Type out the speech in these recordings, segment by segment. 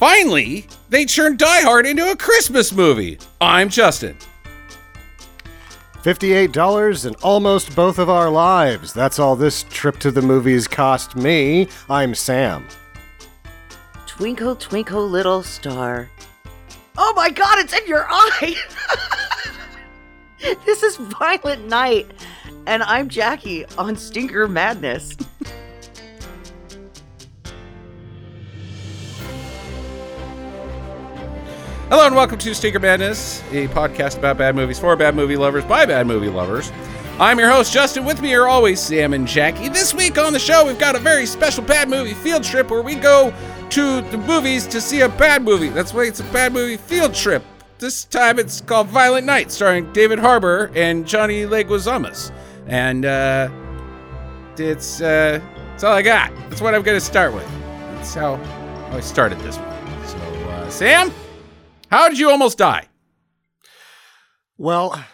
Finally, they turned Die Hard into a Christmas movie. I'm Justin. $58 and almost both of our lives. That's all this trip to the movies cost me. I'm Sam. Twinkle, twinkle, little star. Oh my god, it's in your eye! this is Violent Night, and I'm Jackie on Stinker Madness. Hello and welcome to Stinker Madness, a podcast about bad movies for bad movie lovers by bad movie lovers. I'm your host, Justin. With me are always Sam and Jackie. This week on the show, we've got a very special bad movie field trip where we go to the movies to see a bad movie. That's why it's a bad movie field trip. This time it's called Violent Night, starring David Harbour and Johnny Leguizamo. And uh, it's uh, that's all I got. That's what I'm going to start with. That's how I started this one. So, uh, Sam, how did you almost die? Well,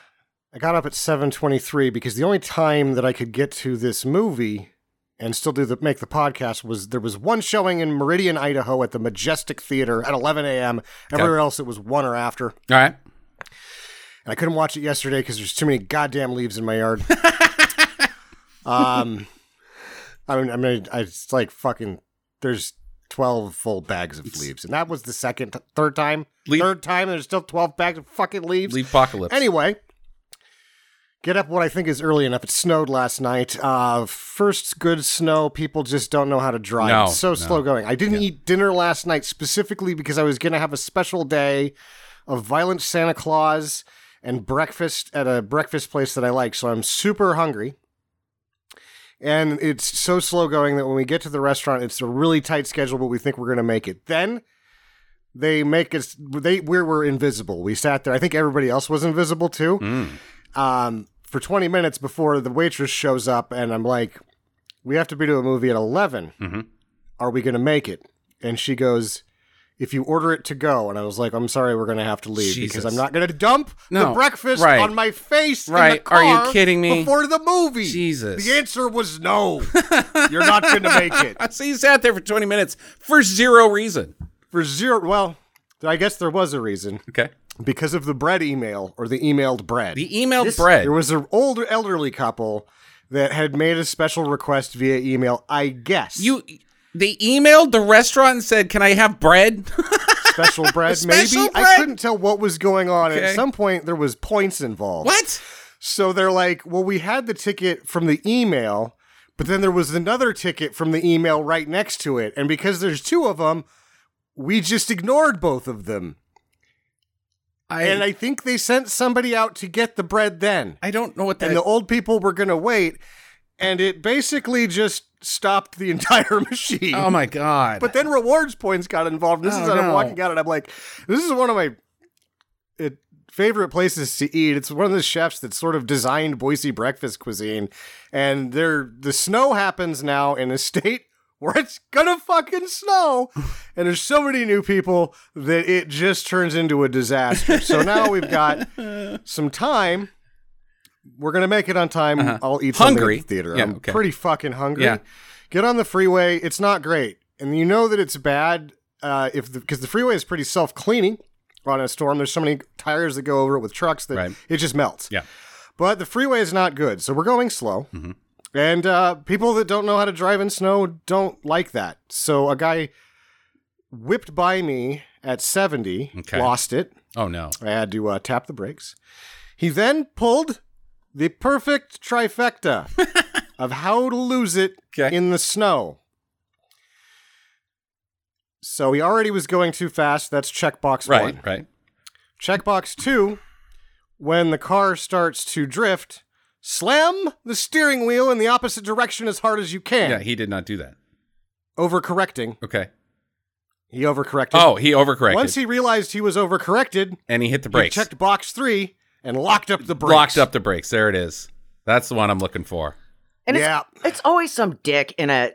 I got up at 7:23 because the only time that I could get to this movie and still do the make the podcast was there was one showing in Meridian, Idaho at the Majestic Theater at 11 a.m. Everywhere else it was one or after. All right. And I couldn't watch it yesterday because there's too many goddamn leaves in my yard. um, I mean, I mean, I, it's like fucking. There's 12 full bags of leaves, and that was the second, third time, Leaf- third time. There's still 12 bags of fucking leaves. Leave apocalypse. Anyway, get up what I think is early enough. It snowed last night. Uh, first good snow. People just don't know how to drive. No, it's so no. slow going. I didn't eat dinner last night specifically because I was going to have a special day of violent Santa Claus and breakfast at a breakfast place that I like. So I'm super hungry. And it's so slow going that when we get to the restaurant, it's a really tight schedule, but we think we're going to make it. Then they make us, they, we were invisible. We sat there. I think everybody else was invisible too Mm. um, for 20 minutes before the waitress shows up, and I'm like, "We have to be to a movie at 11. Mhm. Are we going to make it?" And she goes, "If you order it to go," and I was like, "I'm sorry, we're going to have to leave because I'm not going to dump No, the breakfast right. on my face." in the Right. Are you kidding me? Before the movie, Jesus. The answer was no. You're not going to make it So you sat there for 20 minutes for zero reason. for zero. Well, I guess there was a reason Okay. because of the bread email or the emailed bread. The emailed This- bread. There was an older elderly couple that had made a special request via email, I guess. you they emailed the restaurant and said, "Can I have bread?" special bread, Special maybe. I couldn't tell what was going on. Okay. At some point there was points involved. what? So they're like, "Well, we had the ticket from the email, but then there was another ticket from the email right next to it, and because there's two of them, we just ignored both of them." I And I think they sent somebody out to get the bread then. I don't know what that and the old people were going to wait, and it basically just stopped the entire machine. Oh my god. but then rewards points got involved. This Oh, is how I'm walking out, and I'm like, this is one of my it, favorite places to eat. It's one of the chefs that sort of designed Boise breakfast cuisine, and there the snow happens now in a state. Where it's gonna fucking snow, and there's so many new people that it just turns into a disaster. So now we've got some time. We're gonna make it on time. Uh-huh. I'll eat something at the theater. Yeah, I'm okay. pretty fucking hungry. Yeah. Get on the freeway. It's not great, and you know that it's bad uh, if because the, freeway is pretty self cleaning on a storm. There's so many tires that go over it with trucks that Right. it just melts. Yeah. But the freeway is not good, so we're going slow. And uh, people that don't know how to drive in snow don't like that. So a guy whipped by me at 70, Okay. lost it. Oh no. I had to uh, tap the brakes. He then pulled the perfect trifecta of how to lose it Okay. in the snow. So he already was going too fast. That's checkbox Right, one. right. Checkbox two, when the car starts to drift, slam the steering wheel in the opposite direction as hard as you can. Yeah, he did not do that. Overcorrecting. Okay. He overcorrected. Oh, he overcorrected. Once he realized he was overcorrected, and he hit the he brakes. checked box three and locked up the brakes. Locked up the brakes. There it is. That's the one I'm looking for. And yeah. it's, it's always some dick in a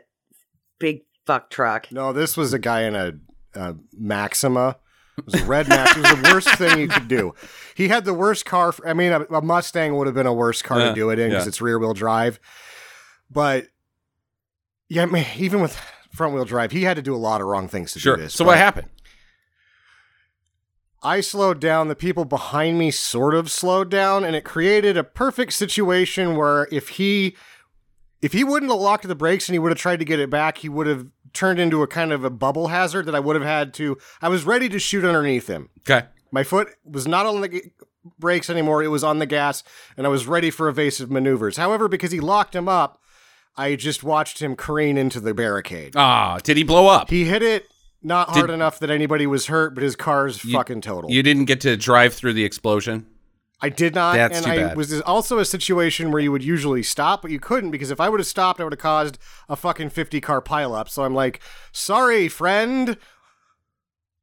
big fuck truck. No, this was a guy in a, a Maxima. It was a red Max. It was the worst thing you could do. He had the worst car. For, I mean, a, a Mustang would have been a worse car Yeah, to do it in because yeah. it's rear wheel drive. But yeah, I mean, even with front wheel drive, he had to do a lot of wrong things to Sure. do this. So but what happened? I slowed down, the people behind me sort of slowed down, and it created a perfect situation where if he if he wouldn't have locked the brakes and he would have tried to get it back, he would have turned into a kind of a bubble hazard that I would have had to I was ready to shoot underneath him. Okay. My foot was not on the g- brakes anymore, it was on the gas, and I was ready for evasive maneuvers. However, because he locked him up, I just watched him careen into the barricade. Ah, did he blow up? He hit it not hard Did- enough that anybody was hurt, but his car's fucking total. You didn't get to drive through the explosion. I did not, That's and too I bad. was also a situation where you would usually stop, but you couldn't because if I would have stopped, I would have caused a fucking fifty car pileup. So I'm like, sorry, friend.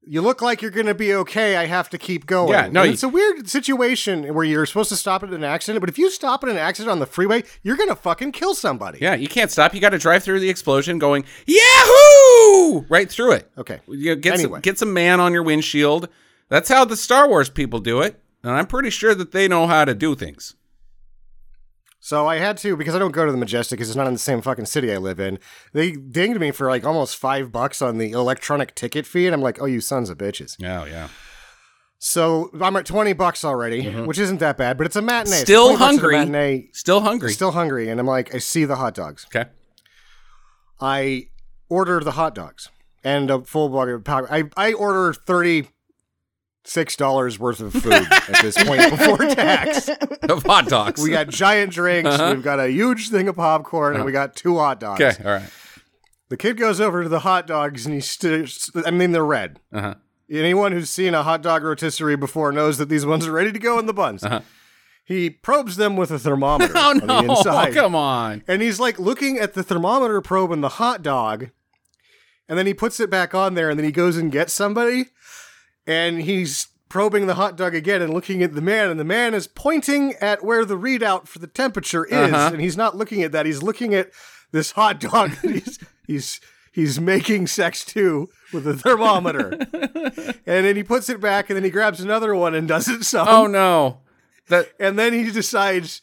You look like you're gonna be okay. I have to keep going. Yeah, no, you- it's a weird situation where you're supposed to stop at an accident, but if you stop at an accident on the freeway, you're gonna fucking kill somebody. Yeah, you can't stop. You got to drive through the explosion, going Yahoo! right through it. Okay. You know, get Anyway. some, get some man on your windshield. That's how the Star Wars people do it, and I'm pretty sure that they know how to do things. So I had to because I don't go to the Majestic because it's not in the same fucking city I live in. They dinged me for like almost five bucks on the electronic ticket fee, and I'm like, oh, you sons of bitches. Oh yeah. So I'm at twenty bucks already, which isn't that bad, but it's a matinee. Mm-hmm. Still 20 bucks at a hungry. Matinee. Still hungry. Still hungry, and I'm like, I see the hot dogs. okay. I order the hot dogs and a full bag of power. I I order thirty six dollars worth of food at this point before tax. Of hot dogs. We got giant drinks. Uh-huh. We've got a huge thing of popcorn, and we got two hot dogs. okay. All right. The kid goes over to the hot dogs, and he st- I mean, they're red. Uh huh. Anyone who's seen a hot dog rotisserie before knows that these ones are ready to go in the buns. Uh-huh. He probes them with a thermometer Oh on the no! inside. Come on. And he's like looking at the thermometer probe in the hot dog, and then he puts it back on there, and then he goes and gets somebody, and he's probing the hot dog again and looking at the man, and the man is pointing at where the readout for the temperature is, Uh-huh. and he's not looking at that. He's looking at this hot dog. that he's he's he's making sex too with a thermometer, and then he puts it back, and then he grabs another one and does it some. Oh no. That. And then he decides.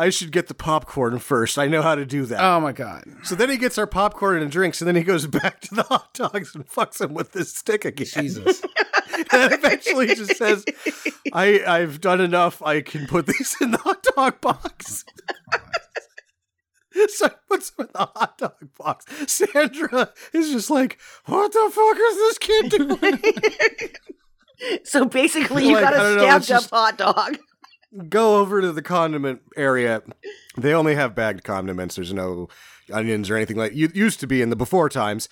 I should get the popcorn first. I know how to do that. Oh my god. So then he gets our popcorn and drinks, and then he goes back to the hot dogs and fucks them with this stick again. Jesus. and eventually he just says, I, I've done enough. I can put these in the hot dog box. so he puts them in the hot dog box. Sandra is just like, What the fuck is this kid doing? So basically, you Like, got I don't a know, stabbed it's just- up hot dog. Go over to the condiment area. They only have bagged condiments. There's no onions or anything like you used to be in the before times.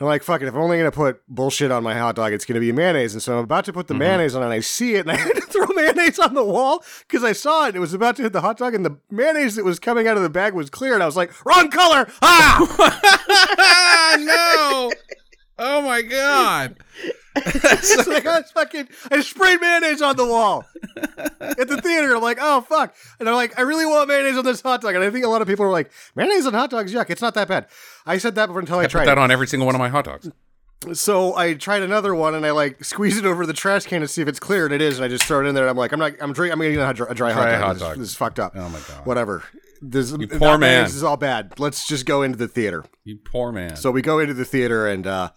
I'm like, fuck it. If I'm only gonna put bullshit on my hot dog, it's gonna be mayonnaise. And so I'm about to put the mayonnaise on, and I see it, and I had to throw mayonnaise on the wall because I saw it. It was about to hit the hot dog, and the mayonnaise that was coming out of the bag was clear, and I was like, wrong color. Ah, no. Oh my god. It's like I fucking, I sprayed mayonnaise on the wall at the theater. I'm like, oh fuck, and I'm like, I really want mayonnaise on this hot dog, and I think a lot of people are like, mayonnaise on hot dogs, yuck. It's not that bad. I said that before until I, I put tried that it. on every single one of my hot dogs. So I tried another one, and I like squeeze it over the trash can to see if it's clear, and it is. And I just throw it in there. And I'm like, I'm not, I'm drinking, I'm eating a dry, a dry hot dog. hot this, dog. this is fucked up. Oh my god. Whatever. This, you poor man. This is all bad. Let's just go into the theater. You poor man. So we go into the theater, and uh,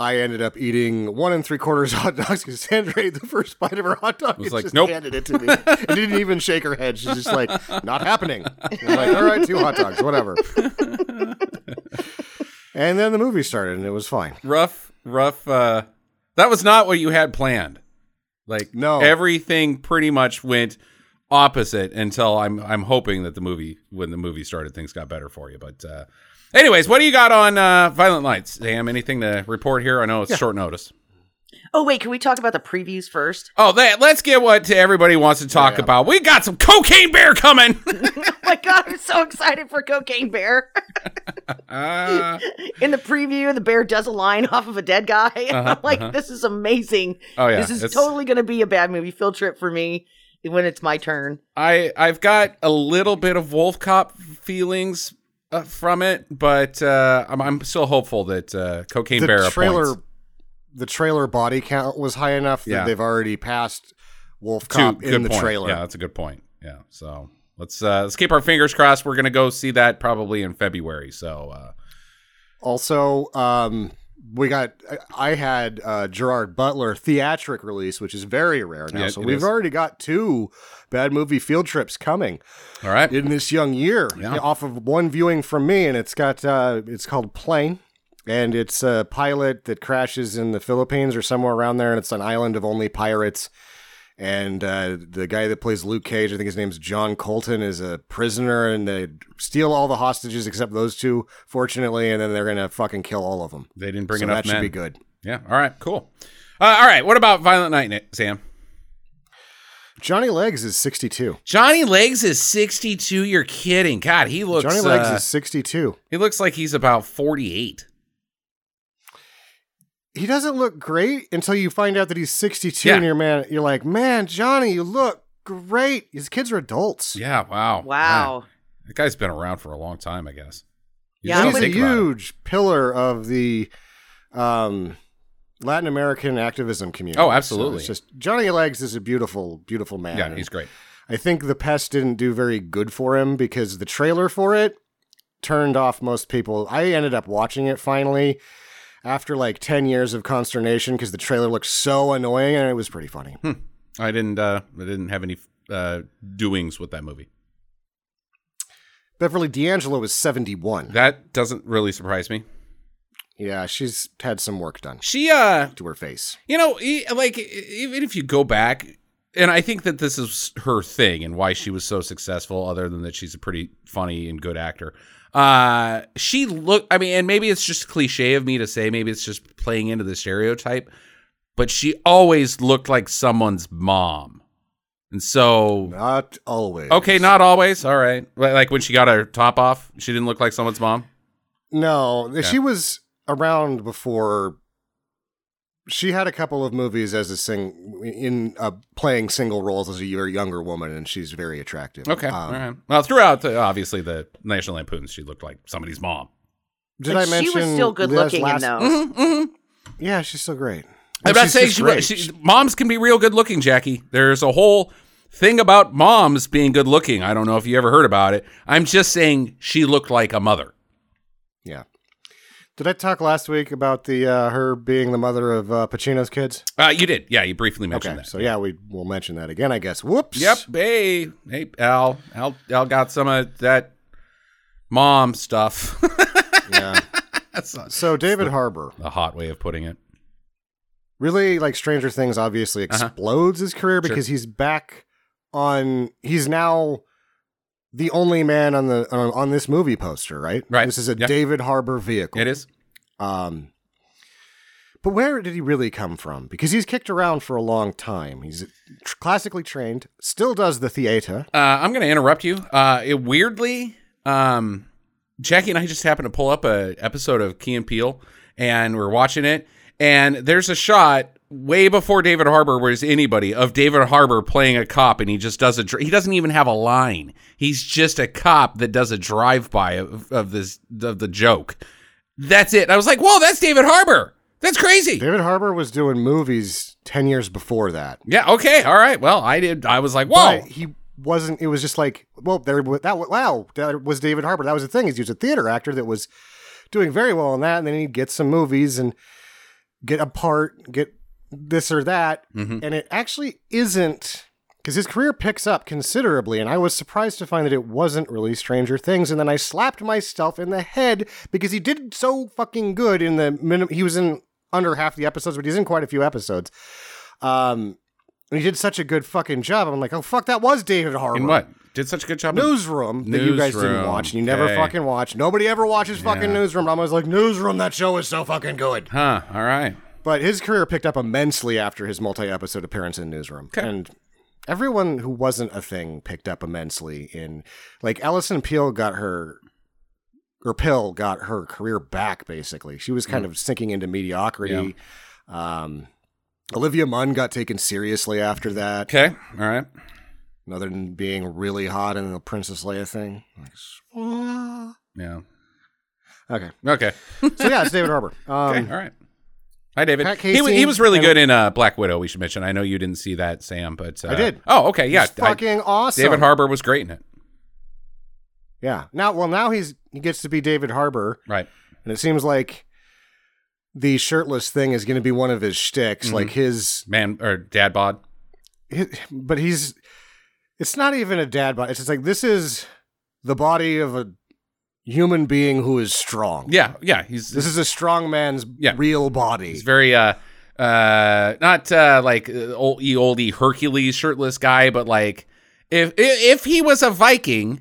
I ended up eating one and three quarters hot dogs because Sandra ate the first bite of her hot dog Was like, just "Nope." handed it to me. and didn't even shake her head. She's just like, not happening. I'm like, all right, two hot dogs, whatever. and then the movie started, and it was fine. rough, rough. Uh, that was not what you had planned. Like No. everything pretty much went opposite until I'm I'm hoping that the movie when the movie started things got better for you. But uh, anyways, what do you got on uh, Violent Lights, Sam? Anything to report here? I know it's short notice. Oh wait, can we talk about the previews first? Oh, that, let's get what everybody wants to talk Yeah. about. We got some Cocaine Bear coming. oh my god, I'm so excited for Cocaine Bear. uh, In the preview, the bear does a line off of a dead guy. Uh-huh, I'm like, uh-huh. this is amazing. oh yeah, this is it's- totally going to be a bad movie field trip for me when it's my turn. I I've got a little bit of Wolf Cop feelings uh, from it, but uh, I'm I'm still hopeful that uh, Cocaine the Bear trailer, the trailer body count was high enough that Yeah. they've already passed Wolf Two- Cop good in the point. trailer. Yeah, that's a good point. Yeah, so let's uh, let's keep our fingers crossed. We're gonna go see that probably in February. So uh, Also, um, we got I had uh, Gerard Butler theatric release, which is very rare now. Yeah, so we've is. already got two bad movie field trips coming All right. in this young year Yeah. off of one viewing from me, and it's got uh, it's called Plane. And it's a pilot that crashes in the Philippines or somewhere around there, and it's an island of only pirates. And uh, the guy that plays Luke Cage, I think his name's John Colton, is a prisoner, and they steal all the hostages except those two, fortunately, and then they're gonna fucking kill all of them. they didn't bring so enough that should be good. Yeah. All right. Cool. Uh, all right. What about Violent Night, Sam? Johnny Legs is 62. Johnny Legs is 62. You're kidding. God, he looks. Johnny Legs uh, is 62. he looks like he's about 48. He doesn't look great until you find out that he's 62 Yeah. and you're man you're like, "Man, Johnny, you look great." His kids are adults. Yeah. Wow. Wow. Man, that guy's been around for a long time, I guess. You Yeah, He's a think about it. huge pillar of the um, Latin American activism community. Oh, absolutely. So it's just Johnny Legs is a beautiful, beautiful man. Yeah, he's great. I think the pest didn't do very good for him because the trailer for it turned off most people. I ended up watching it finally after like 10 years of consternation because the trailer looked so annoying and it was pretty funny. I didn't. Uh, I didn't have any uh, doings with that movie. Beverly D'Angelo was 71. That doesn't really surprise me. Yeah, she's had some work done She, uh, to her face. you know, like even if you go back, and I think that this is her thing and why she was so successful, other than that she's a pretty funny and good actor. Uh, she look. I mean, and maybe it's just cliche of me to say. Maybe it's just playing into the stereotype, but she always looked like someone's mom, and so Not always. okay, not always. All right, Like- like when she got her top off, she didn't look like someone's mom. No, she was around before. She had a couple of movies as a sing in uh, playing single roles as a younger woman, and she's very attractive. Okay, Um, all right. Well, throughout the, obviously the National Lampoons, she looked like somebody's mom. Did But I mention she was still good Liz looking in those. Mm-hmm. Yeah, she's still great. I'm And not she's saying she, great. she, moms can be real good looking, Jackie. There's a whole thing about moms being good looking. I don't know if you ever heard about it. I'm just saying she looked like a mother. Yeah. Did I talk last week about the uh, her being the mother of uh, Pacino's kids? Uh, you did, yeah. You briefly mentioned Okay, that. so yeah, we will mention that again, I guess. Whoops. Yep. Hey, hey, Al. Al, Al got some of that mom stuff. Yeah. That's not So David Harbour, a hot way of putting it. really like Stranger Things, obviously Uh-huh. explodes his career because he's back on. He's now the only man on the on, on this movie poster, right? Right. This is a Yeah. David Harbour vehicle. It is. Um, but where did he really come from? Because he's kicked around for a long time. He's tr- classically trained, still does the theater. Uh, I'm going to interrupt you. Uh, it weirdly, um, Jackie and I just happened to pull up a episode of Key and Peele, and we're watching it. And there's a shot way before David Harbour was anybody of David Harbour playing a cop, and he just does a. He doesn't even have a line. He's just a cop that does a drive by of, of this of the joke. That's it. I was like, whoa, that's David Harbour. That's crazy. David Harbour was doing movies 10 years before that. Yeah. Okay. All right. Well, I did. I was like, whoa. But he wasn't, it was just like, well, there, that, wow, that was David Harbour. That was the thing. He was a theater actor that was doing very well in that. And then he'd get some movies and get a part, get this or that. Mhm. And it actually isn't, because his career picks up considerably. And I was surprised to find that it wasn't really Stranger Things. And then I slapped myself in the head because he did so fucking good in the minimum. He was in under half the episodes, but he's in quite a few episodes. Um, and he did such a good fucking job. I'm like, oh fuck, that was David Harbour. In what? Did such a good job. in- Newsroom that you guys didn't watch, and you never okay. fucking watch. Nobody ever watches fucking Yeah. Newsroom. I'm always like, Newsroom, that show is so fucking good. Huh. All right. But his career picked up immensely after his multi-episode appearance in Newsroom, Okay. and everyone who wasn't a thing picked up immensely. In like Allison Peel got her. Or Pill got her career back. Basically, she was Mm. kind of sinking into mediocrity. Um, Olivia Munn got taken seriously after that. Okay. All right. other than being really hot in the Princess Leia thing. Like, Yeah. okay, Okay. so yeah, it's David Harbour. Um, Okay. All right. Hi, David. He, wa- Casey he was really good in uh, Black Widow. We should mention. I know you didn't see that, Sam, but uh, I did. Oh, okay. Yeah. He's I- fucking awesome. David Harbour was great in it. Yeah. Now, well, now he's he gets to be David Harbour, Right. and it seems like the shirtless thing is going to be one of his shticks, Mhm. like his, Man or dad bod. his. But he's. It's not even a dad bod. It's just like this is the body of a human being who is strong. Yeah, yeah. He's This is a strong man's Yeah. real body. He's very uh uh not uh like uh, old oldie Hercules shirtless guy, but like if if, if he was a Viking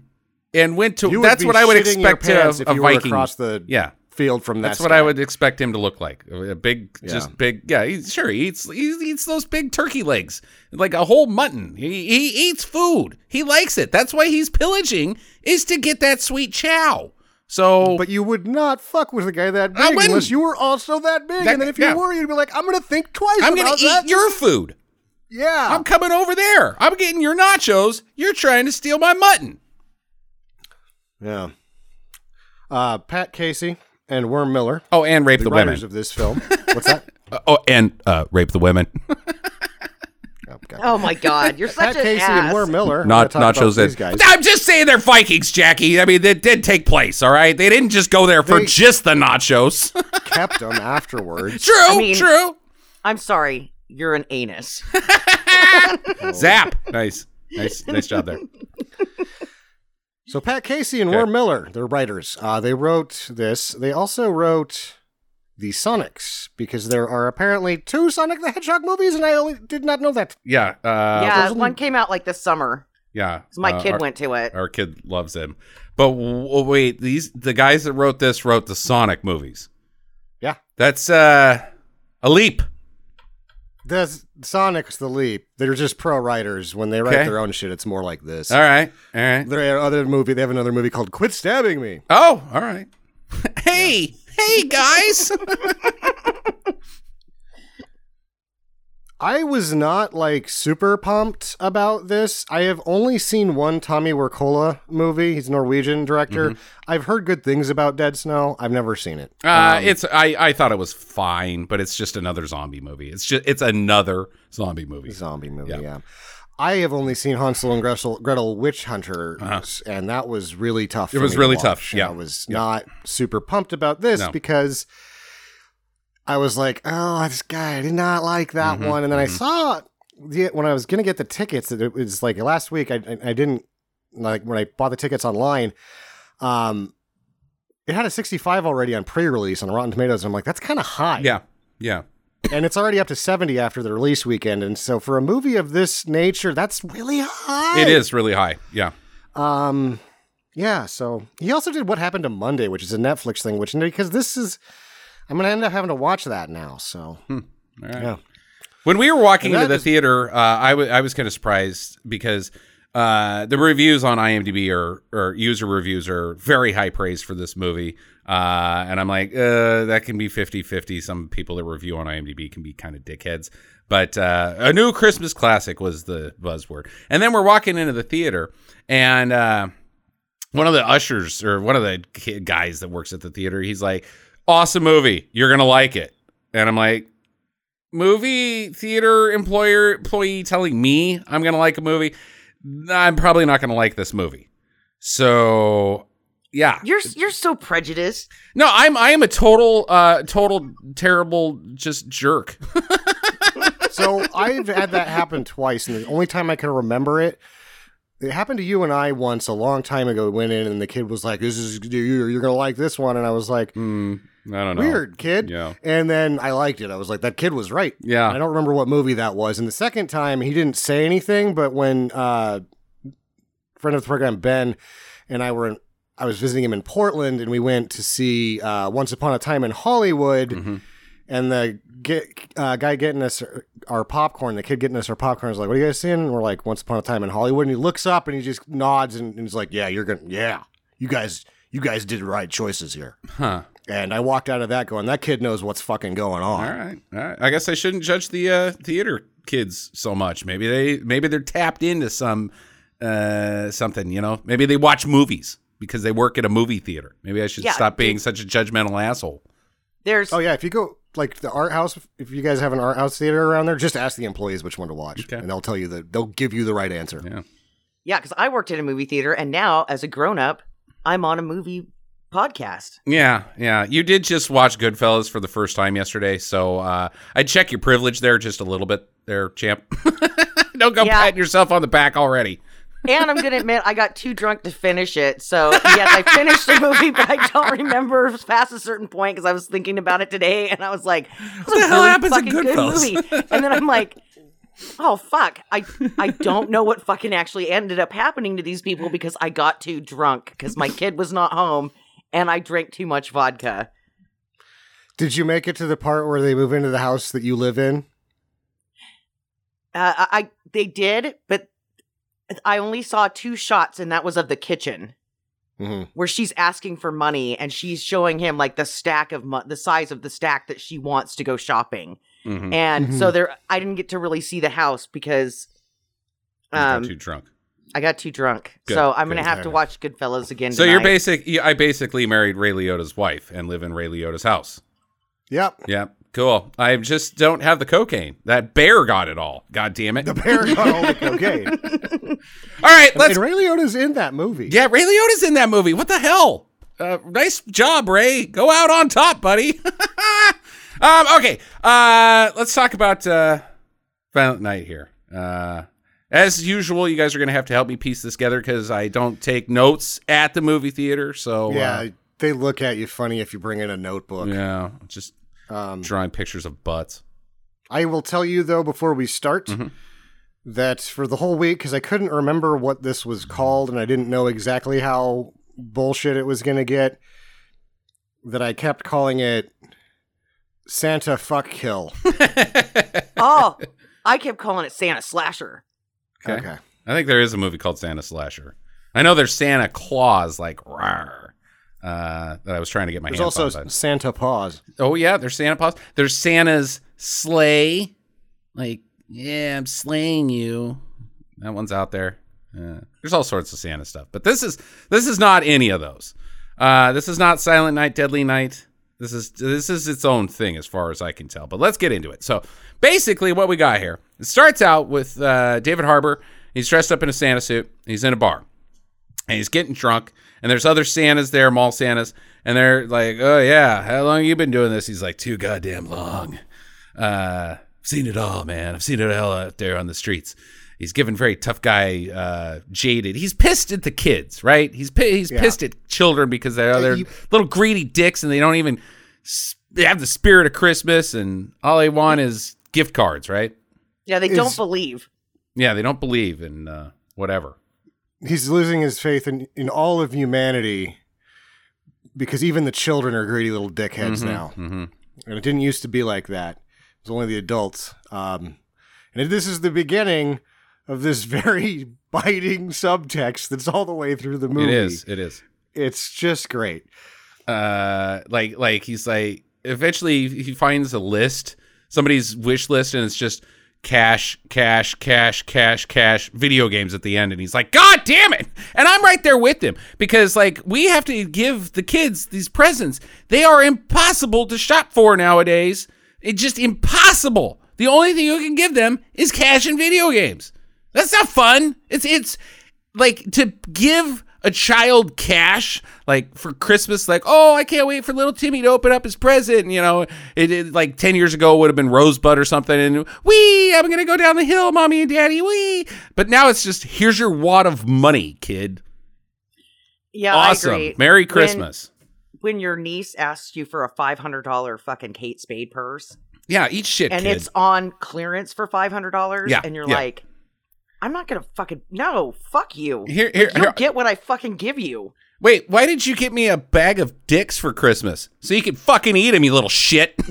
and went to You that's what I would expect to a, a Viking. across the yeah, field from that. that's what I would expect him to look like. A big, Yeah. just big. Yeah, he, sure. He eats he eats those big turkey legs like a whole mutton. He, he eats food. He likes it. That's why he's pillaging is to get that sweet chow. So But you would not fuck with a guy that big unless you were also that big. That- and then if you yeah. were, you'd be like, I'm going to think twice I'm gonna eat that. your food. yeah. I'm coming over there. I'm getting your nachos. You're trying to steal my mutton. yeah. Uh, Pat Casey and Worm Miller, Oh, and rape the, the, women. of this film. What's that? Uh, oh, and uh, rape the women. Oh, God. Oh my God, you're such Pat an Casey ass. and Worm Miller. Not I'm gonna talk nachos. about these guys. I'm just saying they're Vikings, Jackie. I mean, it did take place. All right, they didn't just go there for They- just the nachos. kept them afterwards. true, mean- true. I'm sorry, you're an anus. Zap. Nice, nice, nice job there. So Pat Casey and Okay. Worm Miller, they're writers. Uh, they wrote this. They also wrote the Sonics because there are apparently two Sonic the Hedgehog movies, and I only did not know that. Yeah, uh, yeah, one the- came out like this summer. yeah. 'cause My uh, kid our, went to it. Our kid loves him. But w- wait, these the guys that wrote this wrote the Sonic movies. Yeah. That's uh, a leap. The Sonic's the leap. They're just pro writers. When they write Okay. their own shit, it's more like this. All right, all right. They have other movie. They have another movie called "Quit Stabbing Me." Oh, all right. hey, hey, guys. I was not like super pumped about this. I have only seen one Tommy Wirkola movie. He's a Norwegian director. Mm-hmm. I've heard good things about Dead Snow. I've never seen it. Uh, Um, it's I, I thought it was fine, but it's just another zombie movie. It's just it's another zombie movie. zombie movie. Yeah. Yeah. I have only seen Hansel and Gretel, Gretel Witch Hunter, Uh-huh. and that was really tough. It was to really watch, tough, and yeah. I was Yeah. not super pumped about this No. because I was like, "Oh, this guy, I did not like that Mhm, one." And then I mhm. saw the, when I was gonna get the tickets. It was like last week. I, I I didn't like when I bought the tickets online. Um, it had a 65 already on pre-release on Rotten Tomatoes. I'm like, that's kind of high Yeah, yeah. And it's already up to 70 after the release weekend and so for a movie of this nature that's really high It is really high. Yeah. um yeah so he also did what happened to monday which is a netflix thing which because this is i'm gonna end up having to watch that now so All right. yeah When we were walking into the is- theater, uh, I wa- I was kind of surprised because uh, the reviews on IMDb or or user reviews are very high praise for this movie. Uh, and I'm like, uh, that can be 50 50. Some people that review on IMDb can be kind of dickheads. But uh, a new Christmas classic was the buzzword. And then we're walking into the theater, and uh, one of the ushers or one of the guys that works at the theater, he's like, awesome movie. You're going to like it. And I'm like, movie theater employer employee telling me I'm gonna like a movie, I'm probably not gonna like this movie. So yeah, You're you're so prejudiced. no, I'm I am a total uh total terrible just jerk. so i've had that happen twice and the only time i can remember it it happened to you and i once a long time ago we went in and the kid was like this is you're, you're gonna like this one and i was like Hmm, I don't know. weird kid Yeah. and then i liked it i was like that kid was right Yeah. I don't remember what movie that was. And the second time, he didn't say anything, but when uh, friend of the program Ben and I were, in, I was visiting him in Portland, and we went to see uh, Once Upon a Time in Hollywood. Mhm. And the get, uh, guy getting us our popcorn, the kid getting us our popcorn, is like, "What are you guys seeing?" And we're like, "Once Upon a Time in Hollywood." And he looks up and he just nods and, and he's like, "Yeah, you're gonna, yeah, you guys, you guys did right choices here." Huh. And I walked out of that going, "That kid knows what's fucking going on." All right. All right. I guess I shouldn't judge the uh, theater kids so much. Maybe they maybe they're tapped into some uh something, you know. Maybe they watch movies because they work at a movie theater. Maybe I should Yeah, stop being such a judgmental asshole. There's Oh yeah, if you go like the art house, if you guys have an art house theater around there, just ask the employees which one to watch, Okay. and they'll tell you the they'll give you the right answer. Yeah. yeah, because I worked in a movie theater, and now as a grown up, I'm on a movie podcast. Yeah, yeah. You did just watch Goodfellas for the first time yesterday, so uh, I'd check your privilege there just a little bit, there, champ. Don't go Yeah. patting yourself on the back already. And I'm gonna admit I got too drunk to finish it. So yes, I finished the movie, but I don't remember past a certain point because I was thinking about it today, and I was like, "What the hell happens in Goodfellas?" movie?" And then I'm like, "Oh fuck! I I don't know what fucking actually ended up happening to these people because I got too drunk because my kid was not home and I drank too much vodka." Did you make it to the part where they move into the house that you live in? Uh, I, I they did, but I only saw two shots, and that was of the kitchen. hmm where she's asking for money and she's showing him like the stack of mo- the size of the stack that she wants to go shopping. Mm-hmm. And so there I didn't get to really see the house because um too drunk. I got too drunk. Good, so I'm going to have to watch Goodfellas again So you're basic. I basically married Ray Liotta's wife and live in Ray Liotta's house. Yep. Yep. cool. I just don't have the cocaine. That bear got it all. God damn it! The bear got all the cocaine. all right, and let's. Ray Liotta's in that movie. Yeah, Ray Liotta's in that movie. What the hell? Uh, nice job, Ray. Go out on top, buddy. um, okay, uh, let's talk about uh, Violent Night here. Uh, as usual, you guys are going to have to help me piece this together because I don't take notes at the movie theater. So Yeah, they look at you funny if you bring in a notebook. uh, yeah, just Um, drawing pictures of butts. I will tell you though before we start Mhm. that for the whole week because I couldn't remember what this was called and I didn't know exactly how bullshit it was going to get that I kept calling it Santa fuck kill. oh, I kept calling it Santa Slasher. Okay. I think there is a movie called Santa Slasher. I know there's Santa Claus, like rawr, uh, that I was trying to get my There's hands also Santa Paws. Oh yeah, there's Santa Claus. There's Santa's sleigh. Like, yeah, I'm slaying you. That one's out there. Uh, there's all sorts of Santa stuff, but this is this is not any of those. Uh, this is not Silent Night, Deadly Night. This is this is its own thing as far as I can tell. But let's get into it. So basically, what we got here. It starts out with uh, David Harbour. He's dressed up in a Santa suit. He's in a bar. And he's getting drunk and there's other santas there mall santas and they're like oh yeah how long you been doing this? He's like too goddamn long. Uh i've seen it all man. I've seen it all out there on the streets. He's given very tough guy uh jaded. He's pissed at the kids right? He's he's Yeah. pissed at children because they're they're you- little greedy dicks and they don't even they have the spirit of christmas and all they want is gift cards right Yeah, they Is- don't believe. yeah they don't believe in uh whatever He's losing his faith in, in all of humanity because even the children are greedy little dickheads now. hmm And it didn't used to be like that. It was only the adults. Um, and this is the beginning of this very biting subtext that's all the way through the movie. it is it is It's just great. uh like like he's like eventually he finds a list somebody's wish list and it's just cash cash cash cash cash video games at the end. And he's like god damn it. And i'm right there with him because like we have to give the kids these presents. They are impossible to shop for nowadays. It's just impossible. The only thing you can give them is cash and video games. That's not fun. It's it's like to give a child cash like for christmas like oh i can't wait for little timmy to open up his present you know? It, it like 10 years ago would have been rosebud or something and wee i'm gonna go down the hill mommy and daddy wee. But now it's just here's your wad of money kid. Yeah, awesome. I agree. merry When- christmas. When, your niece asks you for a five hundred dollar fucking Kate Spade purse, yeah eat shit and kid. it's on clearance for five hundred dollars, Yeah, and you're yeah. like, I'm not gonna fucking no, fuck you. here, here, You here get what I fucking give you. wait why did you get me a bag of dicks for christmas so you can fucking eat them you little shit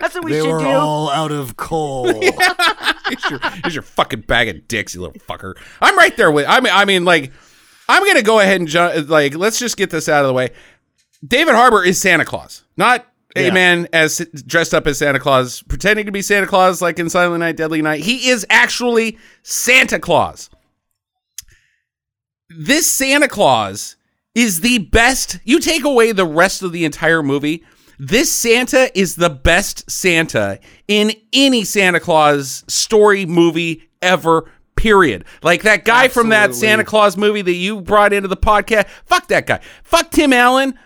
That's what we they should were do. all out of coal. here's, your, here's your fucking bag of dicks, you little fucker. I'm right there with. I mean, I mean, like, I'm gonna go ahead and ju- like, let's just get this out of the way. David Harbour is Santa Claus, not a Yeah. man as dressed up as Santa Claus, pretending to be Santa Claus, like in Silent Night, Deadly Night. He is actually Santa Claus. This Santa Claus is the best. You take away the rest of the entire movie. This Santa is the best Santa in any Santa Claus story movie ever, Period. Like that guy from that Santa Claus movie that you brought into the podcast. Fuck that guy. Fuck Tim Allen.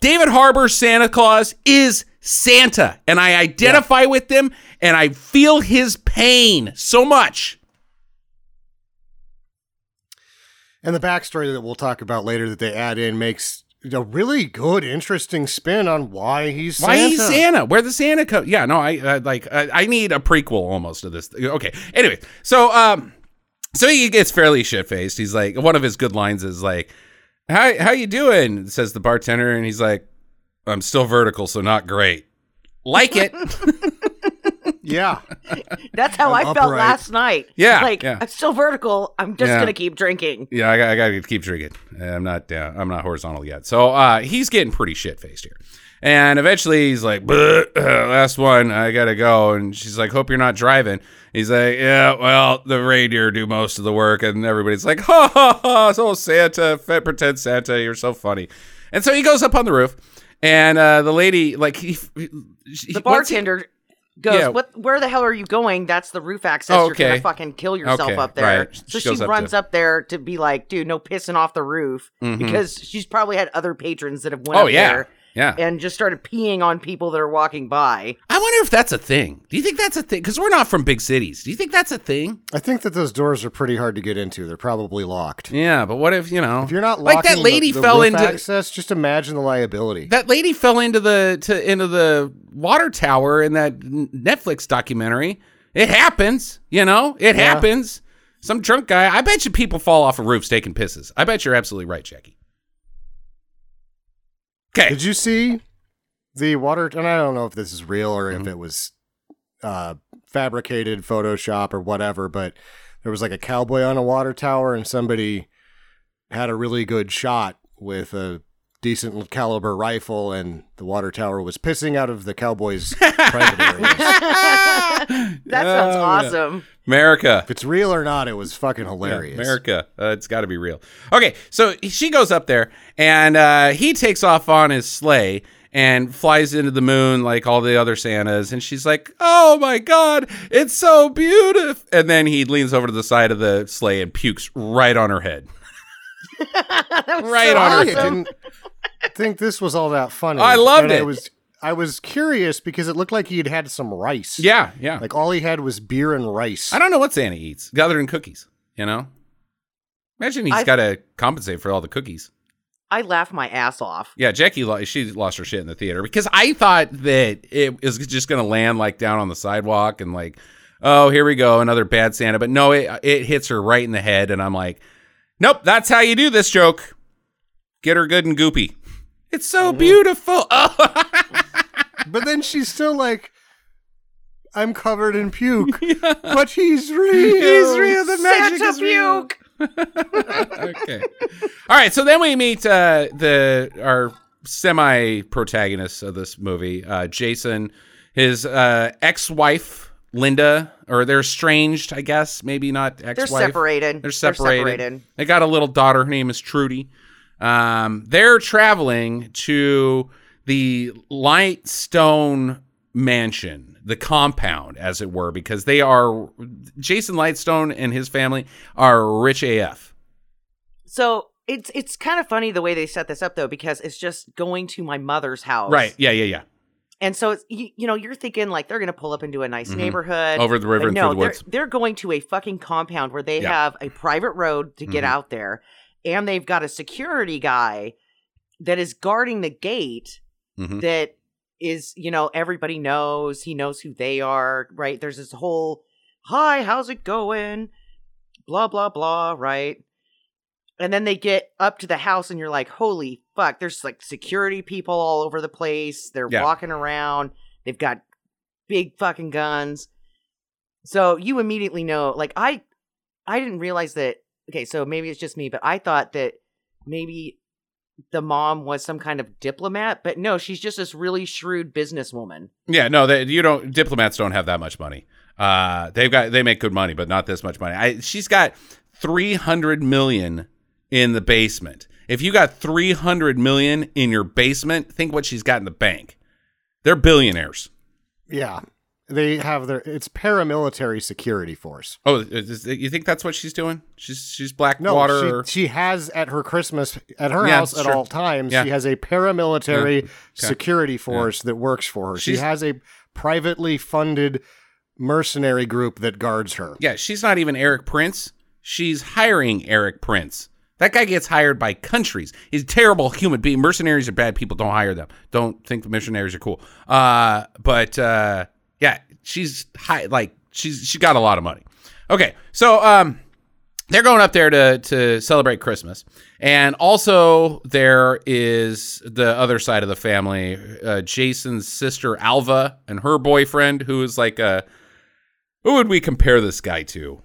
David Harbour Santa Claus is Santa, and I identify with him, and I feel his pain so much. And the backstory that we'll talk about later that they add in makes a really good, interesting spin on why he's Why Santa. he's Santa? Where the Santa come? Yeah, no, I, I like I, I need a prequel almost to this. Okay, anyway, so um, so he gets fairly shit faced. He's like, one of his good lines is like, "How how you doing?" Says the bartender, and he's like, "I'm still vertical, so not great." Like it. Yeah. That's how I I'm felt upright. last night. Yeah, like yeah. I'm still vertical. I'm just Yeah. gonna keep drinking. Yeah, I, got- I gotta keep drinking. I'm not. Uh, I'm not horizontal yet. So uh, he's getting pretty shit faced here, and eventually he's like, uh, "Last one, I gotta go." And she's like, "Hope you're not driving." He's like, "Yeah, well, the reindeer do most of the work," and everybody's like, "Ha ha ha!" So Santa, pretend Santa, you're so funny. And so he goes up on the roof, and uh, the lady, like, he, he The once he- bartender goes, Yeah. "What? Where the hell are you going? That's the roof access. Oh, You're gonna fucking kill yourself Okay, up there." right. So She she, up runs to- up there to be like, "Dude, no pissing off the roof," Mhm. because she's probably had other patrons that have went Oh up yeah, there yeah. and just started peeing on people that are walking by. I wonder if that's a thing. Do you think that's a thing? Because we're not from big cities. Do you think that's a thing? I think that those doors are pretty hard to get into. They're probably locked. Yeah, but what if you know? If you're not like that lady the, the fell into access, just imagine the liability. that lady fell into the to into the water tower in that Netflix documentary. It happens, you know. It Yeah. happens. Some drunk guy. I bet you people fall off of roofs taking pisses. I bet you're absolutely right, Jackie. Okay. Did you see the water? And I don't know if this is real or Mm-hmm. if it was uh, fabricated Photoshop or whatever, but there was like a cowboy on a water tower, and somebody had a really good shot with a decent caliber rifle, and the water tower was pissing out of the cowboy's private areas. That sounds Oh, yeah. awesome. America. If it's real or not, it was fucking Yeah, hilarious. America. Uh, it's got to be real. Okay, so she goes up there and uh, he takes off on his sleigh and flies into the moon like all the other Santas. And she's like, oh my God, it's so beautiful. And then he leans over to the side of the sleigh and pukes right on her head. That was Right so on her I awesome. didn't think this was all that funny. I loved And it. I was I was curious because it looked like he had had some rice. Yeah, yeah. Like all he had was beer and rice. I don't know what Santa eats other than cookies, you know? Imagine he's got to compensate for all the cookies. I laughed my ass off. Yeah, Jackie, she lost her shit in the theater because I thought that it was just going to land like down on the sidewalk and like, oh, here we go, another bad Santa. But no, it it hits her right in the head, and I'm like, nope, that's how you do this joke. Get her good and goopy. It's so beautiful. Oh. But then she's still like, I'm covered in puke, but he's real. He's real. The magic Santa is real. puke. okay. All right. So then we meet uh, the our semi protagonist of this movie, uh, Jason, his uh, ex wife Linda, or they're estranged, I guess. Maybe not ex wife. They're separated. They're separated. They got a little daughter. Her name is Trudy. Um, they're traveling to the Lightstone mansion, the compound, as it were, because they are Jason Lightstone and his family are rich AF. So it's it's kind of funny the way they set this up though, because it's just going to my mother's house, Right? Yeah, yeah, yeah. And so it's you, you know you're thinking like they're gonna pull up into a nice Mhm. neighborhood Over the river and no, through the they're woods. they're going to a fucking compound where they Yeah. have a private road to get Mhm. out there, and they've got a security guy that is guarding the gate Mhm. that is you know everybody knows he knows who they are right there's this whole hi how's it going blah blah blah right and then they get up to the house and you're like holy fuck there's like security people all over the place they're Yeah. walking around they've got big fucking guns so you immediately know like i i didn't realize that okay so maybe it's just me but i thought that maybe the mom was some kind of diplomat but no she's just this really shrewd businesswoman Yeah, no, they, you don't. Diplomats don't have that much money. Uh, they've got they make good money, but not this much money. I, she's got three hundred million in the basement. If you got three hundred million in your basement, think what she's got in the bank. They're billionaires. Yeah. they have their it's paramilitary security force. Oh, is, you think that's what she's doing? She's she's black No, she, she has at her Christmas at her Yeah, house at sure. all times. Yeah. She has a paramilitary Okay. security force that works for her. She has a privately funded mercenary group that guards her. yeah, she's not even Erik Prince. She's hiring Erik Prince. That guy gets hired by countries. He's a terrible human being. Mercenaries are bad people. Don't hire them. Don't think the missionaries are cool. Uh, but uh, yeah, she's high, like she's she got a lot of money. Okay, so um, they're going up there to to celebrate Christmas, and also there is the other side of the family, uh, Jason's sister Alva and her boyfriend, who is like a who would we compare this guy to?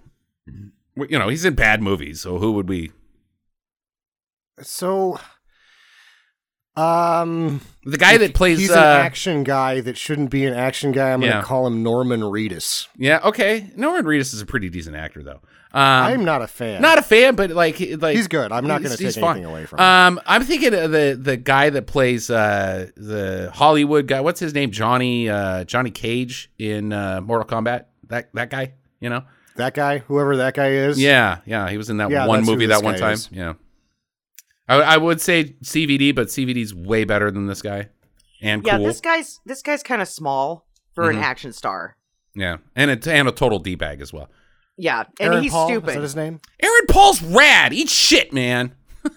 You know, he's in bad movies, so who would we? So, um, The guy that plays. he's uh, an action guy that shouldn't be an action guy. I'm Yeah. to call him Norman Reedus. yeah, okay. Norman Reedus is a pretty decent actor, though. Um, I'm not a fan. not a fan, but like, he- like He's good. I'm not gonna he's take fine. anything away from him. Um, I'm thinking of the the guy that plays uh the Hollywood guy. What's his name? Johnny uh Johnny Cage in uh, Mortal Kombat. That that guy, you know? that guy, whoever that guy is. Yeah, yeah. He was in that Yeah, one that's who movie this that one guy time. is. Yeah. I, I would say CVD, but CVD's way better than this guy, and Yeah, cool. this guy's this guy's kind of small for Mhm. an action star. yeah, and a, and a total d bag as well. Yeah, and Aaron he's Paul, Is stupid. that his name? Aaron Paul's rad. Eat shit, man.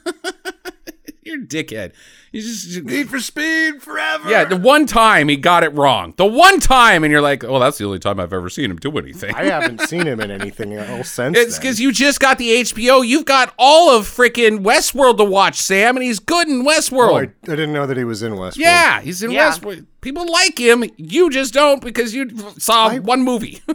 You're a dickhead. You just Need for Speed forever. yeah. The one time he got it wrong. The one time, and you're like, oh, that's the only time I've ever seen him do anything. I haven't seen him in anything else since. It's because you just got the HBO. You've got all of freaking Westworld to watch, Sam, and he's good in Oh, I, Westworld. I didn't know that he was in Westworld. yeah, he's in Yeah. Westworld. People like him. You just don't because you saw I- one movie.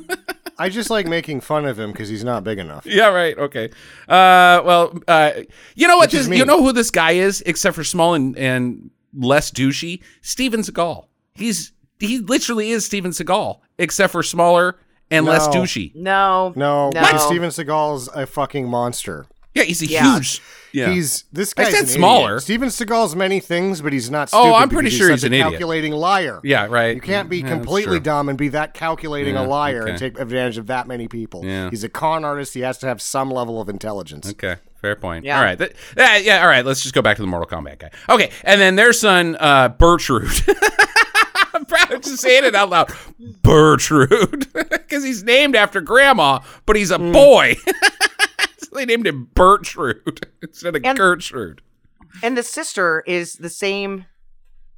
I just like making fun of him because he's not big enough. yeah, right. Okay. Uh, well, uh, you know what? This, you know who this guy is, except for small and, and less douchey? Steven Seagal. He's he literally is Steven Seagal, except for smaller and less No. douchey. no, No, no. because Steven Seagal's a fucking monster. Yeah, he's a Yeah. huge. Yeah. He's this I guy's said an smaller. Idiot. Steven Seagal's many things, but he's not. Oh, Stupid I'm pretty sure such he's a an idiot. calculating liar. yeah, right. You can't be Yeah, completely dumb and be that calculating Yeah, a liar okay. and take advantage of that many people. Yeah. He's a con artist. He has to have some level of intelligence. Okay, fair point. Yeah. All right. That, that- yeah, all right. Let's just go back to the Mortal Kombat guy. Okay, and then their son, uh, Bertrude. I'm proud of just saying it out loud. Bertrude. Because he's named after grandma, but he's a Hmm. boy. so they named him Bertrude instead of And- Gertrude. and the sister is the same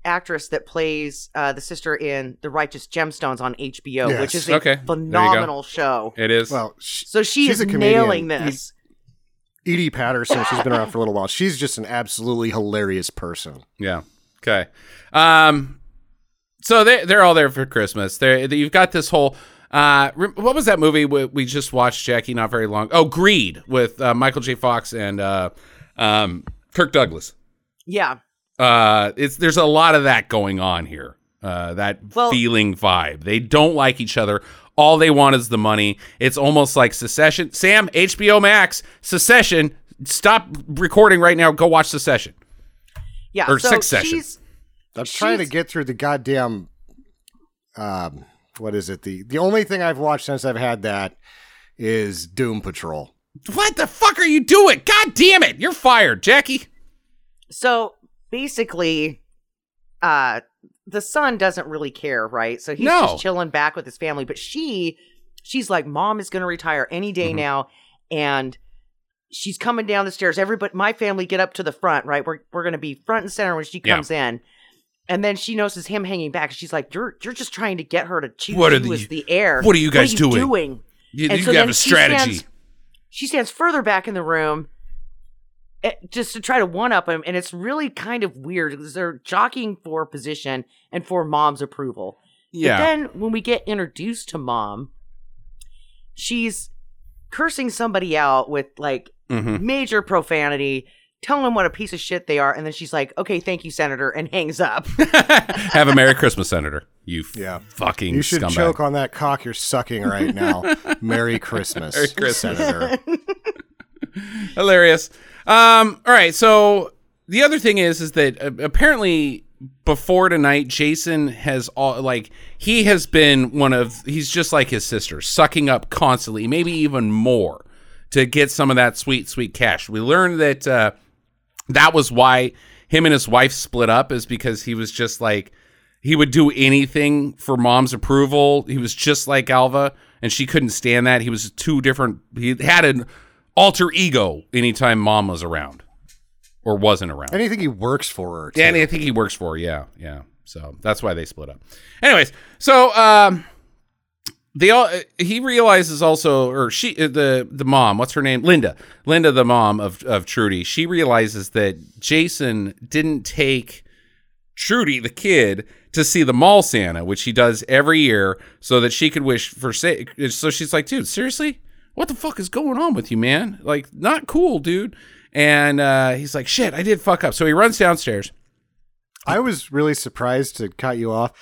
actress that plays uh, the sister in The Righteous Gemstones on HBO, Yes. which is a Okay, there you go. phenomenal show. It is. Well, sh- So she She's is a nailing this. Edi Patterson. She's been around for a little while. She's just an absolutely hilarious person. Yeah. Okay. Um. So they they're all there for Christmas. They you've got this whole. Uh, what was that movie we, we just watched, Jackie? Not very long. Oh, Greed with uh, Michael J. Fox and uh, um, Kirk Douglas. Yeah. Uh, it's there's a lot of that going on here. Uh, that Well- feeling vibe. They don't like each other. All they want is the money. It's almost like Secession. Sam, HBO Max, Secession. Stop recording right now. Go watch Secession. Yeah. Or so Succession. she's I'm trying to get through the goddamn. Um, what is it? The the only thing I've watched since I've had that is Doom Patrol. What the fuck are you doing? God damn it! You're fired, Jackie. so basically uh the son doesn't really care, right? So he's No. just chilling back with his family, but she she's like mom is going to retire any day Mhm. now and she's coming down the stairs. Everybody my family get up to the front, right? We're we're going to be front and center when she Yeah. comes in. And then she notices him hanging back. She's like, "You're you're just trying to get her to choose What are you the- as the heir. what are you guys doing?" doing?" You, And you so have a she strategy. stands- she stands further back in the room eh, just to try to one up him and it's really kind of weird because they're jockeying for position and for mom's approval yeah. but then when we get introduced to mom she's cursing somebody out with like Mhm. major profanity telling them what a piece of shit they are and then she's like okay thank you senator and hangs up have a Merry Christmas, Senator. You Yeah. fucking You should scumbag. choke on that cock you're sucking right now. Merry Christmas, Merry Christmas. Senator. Hilarious. Um, all right. So the other thing is, is that uh, apparently before tonight, Jason has all like he has been one of he's just like his sister, sucking up constantly, maybe even more to get some of that sweet, sweet cash. We learned that uh, that was why him and his wife split up, is because he was just like he would do anything for mom's approval. He was just like Alva, and she couldn't stand that. He was two different. He had an alter ego anytime mom was around or wasn't around. Anything he works for her. Too. Yeah, and I think he works for. her, Yeah, yeah. So that's why they split up. Anyways, so um, they all he realizes also, or she uh, the the mom, what's her name? Linda. Linda, the mom of of Trudy. She realizes that Jason didn't take Trudy, the kid, to see the mall Santa, which he does every year, so that she could wish for say. So she's like, dude, seriously, what the fuck is going on with you, man? Like, not cool, dude. And uh, he's like, shit, I did fuck up. So he runs downstairs. I was really surprised to cut you off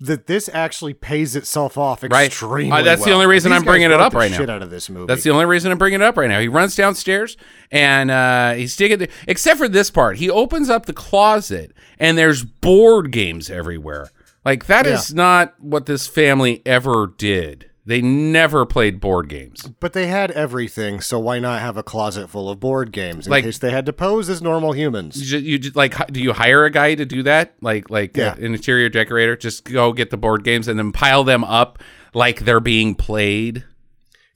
that this actually pays itself off Right. extremely Uh, that's the only reason I'm bringing it up right now. Shit out of this movie. That's the only reason I'm bringing it up right now. He runs downstairs and uh, he's digging, the, except for this part. He opens up the closet and there's board games everywhere. Like that is not what this family ever did. They never played board games. But they had everything, so why not have a closet full of board games in Like- case they had to pose as normal humans? You, you like do you hire a guy to do that? Like like Yeah. an interior decorator, just go get the board games and then pile them up like they're being played.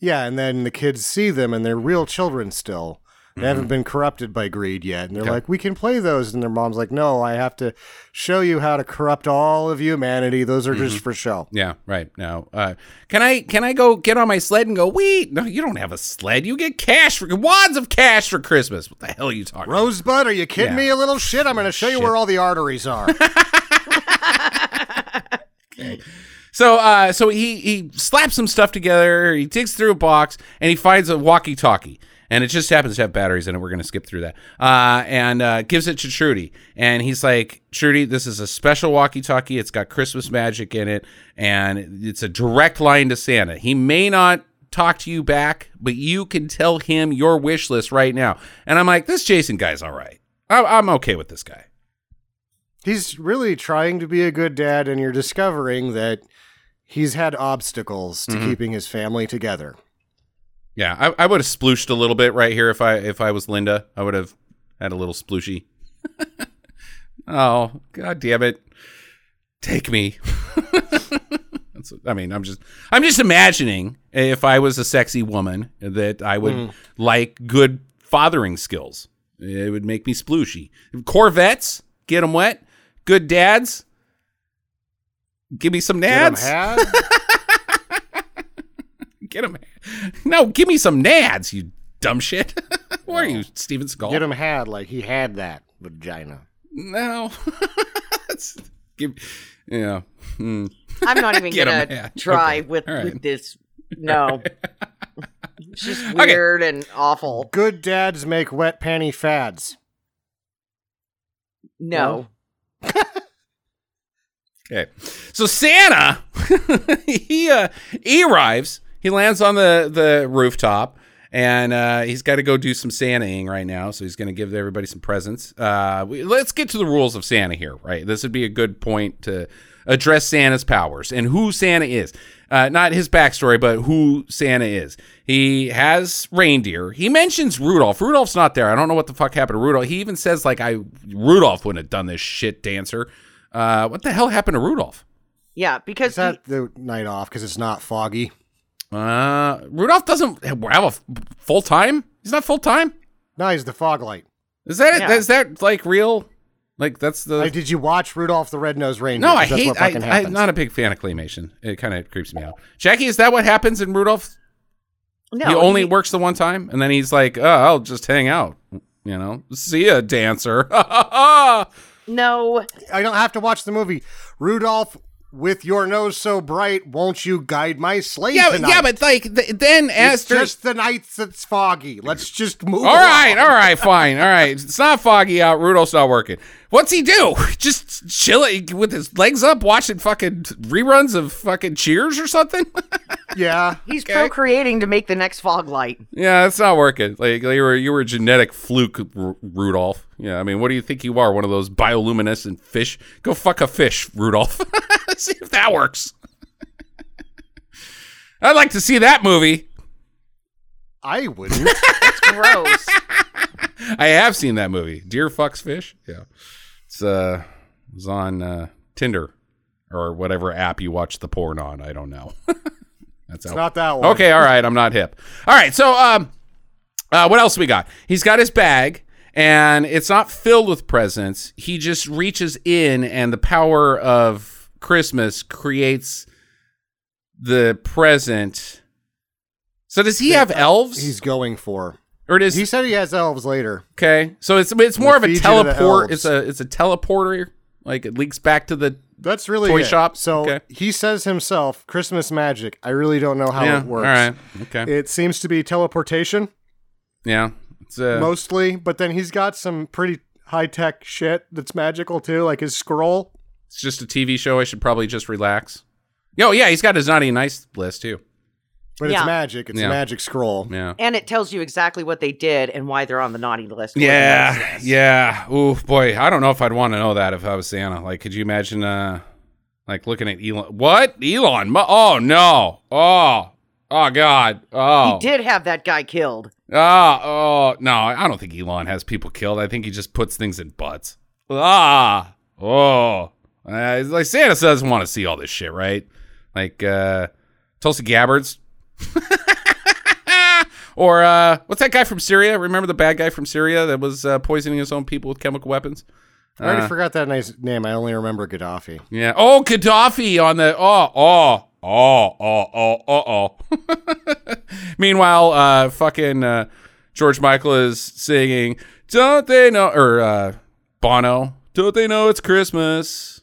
Yeah, and then the kids see them and they're real children still. They haven't been corrupted by greed yet. And they're Mm-hmm. Like, we can play those. And their mom's like, no, I have to show you how to corrupt all of humanity. Those are Mm-hmm. just for show. Yeah, right. Now, uh, can I can I go get on my sled and go? Wait, no, you don't have a sled. You get cash for wads of cash for Christmas. What the hell are you talking? about? Rosebud, are you kidding Yeah. me, a little shit? I'm going to show you where all the arteries are. Okay. So, uh, so he he slaps some stuff together. He digs through a box and he finds a walkie-talkie. And it just happens to have batteries in it. We're going to skip through that. Uh, and uh, gives it to Trudy. And he's like, Trudy, this is a special walkie talkie. It's got Christmas magic in it. And it's a direct line to Santa. He may not talk to you back, but you can tell him your wish list right now. And I'm like, this Jason guy's all right. I- I'm okay with this guy. he's really trying to be a good dad, and you're discovering that he's had obstacles to Mm-hmm. keeping his family together. Yeah, I, I would have splooshed a little bit right here if I if I was Linda. I would have had a little splooshy. oh, god damn it. Take me. I mean, I'm just I'm just imagining if I was a sexy woman that I would hmm. like good fathering skills. It would make me splooshy. Corvettes, get them wet. Good dads, give me some Get nads. had? Get him. No, give me some nads, you dumb shit. Who are you, Steven Skull? Get him had like he had that vagina. No. Give, yeah. Hmm. I'm not even Get 'em, gonna try Okay. with All right. with this. No, it's just weird and awful. Good dads make wet panty fads. No, Okay. So Santa, he uh, he arrives. He lands on the the rooftop, and uh, he's got to go do some Santaing right now. So he's going to give everybody some presents. Uh, we, let's get to the rules of Santa here. Right. This would be a good point to address Santa's powers and who Santa is. Uh, not his backstory, but who Santa is. He has reindeer. He mentions Rudolph. Rudolph's not there. I don't know what the fuck happened to Rudolph. He even says like I Rudolph wouldn't have done this shit dancer. Uh, what the hell happened to Rudolph? yeah, because Is because that the night off because it's not foggy? Uh, Rudolph doesn't have a full time. He's not full time. No, he's the fog light. Is that Yeah. is that like real? Like that's the Like, did you watch Rudolph the Red-Nosed Reindeer? no. I 'Cause that's hate. what I, fucking I'm not a big fan of claymation. It kind of creeps me out. Jackie, is that what happens in Rudolph? no, he only works the one time, and then he's like, "Oh, I'll just hang out." You know, see a dancer. No, I don't have to watch the movie. Rudolph with your nose so bright, won't you guide my sleigh Yeah, tonight? yeah, but like th- then it's Esther. just the nights that's foggy. Let's just move. all right, along. all right, fine, all right. It's not foggy out. Rudolph's not working. What's he do? Just chilling with his legs up, watching fucking reruns of fucking Cheers or something? Yeah. He's Okay. procreating to make the next fog light. yeah, it's not working. Like you were, you were a genetic fluke, R- Rudolph. Yeah, I mean, what do you think you are? One of those bioluminescent fish? Go fuck a fish, Rudolph. see if that works. I'd like to see that movie. I wouldn't. It's gross. I have seen that movie. Deer fucks fish. Yeah, it's uh, it's on uh, Tinder or whatever app you watch the porn on. I don't know. That's out. not that one. Okay, all right. I'm not hip. All right, so um, uh, what else we got? He's got his bag, and it's not filled with presents. He just reaches in, and the power of Christmas creates the present. So does he have elves, He's going for. or does He said he has elves later. Okay, so it's it's more of a feed you to the teleport. It's a it's a teleporter. Like it leaks back to the That's really Toy it. shop? So Okay. he says himself, Christmas magic. I really don't know how yeah. it works. All right. Okay. It seems to be teleportation yeah. It's uh, mostly, but then he's got some pretty high tech shit that's magical too, like his scroll. It's just a TV show. I should probably just relax. Yo, yeah, he's got his naughty and nice list too. But Yeah. it's magic. It's Yeah. a magic scroll. Yeah. and it tells you exactly what they did and why they're on the naughty list. Yeah, yeah. Ooh, boy, I don't know if I'd want to know that if I was Santa. Like, could you imagine, uh, like looking at Elon? What Elon? Mu- Oh no! Oh, oh God! Oh, He did have that guy killed. Ah, oh, no, I don't think Elon has people killed. I think he just puts things in butts. Ah, oh. Uh, like Santa doesn't want to see all this shit, right? Like, uh, Tulsi Gabbards. or, uh, what's that guy from Syria? Remember the bad guy from Syria that was uh, poisoning his own people with chemical weapons? I already Uh, forgot that nice name. I only remember Gaddafi. Yeah. Oh, Gaddafi on the. Oh, oh, oh, oh, oh, oh, oh. Meanwhile, uh, fucking uh, George Michael is singing, Don't they know? Or uh, Bono, Don't they know it's Christmas?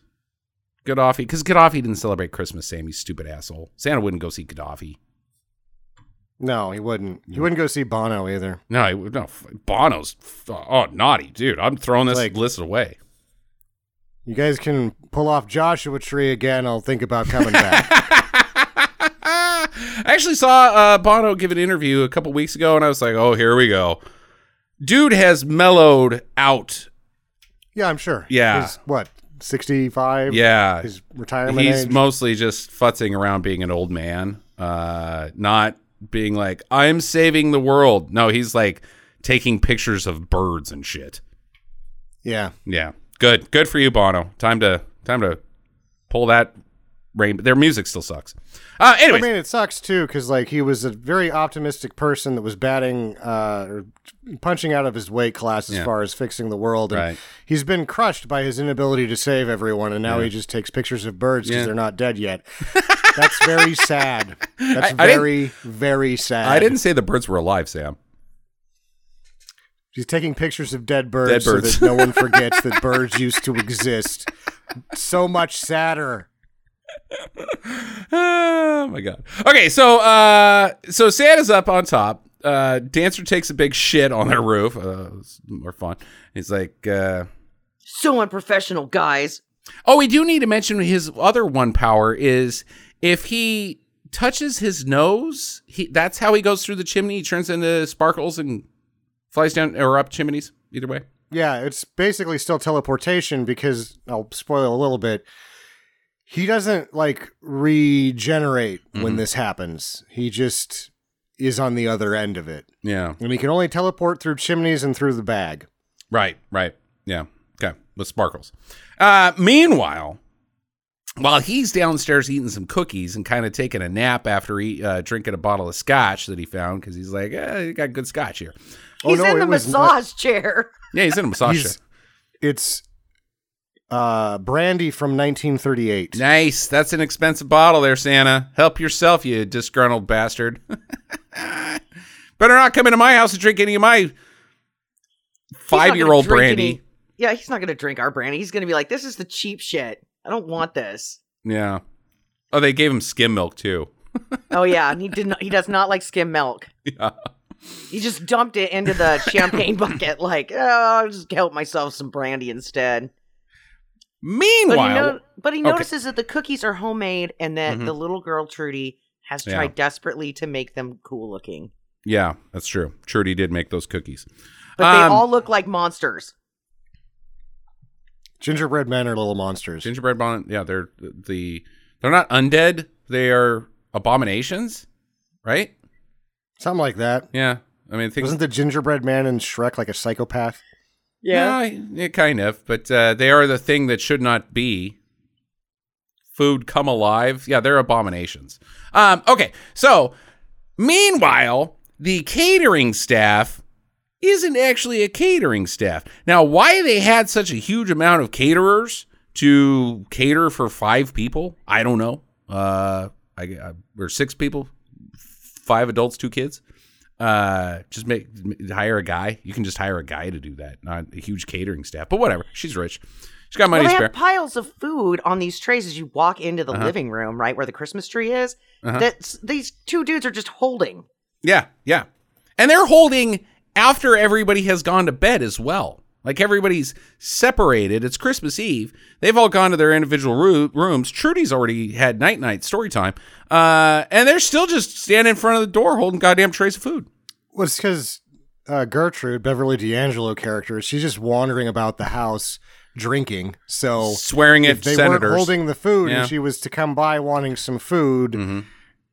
Gaddafi. Because Gaddafi didn't celebrate Christmas, Sam, you stupid asshole. Santa wouldn't go see Gaddafi. No, he wouldn't. He wouldn't go see Bono either. No, he, no. Bono's. Oh, naughty. Dude, I'm throwing this Like- list away. You guys can pull off Joshua Tree again. I'll think about coming back. I actually saw uh, Bono give an interview a couple weeks ago, and I was like, "Oh, here we go." Dude has mellowed out. yeah, I'm sure. Yeah. What, 65? Yeah, His retirement he's age? mostly just futzing around being an old man, uh, not being like, "I'm saving the world." No, he's like taking pictures of birds and shit. yeah. Yeah, good, good for you, Bono. Time to time to pull that rainbow. Their music still sucks. Uh, I mean, it sucks too because like he was a very optimistic person that was batting uh, or punching out of his weight class as Yeah. far as fixing the world. And Right. he's been crushed by his inability to save everyone, and now he just takes pictures of birds because Yeah. they're not dead yet. That's very sad. That's I- I very, very sad. I didn't say the birds were alive, Sam. He's taking pictures of dead birds, Dead birds. so that no one forgets that birds used to exist. So much sadder. Oh my god. Okay, so uh so Santa's up on top. Uh Dancer takes a big shit on their roof. Uh it's more fun. He's like uh So unprofessional, guys. Oh, we do need to mention his other one power is if he touches his nose, he that's how he goes through the chimney. He turns into sparkles and flies down or up chimneys. Either way. Yeah, it's basically still teleportation because I'll spoil a little bit. He doesn't like regenerate Mm-hmm. when this happens. He just is on the other end of it. Yeah. And he can only teleport through chimneys and through the bag. Right, right. Yeah. Okay. With sparkles. Uh, meanwhile, while he's downstairs eating some cookies and kind of taking a nap after he uh, drinking a bottle of scotch that he found because he's like, eh, you got good scotch here. He's oh no, in the it was massage chair. Yeah, he's in a massage He's- chair. It's uh brandy from 1938. Nice. That's an expensive bottle there, Santa. Help yourself, you disgruntled bastard. Better not come into my house and drink any of my five year old brandy. any- Yeah, he's not going to drink our brandy. He's going to be like, this is the cheap shit. I don't want this. Yeah. Oh, they gave him skim milk too. Oh yeah, and he did not. He does not like skim milk. Yeah. He just dumped it into the champagne bucket, like, oh, I'll just help myself some brandy instead. But Meanwhile, he, no- but he okay. notices that the cookies are homemade and that Mhm. the little girl Trudy has Yeah. tried desperately to make them cool looking. yeah, that's true. Trudy did make those cookies. But Um, they all look like monsters. Gingerbread men are little monsters. Gingerbread bonnet. Yeah, they're the they're not undead. They are abominations, right? Something like that. Yeah. I mean, things. Wasn't the gingerbread man in Shrek like a psychopath? Yeah, yeah, kind of. But uh, they are the thing that should not be. Food come alive. Yeah, they're abominations. Um, okay, so meanwhile, the catering staff isn't actually a catering staff. Now, why they had such a huge amount of caterers to cater for five people, I don't know. Uh, I, I or six people, five adults, two kids. Uh, just make hire a guy. You can just hire a guy to do that, not a huge catering staff. But whatever, she's rich. She's got money well, they spare. have piles of food on these trays as you walk into the Uh-huh. living room, right where the Christmas tree is. Uh-huh. That these two dudes are just holding. Yeah, yeah. And they're holding after everybody has gone to bed as well. Like everybody's separated. It's Christmas Eve. They've all gone to their individual roo- rooms. Trudy's already had night night story time. Uh, and they're still just standing in front of the door holding goddamn trays of food. Well, it's because uh, Gertrude, Beverly D'Angelo character, she's just wandering about the house drinking. So Swearing at they senators. weren't holding the food Yeah. and she was to come by wanting some food, Mhm.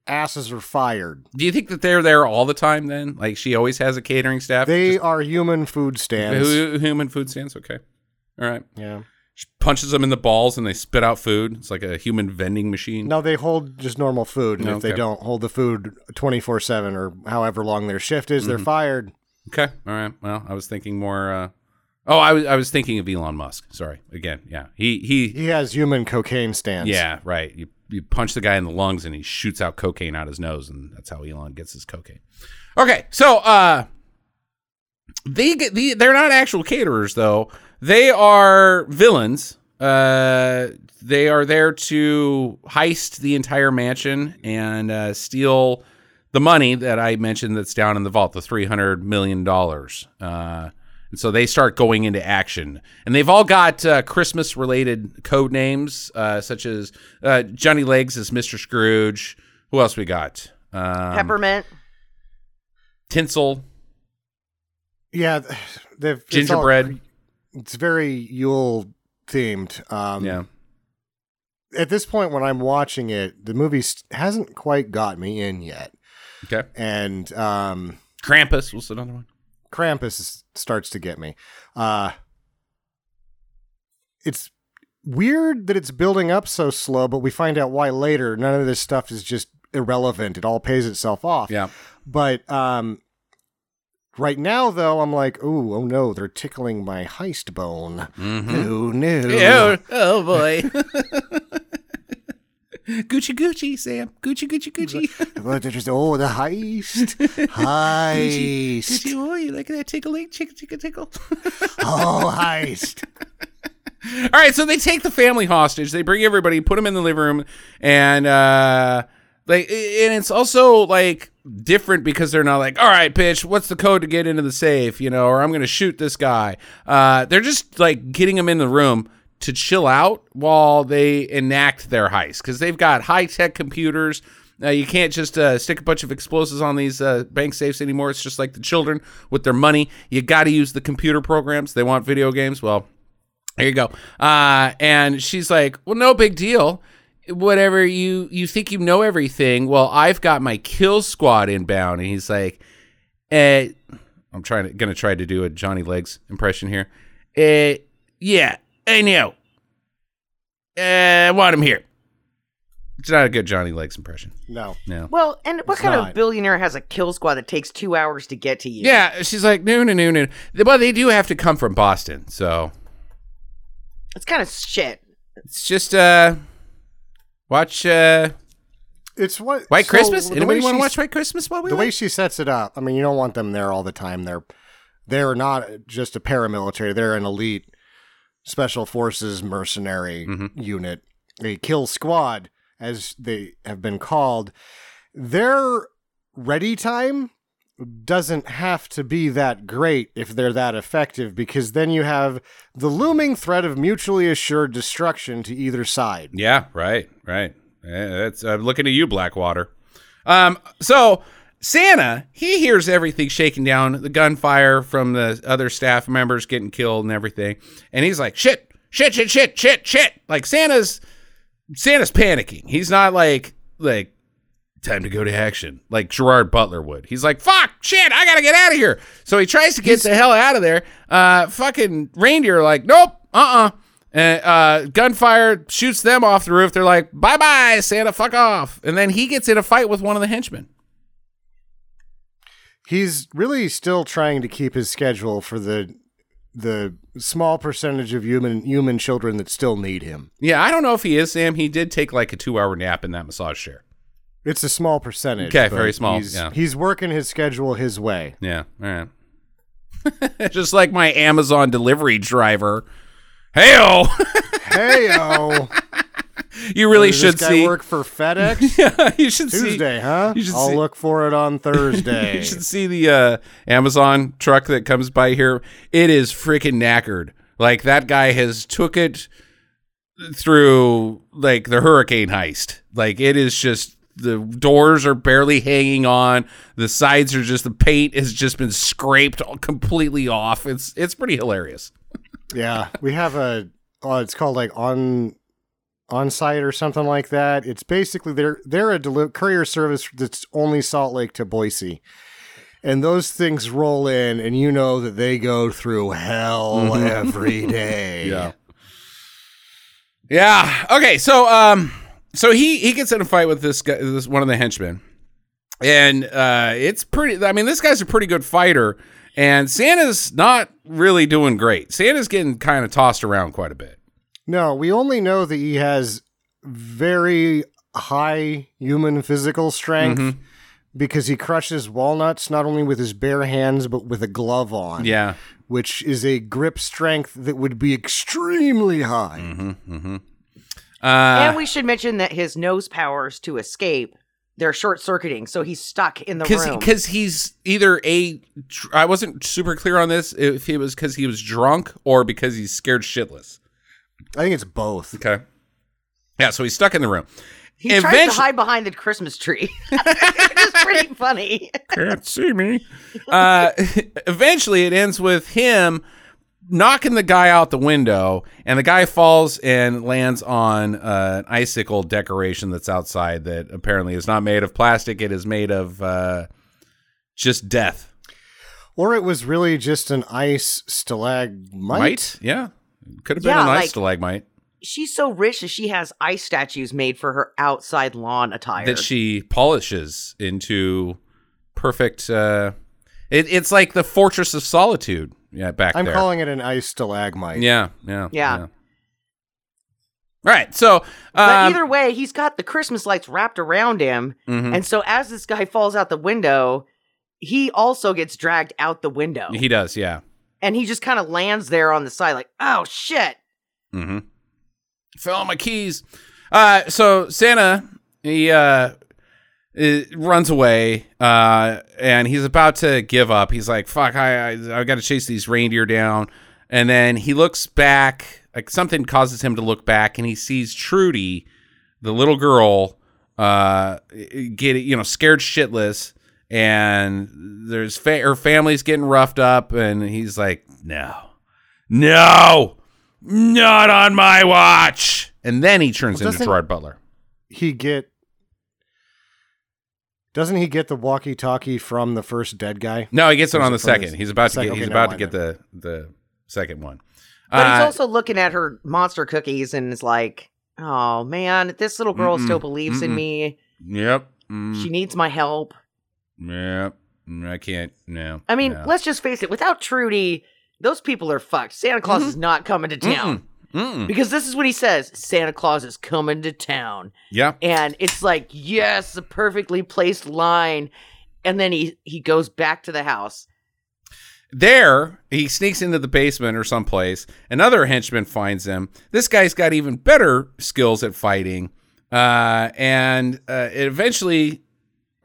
Asses are fired. Do you think that they're there all the time then? Like she always has a catering staff? They Just- are human food stands. Hu- human food stands? Okay. All right. yeah. She punches them in the balls and they spit out food. It's like a human vending machine. No, they hold just normal food, and if they don't hold the food twenty four seven or however long their shift is, Mm-hmm. they're fired. Okay. All right. Well, I was thinking more. Uh, oh, I was I was thinking of Elon Musk. Sorry. Again. Yeah. He he. He has human cocaine stands. Yeah. Right. You you punch the guy in the lungs and he shoots out cocaine out his nose, and that's how Elon gets his cocaine. Okay. So uh, they get the they're not actual caterers though. They are villains. Uh, they are there to heist the entire mansion and uh, steal the money that I mentioned that's down in the vault, the three hundred million dollars. Uh, and so they start going into action, and they've all got uh, Christmas-related code names, uh, such as uh, Johnny Legs is Mister Scrooge. Who else we got? Um, Peppermint. Tinsel, yeah. They've it's all- gingerbread. It's, very Yule themed. Um, yeah, At this point, when I'm watching it, the movie hasn't quite got me in yet, okay. and um, Krampus was another one. Krampus is- starts to get me. Uh, it's weird that it's building up so slow, but we find out why later. None of this stuff is just irrelevant. It all pays itself off. Yeah, But um, right now, though, I'm like, ooh, oh no, they're tickling my heist bone. mm-hmm. Oh no. Oh, oh boy. Gucci Gucci, Sam. Gucci Gucci Gucci. But they're just, oh, the heist. Gucci, Heist. oh, you like that tickling, tickle, tickle, tickle. oh, heist. All right, so they take the family hostage. They bring everybody, put them in the living room, and uh, like, and it's also like different because they're not like, all right, bitch, what's the code to get into the safe, you know, or I'm gonna shoot this guy. Uh, they're just like getting them in the room to chill out while they enact their heist because they've got high tech computers. Uh, you can't just uh, stick a bunch of explosives on these uh, bank safes anymore. It's just like the children with their money. You got to use the computer programs. They want video games. Well, there you go. Uh, and she's like, "Well, no big deal. Whatever you you think you know everything. Well, I've got my kill squad inbound." And he's like, eh, "I'm trying to gonna try to do a Johnny Legs impression here. Eh, yeah, I know. Eh, I want him here." It's not a good Johnny Legs impression. No. No. Well, and what It's kind not. of billionaire has a kill squad that takes two hours to get to you? Yeah, she's like, no, no, no, no. Well, they do have to come from Boston, so It's kind of shit. it's just uh, watch uh, It's what White so Christmas. the Anybody way want to she's- watch White Christmas while we the way she sets it up, I mean, you don't want them there all the time. They're they're not just a paramilitary; they're an elite special forces mercenary Mhm. unit. a kill squad, as they have been called, their ready time doesn't have to be that great if they're that effective because then you have the looming threat of mutually assured destruction to either side. Yeah, right, right. That's I'm looking at you, Blackwater. Um, so Santa he hears everything shaking down, the gunfire from the other staff members getting killed and everything, and he's like, "Shit, shit, shit, shit, shit, shit!" Like Santa's Santa's panicking. He's not like like time to go to action like Gerard Butler would. He's like, "Fuck, shit, I gotta get out of here." So he tries to get the hell out of there. Uh, fucking reindeer like, "Nope, uh, uh And uh, gunfire shoots them off the roof. They're like, "Bye, bye, Santa, fuck off." And then he gets in a fight with one of the henchmen. He's really still trying to keep his schedule for the the small percentage of human human children that still need him. Yeah, I don't know if he is Sam. He did take like a two-hour nap in that massage chair. It's a small percentage. Okay, very small, He's, yeah. he's working his schedule his way. Yeah, all right. Just like my Amazon delivery driver. Heyo, Hey, oh, you really should this guy see. work for FedEx Yeah, you should see. Tuesday, huh? you should I'll see- look for it on Thursday. You should see the uh, Amazon truck that comes by here. It is freaking knackered. Like that guy has took it through like the hurricane heist. Like it is just the doors are barely hanging on. The sides are just the paint has just been scraped all completely off. It's it's pretty hilarious. Yeah, we have a. Oh, it's called like on on site or something like that. It's basically they're they're a deli- courier service that's only Salt Lake to Boise, and those things roll in, and you know that they go through hell every day. Yeah. Yeah. Okay. So um, so he he gets in a fight with this guy, this one of the henchmen, and uh, it's pretty. I mean, this guy's a pretty good fighter, and Santa's not really doing great. Santa's getting kind of tossed around quite a bit. No, we only know that he has very high human physical strength Mhm. because he crushes walnuts not only with his bare hands but with a glove on. Yeah. which is a grip strength that would be extremely high. Mm-hmm. Mm-hmm. Uh, and we should mention that his nose powers to escape they're short circuiting, so he's stuck in the because room. because he's either a, I wasn't super clear on this if it was because he was drunk or because he's scared shitless. I think it's both. Okay. Yeah, so he's stuck in the room. he tries to eventually- hide behind the Christmas tree. it's pretty funny. Can't see me. Uh, eventually, it ends with him knocking the guy out the window, and the guy falls and lands on uh, an icicle decoration that's outside that apparently is not made of plastic. It is made of uh, just death. Or it was really just an ice stalagmite. Might? Yeah. Could have been Yeah, a nice like- stalagmite She's so rich that she has ice statues made for her outside lawn attire. that she polishes into perfect. Uh, it, it's like the Fortress of Solitude. Yeah, back I'm there. calling it an ice stalagmite. Yeah, yeah, Yeah. All right, so but um, either way, he's got the Christmas lights wrapped around him, mhm. and so as this guy falls out the window, he also gets dragged out the window, he does, yeah. And he just kind of lands there on the side, like, "Oh shit!" Mm-hmm. Fell on my keys. Uh, so Santa he uh runs away, uh, and he's about to give up. He's like, "Fuck, I I, I got to chase these reindeer down." And then he looks back, like something causes him to look back, and he sees Trudy, the little girl, uh, get you know scared shitless, and there's fa- her family's getting roughed up, and he's like, "No, no." Not on my watch. And then he turns Well, into doesn't- Gerard Butler. He get. Doesn't he get the walkie-talkie from the first dead guy? No, he gets it on the is it from second. the He's about to second? get. Okay, He's never about to mind get the the second one. But he's Uh, also looking at her monster cookies and is like, "Oh man, this little girl Mm-mm, still believes mm-mm. in me. Yep. Mm, She needs my help." Yep. Mm, I can't. No. I mean, no. let's just face it. Without Trudy, those people are fucked. Santa Claus Mm-hmm. is not coming to town. Mm-mm. Because this is what he says Santa Claus is coming to town. Yeah. And it's like, yes, a perfectly placed line. And then he, he goes back to the house. There, he sneaks into the basement or someplace. Another henchman finds him. This guy's got even better skills at fighting. Uh, and uh, it eventually,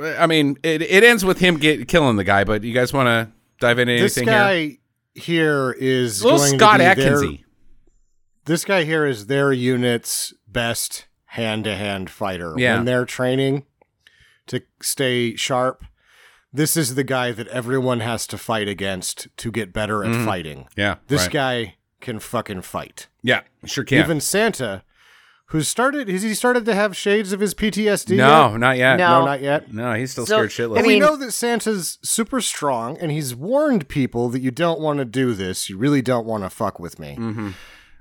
I mean, it, it ends with him get, killing the guy. But you guys want to dive into This anything here? guy here is Little going Scott to be their- Atkinsy. this guy here is their unit's best hand-to-hand fighter. Yeah. When they're training to stay sharp, this is the guy that everyone has to fight against to get better at mm-hmm. fighting. Yeah, This right. guy can fucking fight. Yeah, sure can. Even Santa, who started, has he started to have shades of his PTSD? no, yet? not yet. No. no, not yet. No, he's still So- scared shitless. I And we know that Santa's super strong, and he's warned people that you don't want to do this. You really don't want to fuck with me. mm-hmm.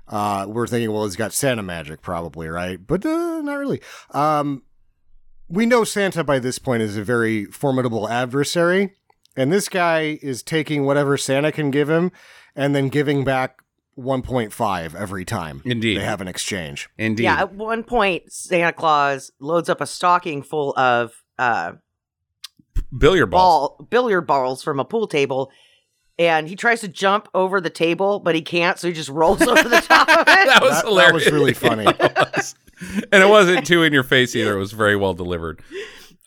Uh, we're thinking, well, he's got Santa magic, probably, right? But uh, not really. Um, we know Santa by this point is a very formidable adversary, and this guy is taking whatever Santa can give him and then giving back 1.5 every time. Indeed. They have an exchange. Indeed. Yeah, at one point, Santa Claus loads up a stocking full of uh, Billiard balls. ball billiard balls from a pool table, and he tries to jump over the table, but he can't, so he just rolls over the top of it. that was That- that was really funny. It was. and it wasn't too in your face either. It was very well delivered.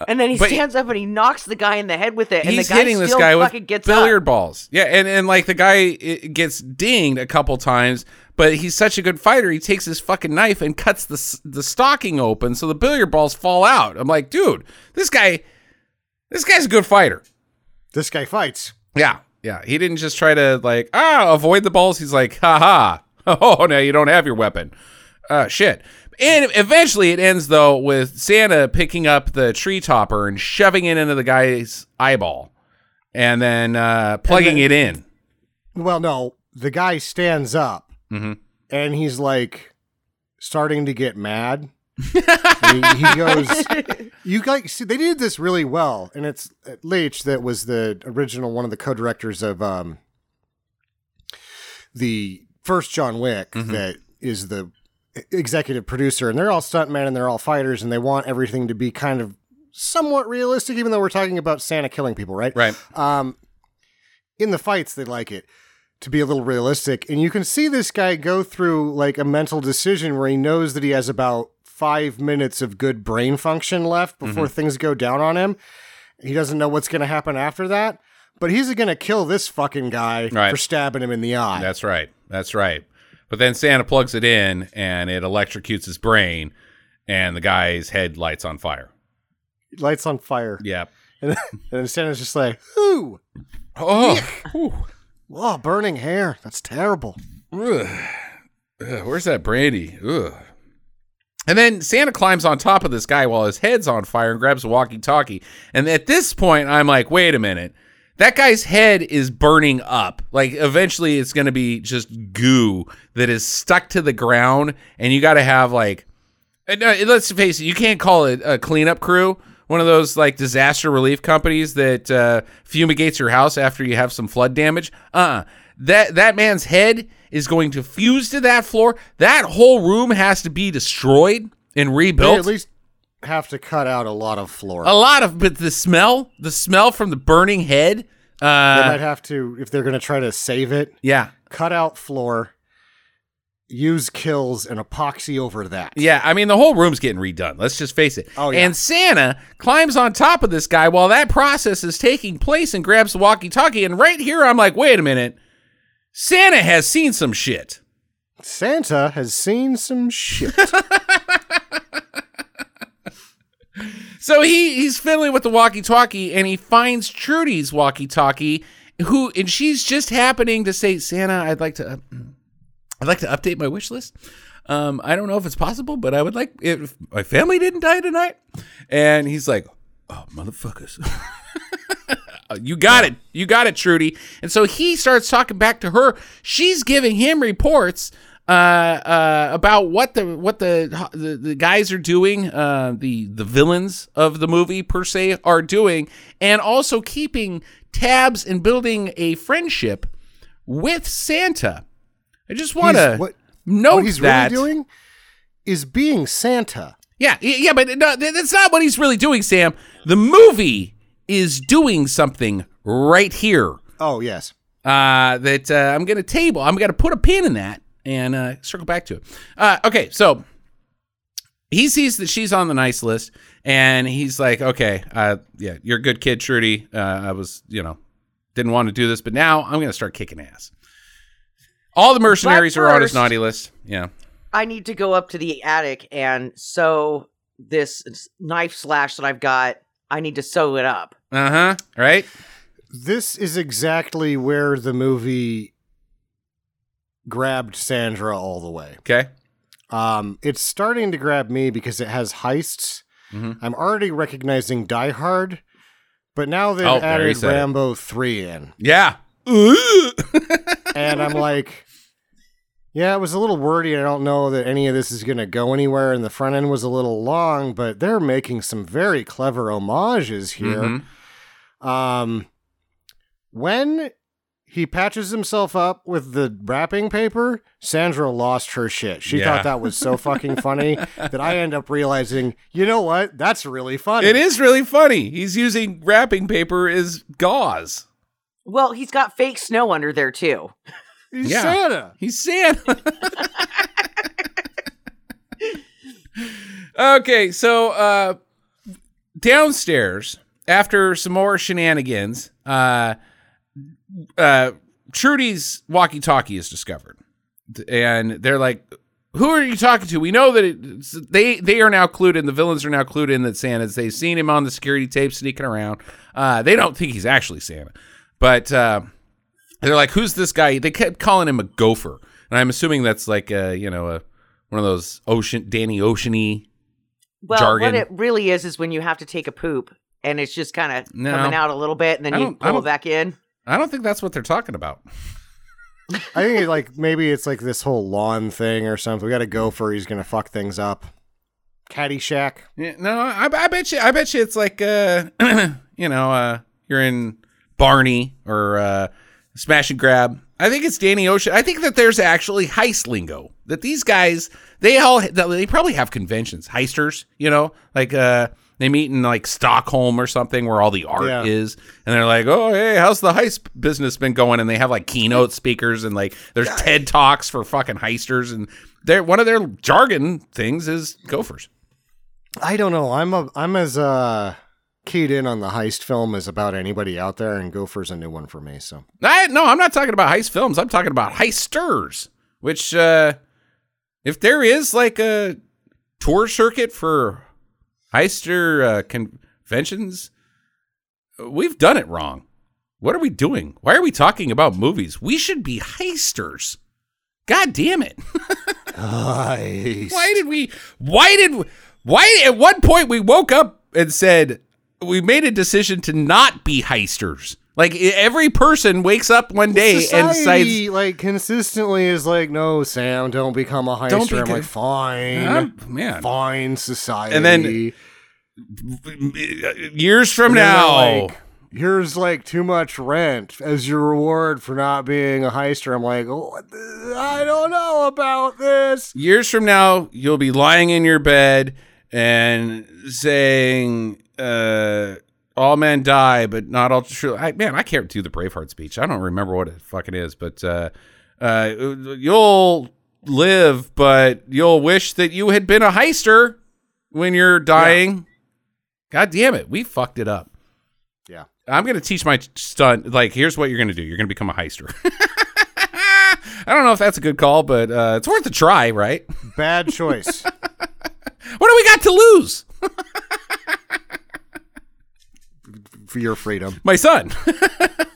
And then he But- stands up and he knocks the guy in the head with it, and He's the guy hitting this still guy with gets billiard up. balls. Yeah, and, and like the guy gets dinged a couple times, but he's such a good fighter. He takes his fucking knife and cuts the the stocking open, so the billiard balls fall out. I'm like, dude, this guy, this guy's a good fighter. This guy fights. Yeah, yeah. He didn't just try to like ah avoid the balls. He's like, ha ha. Oh, now you don't have your weapon. Uh, shit. And eventually it ends though with Santa picking up the tree topper and shoving it into the guy's eyeball, and then uh, plugging it in. Well, no, the guy stands up Mhm. and he's like starting to get mad. he, he goes, "You guys, see, they did this really well." And it's uh, Leitch that was the original one of the co-directors of um, the first John Wick Mhm. that is the executive producer, and they're all stuntmen and they're all fighters, and they want everything to be kind of somewhat realistic, even though we're talking about Santa killing people, right? Right. Um, in the fights, they like it to be a little realistic, and you can see this guy go through like a mental decision where he knows that he has about five minutes of good brain function left before things go down on him. He doesn't know what's going to happen after that, but he's going to kill this fucking guy Right. for stabbing him in the eye. That's right. That's right. But then Santa plugs it in and it electrocutes his brain, and the guy's head lights on fire. Lights on fire, Yep. and, and then Santa's just like, "Ooh, Oh. Whoa, burning hair. That's terrible." Ugh. Ugh, where's that brandy? Ugh. And then Santa climbs on top of this guy while his head's on fire and grabs a walkie-talkie. And at this point, I'm like, wait a minute. That guy's head is burning up. Like eventually it's going to be just goo that is stuck to the ground and you got to have like and, uh, let's face it, you can't call it a cleanup crew, one of those like disaster relief companies that uh, fumigates your house after you have some flood damage. Uh, that that man's head is going to fuse to that floor. That whole room has to be destroyed and rebuilt. at least have to cut out a lot of floor. a lot of, but the smell, the smell from the burning head. Uh, they might have to, if they're going to try to save it, yeah, cut out floor, use kills, and epoxy over that. Yeah, I mean the whole room's getting redone. Let's just face it. Oh, yeah. And Santa climbs on top of this guy while that process is taking place and grabs the walkie-talkie. And right here, I'm like, wait a minute, Santa has seen some shit. Santa has seen some shit. So he he's fiddling with the walkie-talkie and he finds Trudy's walkie-talkie, who and she's just happening to say, Santa, I'd like to, I'd like to update my wish list. Um, I don't know if it's possible, but I would like if my family didn't die tonight. And he's like, oh motherfuckers. You got it. You got it, Trudy. And so he starts talking back to her. She's giving him reports uh, uh, about what the what the, the the guys are doing, uh, the the villains of the movie per se are doing, and also keeping tabs and building a friendship with Santa. I just want to note what he's that. really doing is being Santa. Yeah, yeah, but no, that's not what he's really doing, Sam. The movie is doing something right here. Oh, yes. uh, that uh, I'm going to table. I'm going to put a pin in that and uh, circle back to it. Uh, okay, so he sees that she's on the nice list, and he's like, "Okay, uh, yeah, you're a good kid, Trudy. Uh, I was, you know, didn't want to do this, but now I'm going to start kicking ass." All the mercenaries are on his naughty list. Yeah. I need to go up to the attic and sew this knife slash that I've got. I need to sew it up. Uh huh. Right. This is exactly where the movie grabbed Sandra all the way. Okay. Um, it's starting to grab me because it has heists. Mhm. I'm already recognizing Die Hard, but now they've Oh, added said it. Rambo 3 in. Yeah. And I'm like, yeah, it was a little wordy. I don't know that any of this is going to go anywhere. And the front end was a little long, but they're making some very clever homages here. Mhm. Um, when he patches himself up with the wrapping paper, Sandra lost her shit. She Yeah. thought that was so fucking funny that I end up realizing, you know what? That's really funny. It is really funny. He's using wrapping paper as gauze. Well, he's got fake snow under there too. He's Yeah. Santa. He's Santa. okay, so uh downstairs after some more shenanigans, uh uh Trudy's walkie-talkie is discovered. And they're like who are you talking to? We know that it, they they are now clued in. The villains are now clued in that Santa's. They've seen him on the security tape sneaking around. Uh, they don't think he's actually Santa, but uh, they're like, "Who's this guy?" They kept calling him a gopher, and I'm assuming that's like a you know a one of those ocean Danny Oceany. Well, Jargon. what it really is is when you have to take a poop and it's just kind of No. coming out a little bit and then you pull it back in. I don't think that's what they're talking about. I think it, like maybe it's like this whole lawn thing or something. We got to go for he's gonna fuck things up. Caddyshack. Yeah, no, I, I bet you. I bet you it's like uh, you know, uh, you're in Barney or uh, Smash and Grab. I think it's Danny Ocean. I think that there's actually heist lingo. That these guys, they all, they probably have conventions, heisters. You know, like uh, they meet in like Stockholm or something where all the art Yeah. is, and they're like, "Oh, hey, how's the heist business been going?" And they have like keynote speakers and like there's TED talks for fucking heisters, and they're one of their jargon things is gophers. I don't know. I'm a I'm as uh keyed in on the heist film as about anybody out there, and Gopher's a new one for me. So I, no, I'm not talking about heist films. I'm talking about heisters, which, uh, if there is like a tour circuit for heister uh, conventions, we've done it wrong. What are we doing? Why are we talking about movies? We should be heisters. God damn it. Why did we, why did, why at one point we woke up and said, we made a decision to not be heisters. Like every person wakes up one day and decides, like consistently is like, no, Sam, don't become a heister. Don't be I'm good. like, fine, "Huh? man, fine, society. And then years from And then they're now, like, here's like too much rent as your reward for not being a heister. I'm like, oh, I don't know about this. years from now, you'll be lying in your bed and saying, uh, all men die, but not all true. I, man, I can't do the Braveheart speech. I don't remember what it fucking is, but uh, uh, you'll live, but you'll wish that you had been a heister when you're dying. God damn it, we fucked it up. Yeah. I'm gonna teach my son. Like, here's what you're gonna do. You're gonna become a heister. I don't know if that's a good call, but uh, it's worth a try, right? Bad choice. What do we got to lose? for your freedom. My son.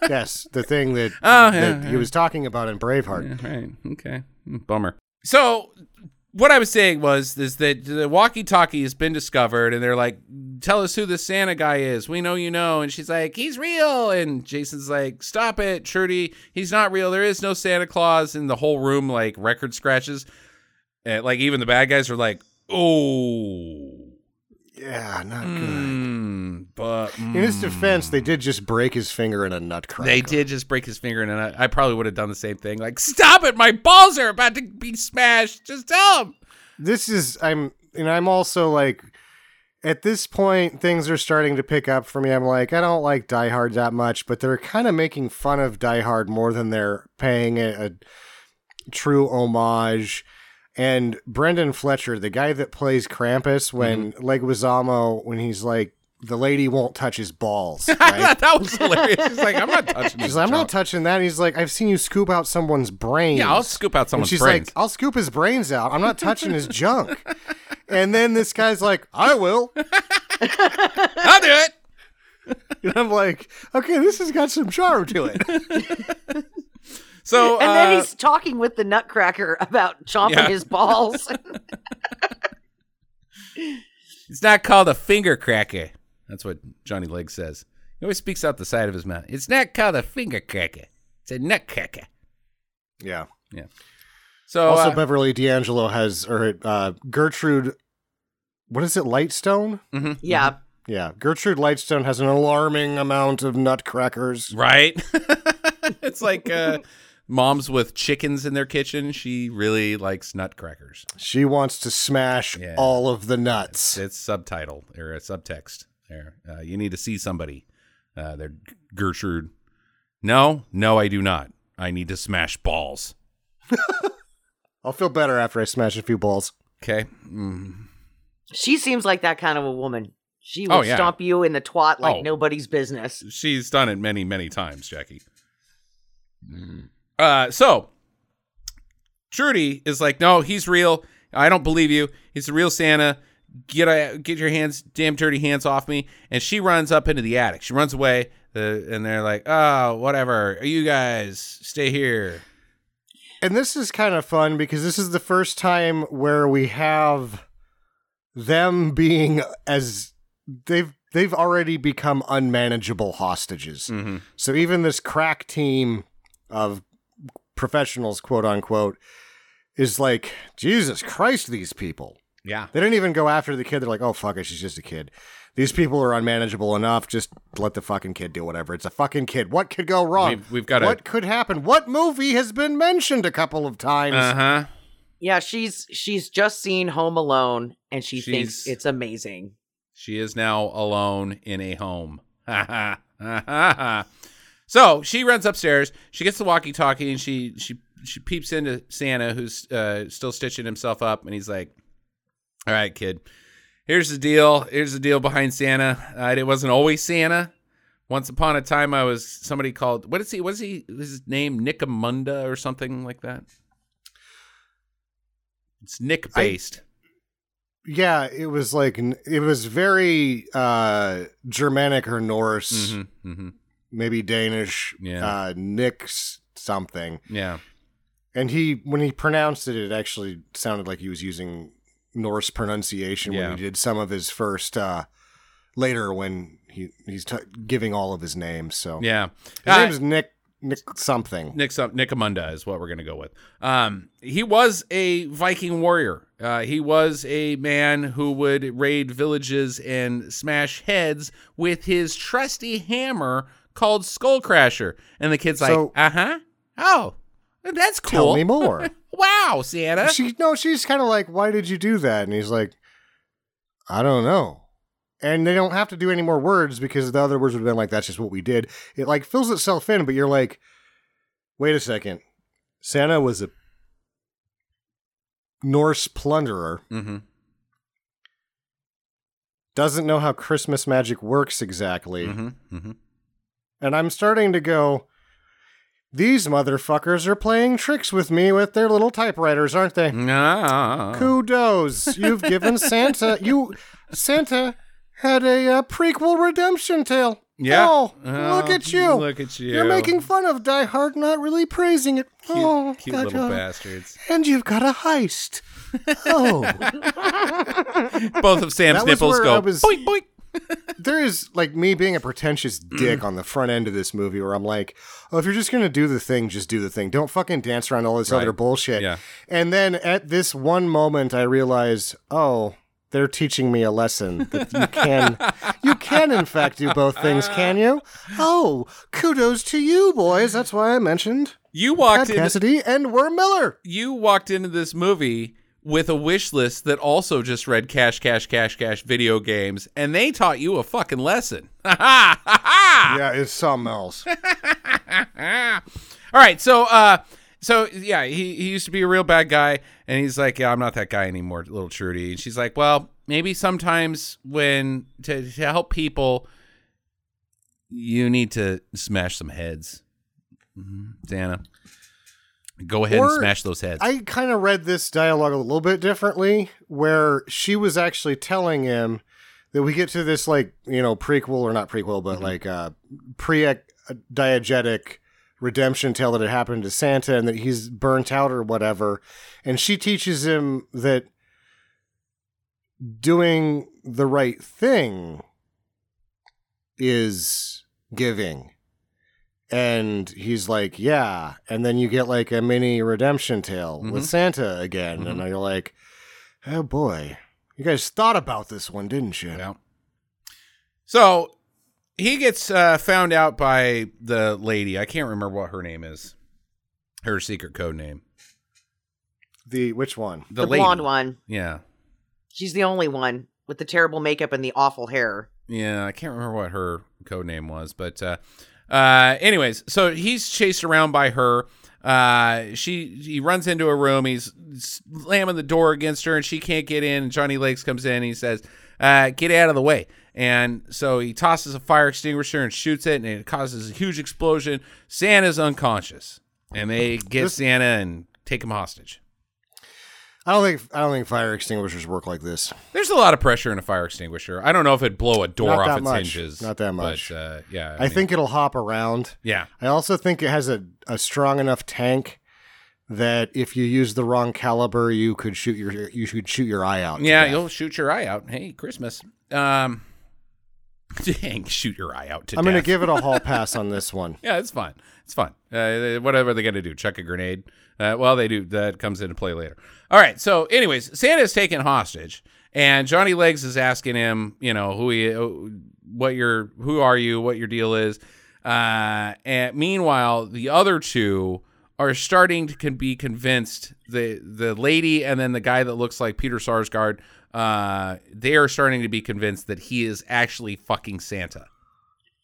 Yes, the thing that, Oh, that yeah, he was talking about in Braveheart. right. Okay. Mm, Bummer. So what I was saying was is that the walkie-talkie has been discovered, and they're like, "Tell us who the Santa guy is. We know you know." And she's like, "He's real." And Jason's like, "Stop it, Trudy. He's not real. There is no Santa Claus." And the whole room like record scratches. And like even the bad guys are like, "Oh." Yeah, not good. Mm, but In his defense, they did just break his finger in a nutcracker. They did just break his finger, and I, I probably would have done the same thing. Like, stop it! My balls are about to be smashed. Just tell him. This is I'm and I'm also like at this point, things are starting to pick up for me. I'm like, I don't like Die Hard that much, but they're kind of making fun of Die Hard more than they're paying it a true homage. And Brendan Fletcher, the guy that plays Krampus, when mm-hmm. Leguizamo, when he's like, the lady won't touch his balls, right? that was hilarious. He's like, I'm not touching She's like, I'm not touching that. He's like, I've seen you scoop out someone's brains. Yeah, I'll scoop out And someone's she's brains. like, I'll scoop his brains out. I'm not touching his junk. And then this guy's like, I will. I'll do it. And I'm like, okay, this has got some charm to it. So And uh, then he's talking with the Nutcracker about chomping Yeah. his balls. it's not called a finger cracker. That's what Johnny Leg says. He always speaks out the side of his mouth. It's not called a finger cracker. It's a nutcracker. Yeah. Yeah. So also, uh, Beverly D'Angelo has, or uh, Gertrude, what is it, Lightstone? mhm, yeah. Yeah. Gertrude Lightstone has an alarming amount of nutcrackers. right. it's like uh, moms with chickens in their kitchen. She really likes nutcrackers. She wants to smash Yeah. all of the nuts. It's subtitle or a subtext there. Uh, you need to see somebody. Uh, they're Gertrude. No, no, I do not. I need to smash balls. I'll feel better after I smash a few balls. Okay. Mm. She seems like that kind of a woman. She will Oh, yeah. stomp you in the twat like Oh. nobody's business. She's done it many, many times, Jackie. Uh, so Trudy is like, no, he's real. I don't believe you. He's the real Santa. Get a, get your hands, damn dirty hands off me. And she runs up into the attic. She runs away. The, and they're like, oh, whatever. You guys stay here. And this is kind of fun because this is the first time where we have them being as they've they've already become unmanageable hostages. Mm-hmm. So even this crack team of professionals, quote unquote, is like, Jesus Christ, these people. Yeah. They didn't even go after the kid. They're like, oh, fuck it, she's just a kid. These people are unmanageable enough. Just let the fucking kid do whatever. It's a fucking kid. What could go wrong? We've, we've got what could happen? What movie has been mentioned a couple of times? Uh huh. Yeah, she's she's just seen Home Alone and she thinks it's amazing. She is now alone in a home. So she runs upstairs. She gets the walkie-talkie and she she she peeps into Santa, who's uh, still stitching himself up, and he's like, "All right, kid, here's the deal. Here's the deal behind Santa. Uh, it wasn't always Santa. Once upon a time, I was somebody called what is he? What is he? His name Nicomunda or something like that. It's Nick I- based. Yeah, it was like it was very uh Germanic or Norse, hmm hmm maybe Danish. Yeah. uh, Nix something. Yeah. And he, when he pronounced it, it actually sounded like he was using Norse pronunciation Yeah. when he did some of his first. uh Later, when he he's t- giving all of his names, so Yeah. his Uh, name is Nick Nick something. Nick Nicomunda is what we're gonna go with. Um, he was a Viking warrior. Uh, he was a man who would raid villages and smash heads with his trusty hammer called Skullcrasher. And the kid's like, So- "Uh huh. Oh, that's cool. Tell me more. wow, Santa. she no, she's kind of like, "Why did you do that?" And he's like, "I don't know." And they don't have to do any more words because the other words would have been like, "That's just what we did." It like fills itself in, but you're like, "Wait a second, Santa was a Norse plunderer, mm-hmm. doesn't know how Christmas magic works exactly," Mm-hmm. Mm-hmm. And I'm starting to go. These motherfuckers are playing tricks with me with their little typewriters, aren't they? Ah. Kudos. You've given Santa you Santa had a uh, prequel redemption tale. Yeah. Oh, Oh, look at you. Look at you. You're making fun of Die Hard, not really praising it. cute, oh, cute God, little uh, bastards. And you've got a heist. Oh, Both of Sam's nipples go was- boink boink. There is like me being a pretentious Mm. dick on the front end of this movie where I'm like, oh, if you're just gonna do the thing, just do the thing. Don't fucking dance around all this Right. other bullshit. Yeah. And then at this one moment, I realize, oh, they're teaching me a lesson that you can, you can in fact do both things, can you? Oh, kudos to you, boys. That's why I mentioned You Pat walked in. Cassidy and Worm Miller. you walked into this movie with a wish list that also just read cash, cash, cash, cash video games, and they taught you a fucking lesson. Ha ha ha ha! Yeah, it's something else. All right, so uh so yeah, he, he used to be a real bad guy and he's like, Yeah, I'm not that guy anymore, little Trudy. And she's like, Well, maybe sometimes when to, to help people you need to smash some heads. Mhm. Dana. Go ahead and smash those heads. I kind of read this dialogue a little bit differently, where she was actually telling him that we get to this like you know prequel or not prequel, but like uh, pre-diegetic redemption tale that had happened to Santa and that he's burnt out or whatever, and she teaches him that doing the right thing is giving. And he's like, yeah. And then you get like a mini redemption tale with Mhm. Santa again. And you're like, oh boy, you guys thought about this one, didn't you? Yeah. So he gets uh, found out by the lady. I can't remember what her name is. Her secret code name. The which one? The, The, lady. blonde one. Yeah. She's the only one with the terrible makeup and the awful hair. Yeah, I can't remember what her code name was, but uh, uh, anyways, so he's chased around by her. Uh, she he runs into a room. He's slamming the door against her, and she can't get in. And Johnny Legs comes in. And he says, uh, "Get out of the way!" And so he tosses a fire extinguisher and shoots it, and it causes a huge explosion. Santa's unconscious, and they get This- Santa and take him hostage. I don't think I don't think fire extinguishers work like this. There's a lot of pressure in a fire extinguisher. I don't know if it'd blow a door Not off that its much. hinges. Not that much. But, uh, yeah, I, mean, think it'll hop around. Yeah. I also think it has a, a strong enough tank that if you use the wrong caliber, you could shoot your you should shoot your eye out. Yeah, you'll shoot your eye out. Hey, Christmas. Um, dang, shoot your eye out to I'm going to give it a hall pass on this one. Yeah, it's fine. It's fine. Uh, whatever they're gonna do, chuck a grenade. Uh, well, they do. That comes into play later. All right. So, anyways, Santa's taken hostage, and Johnny Legs is asking him, you know, who he, what your, who are you, what your deal is. Uh, and meanwhile, the other two are starting to can be convinced the the lady and then the guy that looks like Peter Sarsgaard. Uh, they are starting to be convinced that he is actually fucking Santa.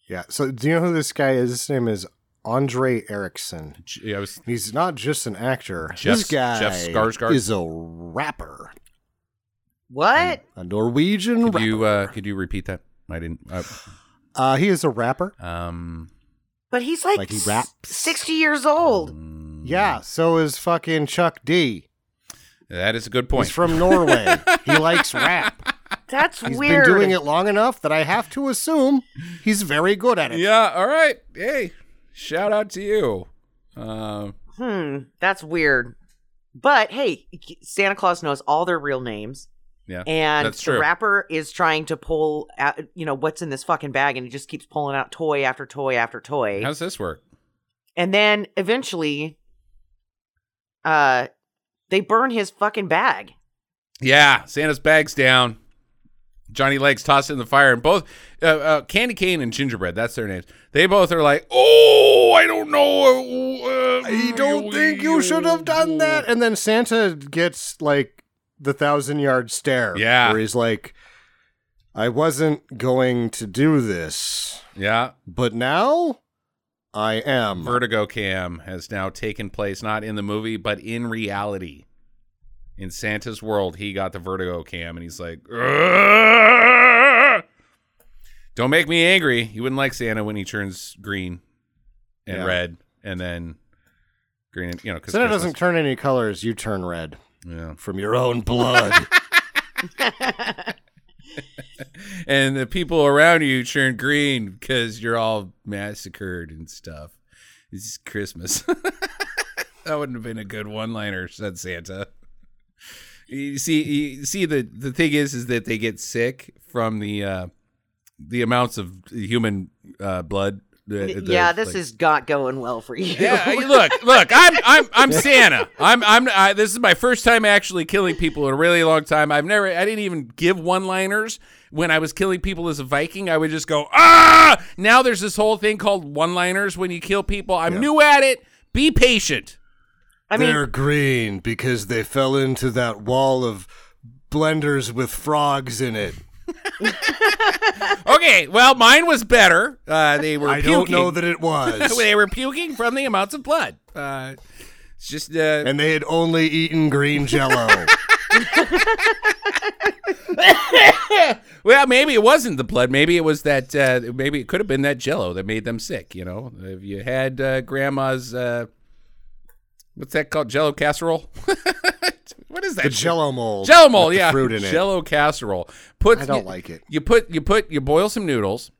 Yeah. So do you know who this guy is? His name is Andre Eriksson. J- I was He's not just an actor. Jeff- this guy Jeff Skarsgård? is a rapper, What? a Norwegian Could rapper. you uh, could you repeat that? I didn't. Uh, uh, he is a rapper. um. But he's like, Like he raps? 60 years old. mm, Yeah. So is fucking Chuck D. that is a good point. He's from Norway. he likes rap. That's He's weird. been doing it long enough that I have to assume he's very good at it. yeah. All right. Hey, shout out to you. Uh, Hmm, that's weird. But hey, Santa Claus knows all their real names. yeah. And That's the true. rapper is trying to pull out, you know, what's in this fucking bag, and he just keeps pulling out toy after toy after toy. How does this work? and then eventually, uh, they burn his fucking bag. Yeah. Santa's bag's down. Johnny Legs tossed it in the fire, and both uh, uh, Candy Cane and Gingerbread. That's their names. They both are like, "Oh, I don't know. Uh, I don't think you should have done that. And then Santa gets like the thousand yard stare. Yeah. Where he's like, I wasn't going to do this, Yeah. but now I am. Vertigo Cam has now taken place not in the movie but in reality. In Santa's world, he got the Vertigo Cam and he's like, "Ugh! "Don't make me angry." You wouldn't like Santa when he turns green and Yeah. red and then green and you know cuz Santa doesn't turn any colors, you turn red yeah. from your own blood. And the people around you turn green cuz you're all massacred and stuff. It's Christmas. that wouldn't have been a good one-liner, said Santa. You see, you see the the thing is, is that they get sick from the uh, the amounts of human uh, blood. The- the- yeah, this like- is not going well for you. Yeah, look, look, I'm I'm I'm Santa. I'm I'm I, this is my first time actually killing people in a really long time. I've never I didn't even give one-liners when I was killing people as a Viking. I would just go ah. Now there's this whole thing called one-liners when you kill people. I'm new at it. Be patient. I mean, They're green because they fell into that wall of blenders with frogs in it. Okay, well, mine was better. Uh, they were I puking. don't know that it was. they were puking from the amounts of blood. Uh, it's just uh, and they had only eaten green jello. well, maybe it wasn't the blood. Maybe it was that. Uh, maybe it could have been that Jello that made them sick. You know, if you had uh, Grandma's uh, what's that called? Jello casserole. What is that? the shit? jello mold. Jello mold, yeah. Fruit in it. Jello casserole. Put I don't you, like it. You put you put you boil some noodles.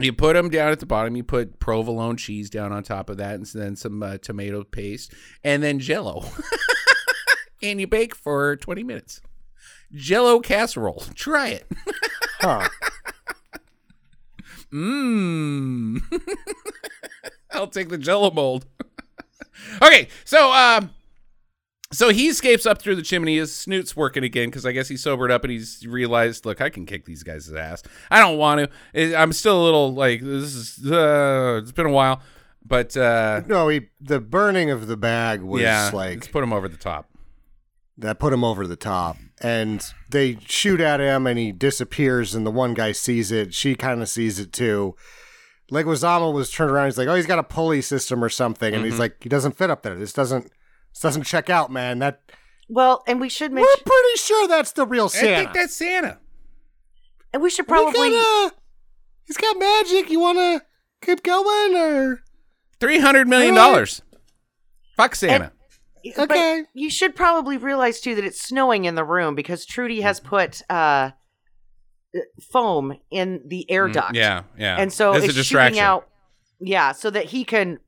You put them down at the bottom. You put provolone cheese down on top of that, and then some uh, tomato paste, and then Jello, and you bake for twenty minutes. Jello casserole. Try it. Huh. Mmm. I'll take the Jello mold. okay, so um, so he escapes up through the chimney. His snoot's working again because I guess he sobered up and he's realized, look, I can kick these guys' ass. I don't want to. I'm still a little like this is. Uh, it's been a while, but uh, No, he, the burning of the bag was yeah, like let's put him over the top. that put him over the top. And they shoot at him and he disappears and the one guy sees it. She kind of sees it too. Leguizamo was turned around. He's like, "Oh, he's got a pulley system or something," and Mm-hmm. he's like, "He doesn't fit up there. This doesn't, this doesn't check out, man. That well, and we should we're pretty sure that's the real Santa. I think that's Santa. and we should We probably. gotta- he's got magic. You want to keep going or Three hundred million dollars. Fuck Santa. but okay? you should probably realize too that it's snowing in the room because Trudy has Mm-hmm. put uh, foam in the air duct. Mm, yeah, yeah. and so As a it's distraction. shooting out. Yeah, so that he can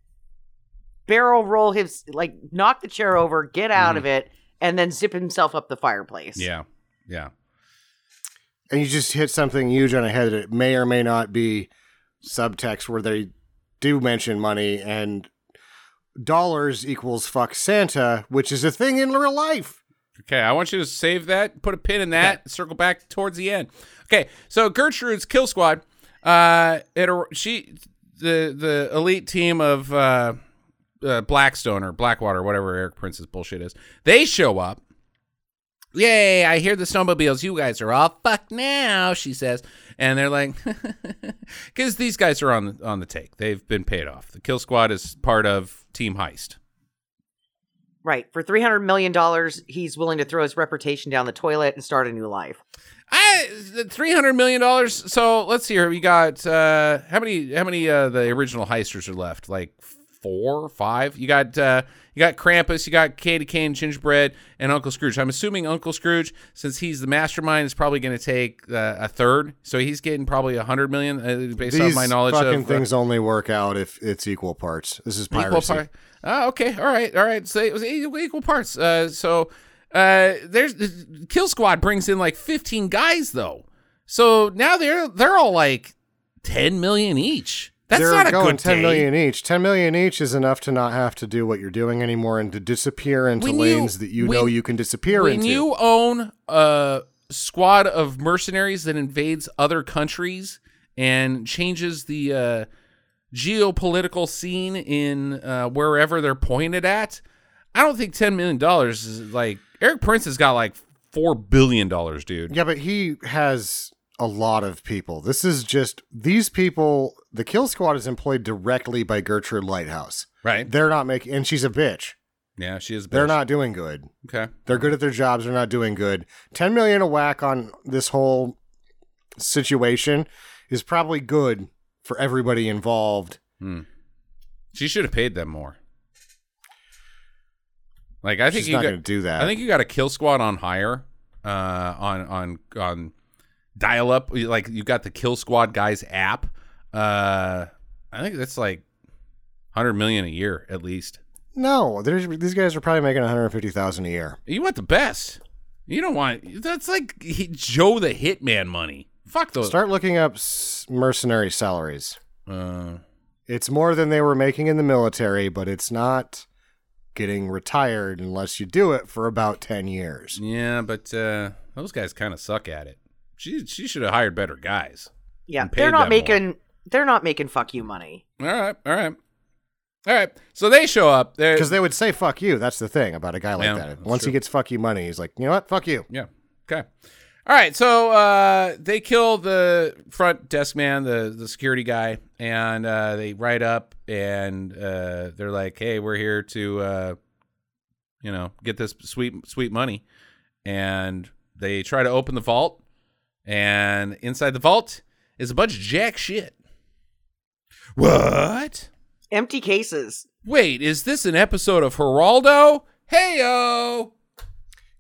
barrel roll his like knock the chair over, get out of it, and then zip himself up the fireplace. Mm-hmm. Yeah, yeah. and you just hit something huge on the head that it may or may not be subtext where they do mention money and dollars equals fuck Santa, which is a thing in real life. Okay, I want you to save that, put a pin in that, circle back towards the end. Okay, so Gertrude's kill squad, uh, it she the the elite team of uh, uh, Blackstone or Blackwater, whatever Erik Prince's bullshit is, they show up. Yay! I hear the snowmobiles. You guys are all fucked now. She says, and they're like, because these guys are on the, on the take. They've been paid off. The kill squad is part of Team Heist. Right. For three hundred million dollars, he's willing to throw his reputation down the toilet and start a new life. I three hundred million dollars. So let's see here. We got uh, how many? How many? Uh, the original heisters are left? Like four, five. You got uh, you got Krampus. You got Katie Kane, Gingerbread, and Uncle Scrooge. I'm assuming Uncle Scrooge, since he's the mastermind, is probably going to take uh, a third. So he's getting probably a hundred million uh, based on my knowledge fucking of uh, things only work out if it's equal parts. This is equal piracy. part. Oh, okay, all right, all right. So it was equal, equal parts. Uh, so uh, there's Kill Squad brings in like 15 guys though. So now they're they're all like 10 million each. That's They're not a going good ten day. million each. Ten million each is enough to not have to do what you're doing anymore and to disappear into When you- lanes that you know you can disappear When into. When you own a squad of mercenaries that invades other countries and changes the uh, geopolitical scene in uh, wherever they're pointed at, I don't think ten million dollars is like Erik Prince has got like four billion dollars, dude. Yeah, but he has a lot of people. This is just these people. The kill squad is employed directly by Gertrude Lighthouse. Right? They're not making, and she's a bitch. Yeah, she is. a They're not doing good. okay. They're good at their jobs. They're not doing good. Ten million a whack on this whole situation is probably good for everybody involved. Hmm. She should have paid them more. Like I think She's you not got, going to do that. I think you got a kill squad on hire, uh, on on on dial up. Like you got the kill squad guys app. Uh, I think that's like hundred million a year at least. no. There's, these guys are probably making one hundred fifty thousand a year. You want the best. You don't want that's like he, Joe the Hitman money. Fuck those. Start looking up mercenary salaries. Uh, It's more than they were making in the military, but it's not getting retired unless you do it for about 10 years. yeah, but uh, those guys kind of suck at it. She she should have hired better guys. Yeah, they're not making more. Making they're not making fuck you money. All right, all right. All right. So they show up. Because they would say "fuck you." That's the thing about a guy like Yeah, that. Once true. he gets "fuck you" money, he's like, you know what? Fuck you. Yeah. Okay. All right. So uh, they kill the front desk man, the the security guy, and uh, they write up and uh, they're like, "Hey, we're here to, uh, you know, get this sweet sweet money." And they try to open the vault, and inside the vault is a bunch of jack shit. What? Empty cases. Wait, is this an episode of Geraldo? Heyo!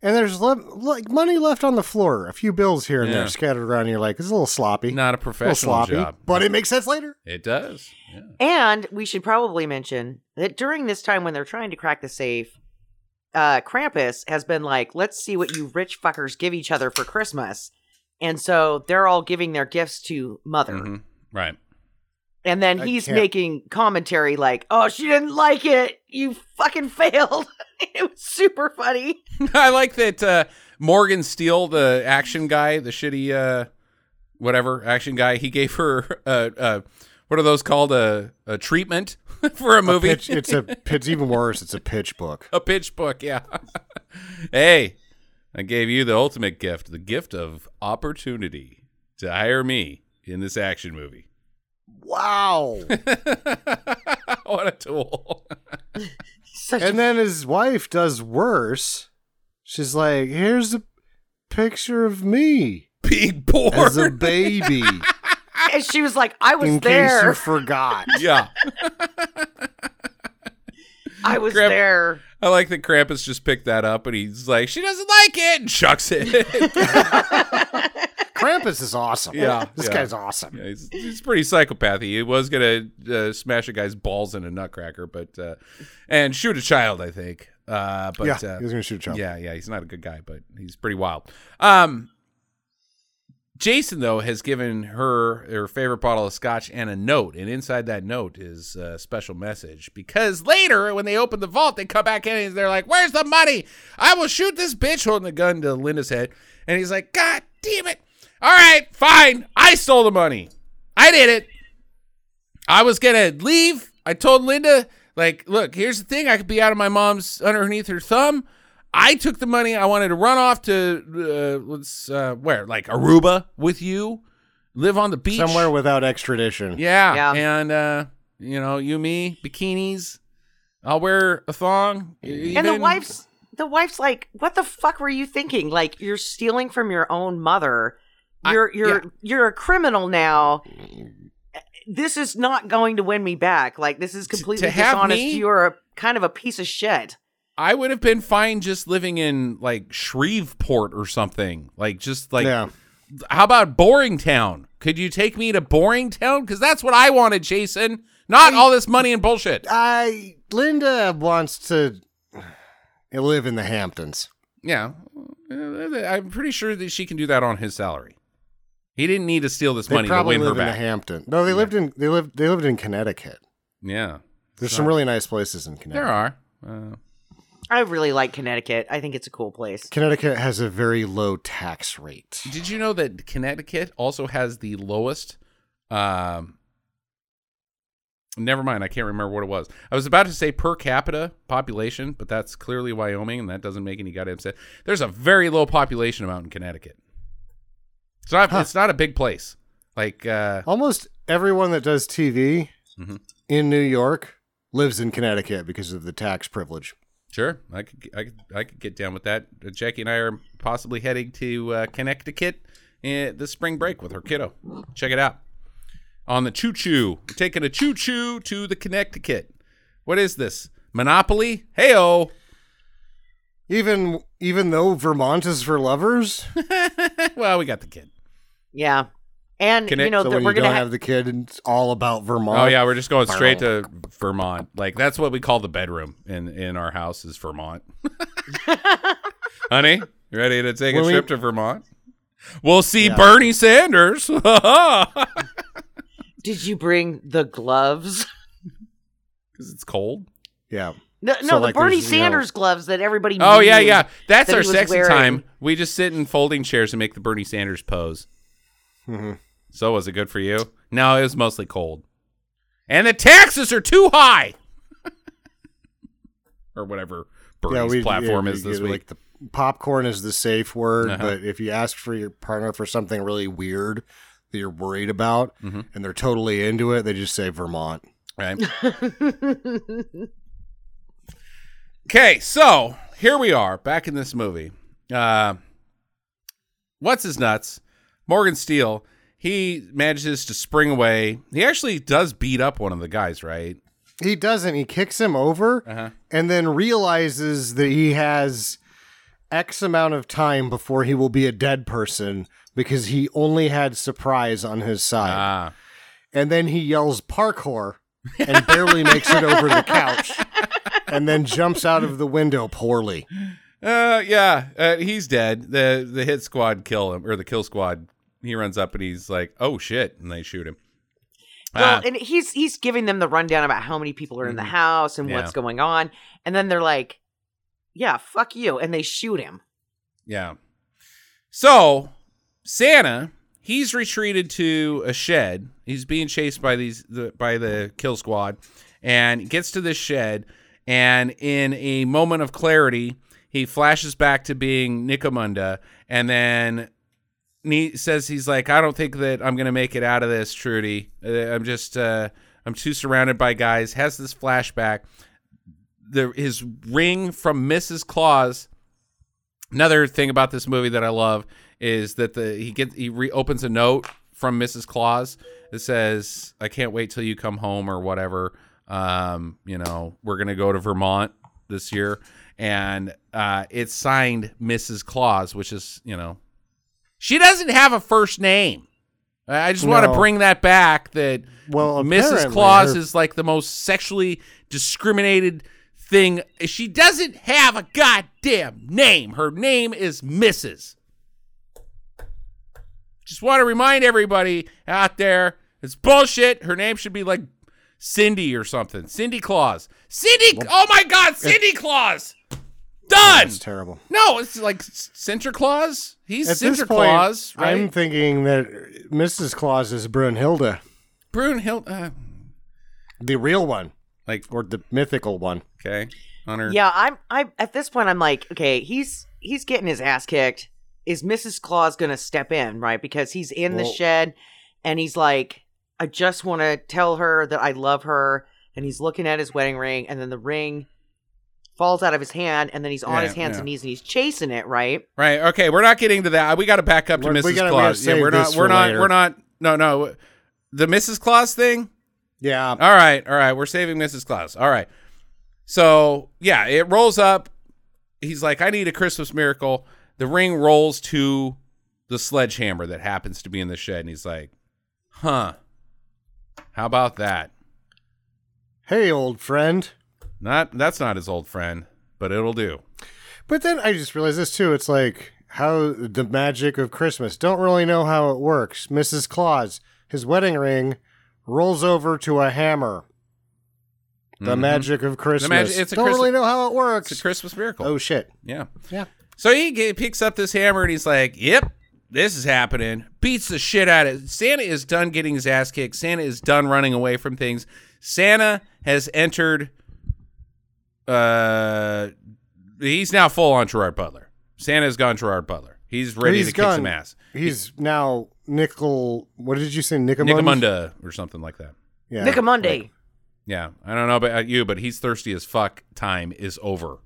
And there's le- like money left on the floor, a few bills here and Yeah. there scattered around. And you're like, it's a little sloppy, Not a a little professional sloppy, job. but it makes sense later. It does. Yeah. And we should probably mention that during this time when they're trying to crack the safe, uh, Krampus has been like, let's see what you rich fuckers give each other for Christmas. And so they're all giving their gifts to Mother. Mhm. Right. And then I he's can't- making commentary like, oh, she didn't like it. You fucking failed. it was super funny. I like that uh, Morgan Steel, the action guy, the shitty uh, whatever action guy, he gave her uh, uh, what are those called a a treatment for a movie. Pitch, it's a it's even worse. It's a pitch book. a pitch book, yeah. hey, I gave you the ultimate gift, the gift of opportunity to hire me in this action movie. Wow. what a tool. And then his wife does worse. She's like, "Here's a picture of me Being poor. as a baby, and she was like, I was in case you forgot." yeah. I was Grab- there. I like that Krampus just picked that up and he's like, she doesn't like it and chucks it. Krampus is awesome. Yeah, this yeah. guy's awesome. Yeah, he's, he's pretty psychopathy. He was gonna uh, smash a guy's balls in a nutcracker, but uh, and shoot a child, I think. Uh, but yeah, uh, he was gonna shoot a child. yeah, yeah, he's not a good guy, but he's pretty wild. Um, Jason though has given her her favorite bottle of scotch and a note, and inside that note is a special message because later when they open the vault, they come back in and they're like, "Where's the money? I will shoot this bitch," holding the gun to Linda's head, and he's like, "God damn it! All right, fine, I stole the money, I did it. I was gonna leave. I told Linda." Like, look, here's the thing. I could be out of my mom's underneath her thumb. I took the money. I wanted to run off to uh, let's uh, where like Aruba with you, live on the beach Somewhere without extradition. Yeah, Yeah. and uh, you know, you me bikinis. I'll wear a thong. And the wife's the wife's like, "What the fuck were you thinking? Like you're stealing from your own mother. You're you're yeah. you're a criminal now. This is not going to win me back. Like this is completely to dishonest. me- You're a kind of a piece of shit. I would have been fine just living in like Shreveport or something. Like just like yeah. how about Boring Town? Could you take me to Boring Town? Because that's what I wanted, Jason. Not all this money and bullshit. I Linda wants to live in the Hamptons. Yeah, I'm pretty sure that she can do that on his salary. He didn't need to steal this They money to probably win her live in the back. Hampton. No, they lived in they lived they lived in Connecticut. yeah, There's some really nice places in Connecticut. there are. Uh, I really like Connecticut. I think it's a cool place. Connecticut has a very low tax rate. Did you know that Connecticut also has the lowest? Um, never mind, I can't remember what it was. I was about to say per capita population, but that's clearly Wyoming, and that doesn't make any goddamn sense. There's a very low population amount in Connecticut. It's not. Huh. It's not a big place. Like, uh, Almost everyone that does TV Mhm. in New York lives in Connecticut because of the tax privilege. Sure, I could, I could, I could get down with that. Uh, Jackie and I are possibly heading to uh, Connecticut uh, this spring break with our kiddo. Check it out. on the choo choo. Taking a choo choo to the Connecticut. What is this? Monopoly? Heyo. Even even though Vermont is for lovers, well, we got the kid. Yeah. And Connect- you know so that when we're you don't gonna have have the kid, it's all about Vermont. Oh yeah, we're just going straight to Vermont. Like that's what we call the bedroom in in our house is Vermont. Honey, you ready to take a When we- trip to Vermont? We'll see Yeah. Bernie Sanders. Did you bring the gloves? Because it's cold. yeah. No, So, no, the like, Bernie there's, you know- Sanders gloves that everybody. Oh knew yeah, yeah. That's that our he sexy wearing. time. We just sit in folding chairs and make the Bernie Sanders pose. Mhm. So was it good for you? No, it was mostly cold. And the taxes are too high. or whatever Bernie's platform yeah, is this week. Like the popcorn is the safe word, Uh-huh. but if you ask for your partner for something really weird that you're worried about, Mhm. and they're totally into it, they just say Vermont. right. Okay, so here we are back in this movie. Uh, what's his nuts? Morgan Steel. He manages to spring away. He actually does beat up one of the guys, right? He doesn't. He kicks him over Uh-huh. and then realizes that he has X amount of time before he will be a dead person because he only had surprise on his side. Ah, and then he yells parkour and barely makes it over the couch and then jumps out of the window poorly. uh, yeah. Uh, he's dead. the The hit squad kill him, or the kill squad. He runs up and he's like, "Oh shit!" and they shoot him. Well, Ah, and he's he's giving them the rundown about how many people are in the house and Mm-hmm. Yeah. what's going on, and then they're like, "Yeah, fuck you," and they shoot him. Yeah. So Santa, he's retreated to a shed. He's being chased by these the, by the kill squad, and gets to this shed. And in a moment of clarity, he flashes back to being Nicomunda, and then he says he's like, "I don't think that I'm gonna make it out of this, Trudy. Uh, I'm just uh, I'm too surrounded by guys." Has this flashback. The his ring from Mrs. Claus Another thing about this movie that I love is that the he gets he reopens a note from Mrs. Claus that says, "I can't wait till you come home" or whatever. Um, you know, we're gonna go to Vermont this year, and uh, it's signed Mrs. Claus, which is you know, she doesn't have a first name. I just want to bring that back. That Well, Mrs. Claus her- is like the most sexually discriminated thing. She doesn't have a goddamn name. Her name is Mrs. Just want to remind everybody out there, it's bullshit. Her name should be like Cindy or something. Cindy Claus. Cindy. oh my God, Cindy Claus. Done. That's terrible. No, it's like Sinter Claus. He's At this Claus, right? I'm thinking that Mrs. Claus is Brunhilde, Brunhild. Uh, the real one, like or the mythical one. okay, on her. Yeah, I'm. I at this point, I'm like, okay, he's he's getting his ass kicked. Is Mrs. Claus gonna step in, right? Because he's in the shed, and he's like, I just want to tell her that I love her, and he's looking at his wedding ring, and then the ring falls out of his hand, and then he's on Yeah, his hands yeah. and knees, and he's chasing it, right? Right. Okay. We're not getting to that. We got to back up to We're- Mrs. we gotta- Claus. gotta yeah, we're not. We're not. later. We're not. No, no. The Mrs. Claus thing. Yeah, All right. All right. We're saving Mrs. Claus. All right. So yeah, it rolls up. He's like, I need a Christmas miracle. The ring rolls to the sledgehammer that happens to be in the shed, and he's like, Huh? How about that? hey, old friend. Not. That's not his old friend, but it'll do. But then I just realized this too. It's like how the magic of Christmas. Don't really know how it works. Mrs. Claus, his wedding ring rolls over to a hammer. The Mhm. magic of Christmas. magic- it's a Don't Christ- really know how it works. It's a Christmas miracle. oh shit. Yeah. Yeah. So he g- picks up this hammer and he's like, "Yep, this is happening." Beats the shit out of it. Santa is done getting his ass kicked. Santa is done running away from things. Santa has entered. Uh, he's now full on Gerard Butler. Santa's gone Gerard Butler. He's ready He's to kick some ass. He's now nickel. What did you say? Nicomund? Nicomunda or something like that. Yeah. Nicomundi. like- Yeah, I don't know about you, but he's thirsty as fuck. Time is over.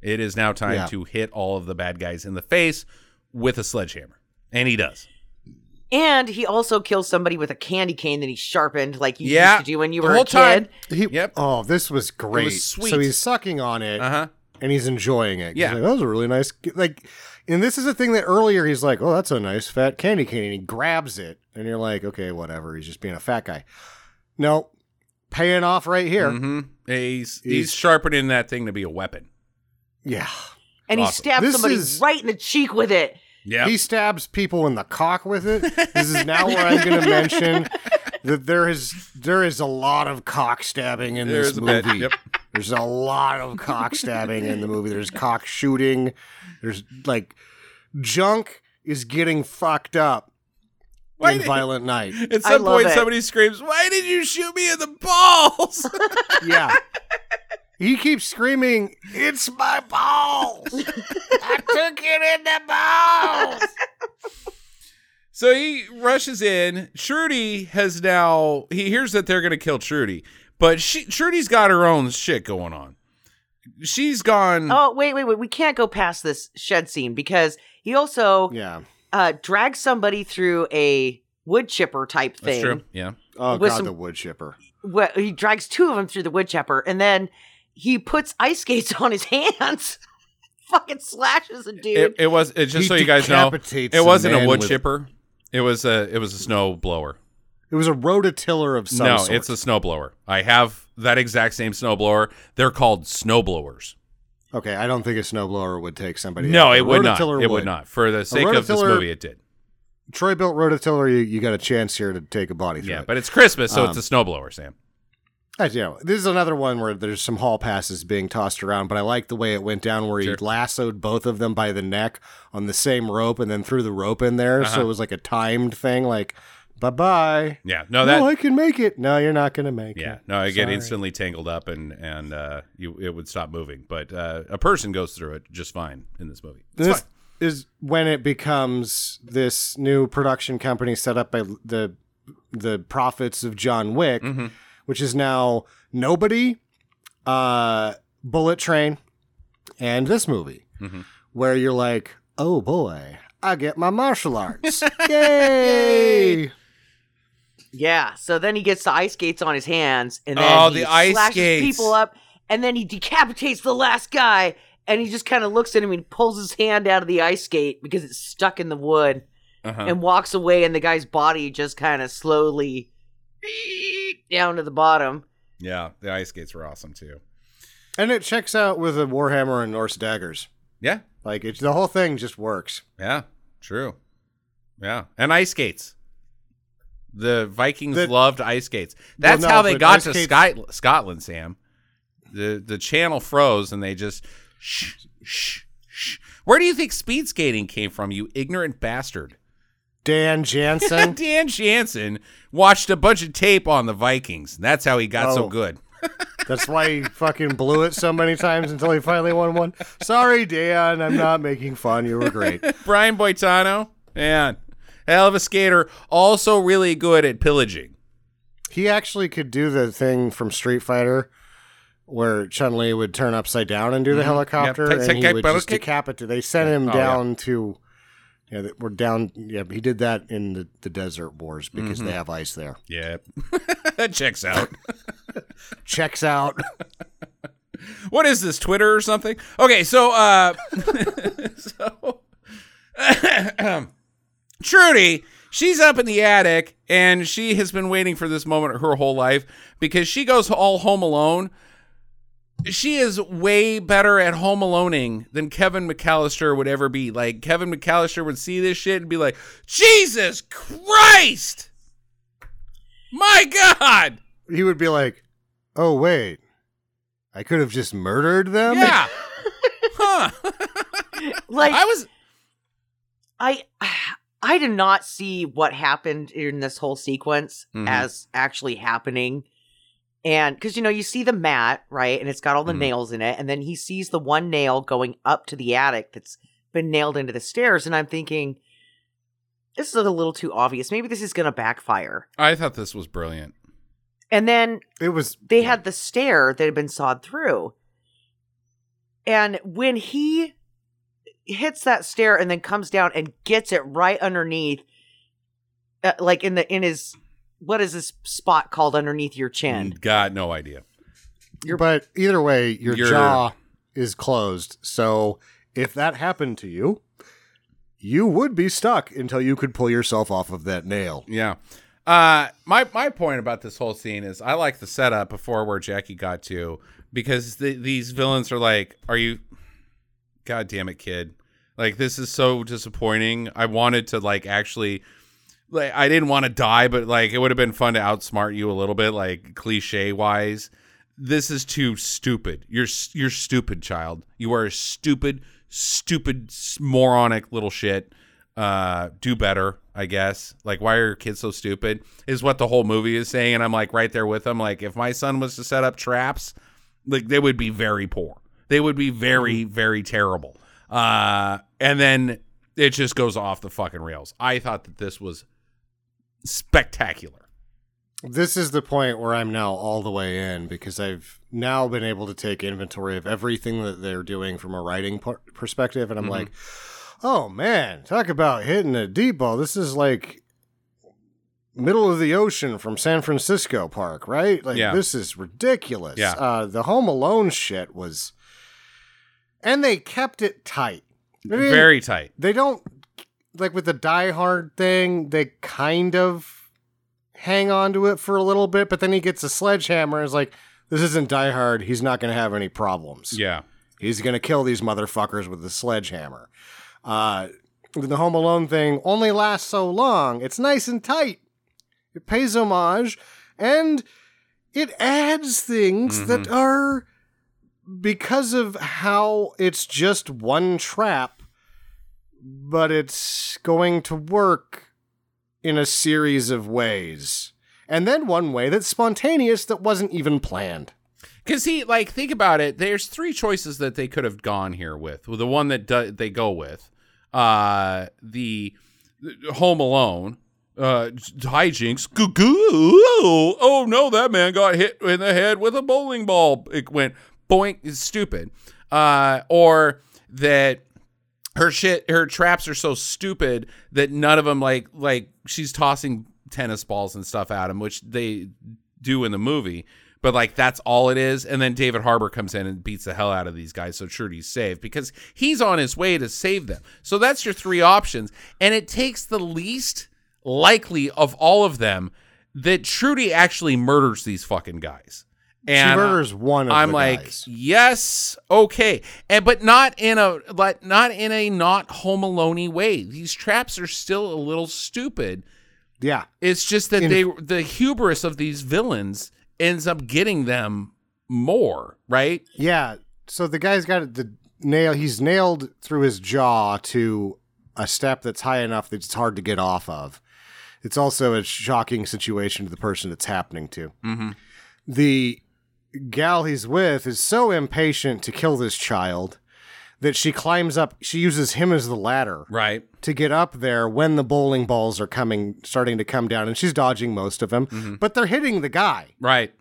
It is now time Yeah. to hit all of the bad guys in the face with a sledgehammer, and he does. And he also kills somebody with a candy cane that he sharpened, like you Yeah, used to do when you the were whole a kid. He, Yep. Oh, this was great. sweet. So he's sucking on it Uh huh. and he's enjoying it. He's Yeah. like, that was a really nice. Like, and this is a thing that earlier he's like, oh, that's a nice fat candy cane, and he grabs it, and you're like, okay, whatever. He's just being a fat guy. No, paying off right here. Mm-hmm. He's, he's He's- sharpening that thing to be a weapon. Yeah. And he Awesome. stabbed This somebody is- right in the cheek with it. Yeah. He stabs people in the cock with it. This is now where I'm going to mention that there is there is a lot of cock stabbing in There's this movie. Yep. There's a lot of cock stabbing in the movie. There's cock shooting. There's like junk is getting fucked up Why in did- Violent Night. At some point, it. somebody screams, "Why did you shoot me in the balls?" Yeah. he keeps screaming, "It's my balls! I took it in the balls!" So he rushes in. Trudy has now he hears that they're gonna kill Trudy, but she Trudy's got her own shit going on. She's gone. Oh wait, wait, wait. We can't go past this shed scene because he also Yeah. uh, drags somebody through a wood chipper type that's thing. true. Yeah. Oh With god, some- the wood chipper. Well, he drags two of them through the wood chipper, and then he puts ice skates on his hands. Fucking slashes a dude. It, it was it, just He so you guys know. It wasn't a man wood with- chipper. It was a it was a snow blower. It was a rototiller of some no, sort. it's a snow blower. I have that exact same snow blower. They're called snow blowers. okay. I don't think a snowblower would take somebody. No, out. it A would not. rototiller It would not. For the sake of this movie, it did. Troy-Bilt rototiller. You, you got a chance here to take a body through Yeah, it. but it's Christmas, so Um, it's a snow blower, Sam. I, you know, this is another one where there's some hall passes being tossed around, but I like the way it went down where Sure. he lassoed both of them by the neck on the same rope and then threw the rope in there. So Uh-huh. it was like a timed thing, like, bye bye. Yeah, no, No, that I can make it. No, you're not going to make Yeah, it. Yeah, no, I get instantly tangled up and and uh, you it would stop moving. But uh, a person goes through it just fine in this movie. It's This fine. is when it becomes this new production company set up by the the prophets of John Wick, Mhm. Which is now Nobody, uh, Bullet Train, and this movie, Mhm. where you're like, oh boy, I get my martial arts. Yay! Yeah. So then he gets the ice skates on his hands, and then Oh, he the ice slashes skates. people up, and then he decapitates the last guy, and he just kind of looks at him and pulls his hand out of the ice skate because it's stuck in the wood, Uh-huh. and walks away, and the guy's body just kind of slowly down to the bottom. yeah, the ice skates were awesome too. And it checks out with a Warhammer and Norse daggers. Yeah, Like, it's the whole thing just works. yeah, true. Yeah, and ice skates. The Vikings The- loved ice skates. That's no, how they got to skates- Sky- Scotland, Sam. The the channel froze and they just shh shh shh. Where do you think speed skating came from, you ignorant bastard? Dan Jansen. Dan Jansen watched a bunch of tape on the Vikings. That's how he got so Oh. good. That's why he fucking blew it so many times until he finally won one. Sorry, Dan. I'm not making fun. You were great. Brian Boitano, man, hell of a skater. Also really good at pillaging. He actually could do the thing from Street Fighter where Chun Li would turn upside down and do the mm-hmm. helicopter, Yep. And he would just decapitate. They sent him Oh, yeah. down to. Yeah, that we're down. Yeah, he did that in the, the desert wars because Mm-hmm. they have ice there. Yeah, that checks out. Checks out. what is this Twitter or something? Okay, so uh, so Trudy, she's up in the attic and she has been waiting for this moment her whole life because she goes all home alone. She is way better at home aloneing than Kevin McAllister would ever be. Like Kevin McAllister would see this shit and be like, "Jesus Christ, my God!" he would be like, "Oh wait, I could have just murdered them." Yeah, huh? Like I was I I did not see what happened in this whole sequence Mhm. as actually happening. And because you know, you see the mat, right? And it's got all the Mhm. nails in it, and then he sees the one nail going up to the attic that's been nailed into the stairs, and I'm thinking, this is a little too obvious. Maybe this is gonna backfire. I thought this was brilliant. And then It was. they had the stair that had been sawed through. And when he hits that stair and then comes down and gets it right underneath, uh, like in the in his what is this spot called underneath your chin? Got no idea. but either way, your Your- jaw is closed. So if that happened to you, you would be stuck until you could pull yourself off of that nail. Yeah. Uh, my my point about this whole scene is I like the setup before where Jackie got to because the, these villains are like, "Are you? God damn it, kid! Like this is so disappointing. I wanted to like actually." Like I didn't want to die, but like it would have been fun to outsmart you a little bit, like cliche wise. This is too stupid. You're you're stupid, child. You are a stupid, stupid, moronic little shit. Uh, do better, I guess. Like, why are your kids so stupid? Is what the whole movie is saying, and I'm like right there with them. Like, if my son was to set up traps, Like they would be very poor. They would be very, very terrible. Uh, and then it just goes off the fucking rails. I thought that this was spectacular. This is the point where I'm now all the way in because I've now been able to take inventory of everything that they're doing from a writing per- perspective, and I'm Mhm. like, oh man, talk about hitting a deep ball. This is like middle of the ocean from San Francisco Park, right? Like Yeah. this is ridiculous. Yeah. Uh, the Home Alone shit was, and they kept it tight. They didn't- Very tight. they don't like with the Die Hard thing. They kind of hang on to it for a little bit, but then he gets a sledgehammer. and is like, this isn't Die Hard. He's not going to have any problems. Yeah. He's going to kill these motherfuckers with the sledgehammer. Uh, the Home Alone thing only lasts so long. It's nice and tight. It pays homage and it adds things that are because of how it's just one trap, but it's going to work in a series of ways. And then one way that's spontaneous that wasn't even planned. Because he, like, think about it. There's three choices that they could have gone here with. Well, the one that do, they go with, uh, the Home Alone, uh, hijinks. Goo goo. Oh no, that man got hit in the head with a bowling ball. It went boink. Stupid. Uh, or that her shit, her traps are so stupid that none of them like like she's tossing tennis balls and stuff at him, which they do in the movie. But like that's all it is, and then David Harbour comes in and beats the hell out of these guys, so Trudy's saved because he's on his way to save them. So that's your three options, and it takes the least likely of all of them that Trudy actually murders these fucking guys. And she murders one of the I'm like, guys. yes, okay, and but not in a like not in a not Home Alone way. These traps are still a little stupid. Yeah. It's just that In- they the hubris of these villains ends up getting them more right. Yeah. So the guy's got the nail. He's nailed through his jaw to a step that's high enough that it's hard to get off of. It's also a shocking situation to the person it's happening to. Mm-hmm. The gal he's with is so impatient to kill this child that she climbs up. She uses him as the ladder Right. to get up there when the bowling balls are coming, starting to come down, and she's dodging most of them, mm-hmm. but they're hitting the guy. Right.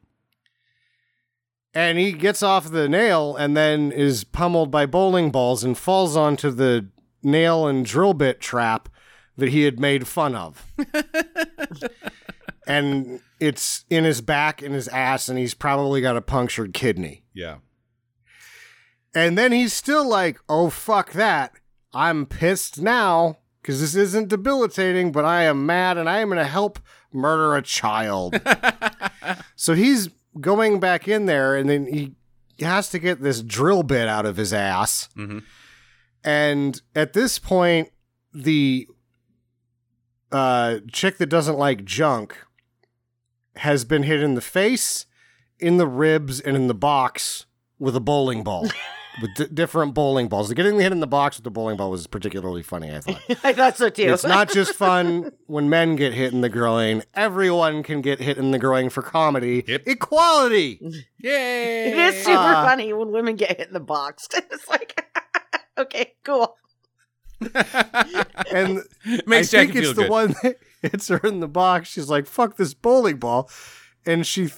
and he gets off the nail and then is pummeled by bowling balls and falls onto the nail and drill bit trap that he had made fun of. and it's in his back and his ass and he's probably got a punctured kidney. Yeah. And then he's still like, "Oh fuck that. I'm pissed now cuz this isn't debilitating, but I am mad and I am going to help murder a child." So he's going back in there, and then he has to get this drill bit out of his ass. Mhm. And at this point, the uh, chick that doesn't like junk has been hit in the face, in the ribs, and in the box with a bowling ball. with d- different bowling balls. The getting hit in the box with the bowling ball was particularly funny, I thought. I thought so too. It's not just fun when men get hit in the groin. Everyone can get hit in the groin for comedy. Yep. Equality. Yay! It is super Uh, funny when women get hit in the box. it's like, okay, cool. And Makes I Jackie think it's feel the good. one that hits her in the box. She's like, fuck this bowling ball. And she th-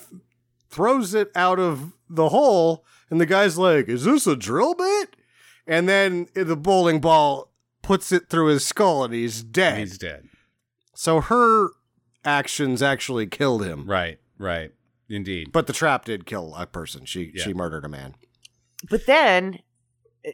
throws it out of the hole. And the guy's like, is this a drill bit? And then the bowling ball puts it through his skull and he's dead. He's dead. so her actions actually killed him. Right. Right. Indeed. But the trap did kill a person. She Yeah. she murdered a man. But then,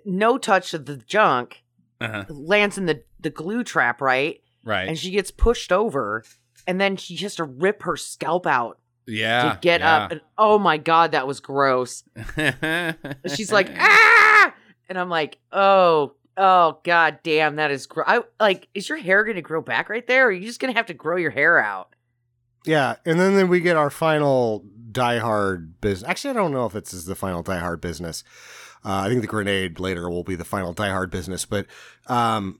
no touch of the junk Uh-huh. lands in the, the glue trap, right? Right. And she gets pushed over, and then she has to rip her scalp out yeah. to get yeah. up. And oh my God, that was gross. She's like, ah! And I'm like, oh, oh, god damn, that is gro- I like, is your hair gonna grow back right there, or are you just gonna have to grow your hair out? Yeah, and then, then we get our final Die Hard business. Actually, I don't know if this is the final Die Hard business. Uh, I think the grenade later will be the final Die Hard business, but um,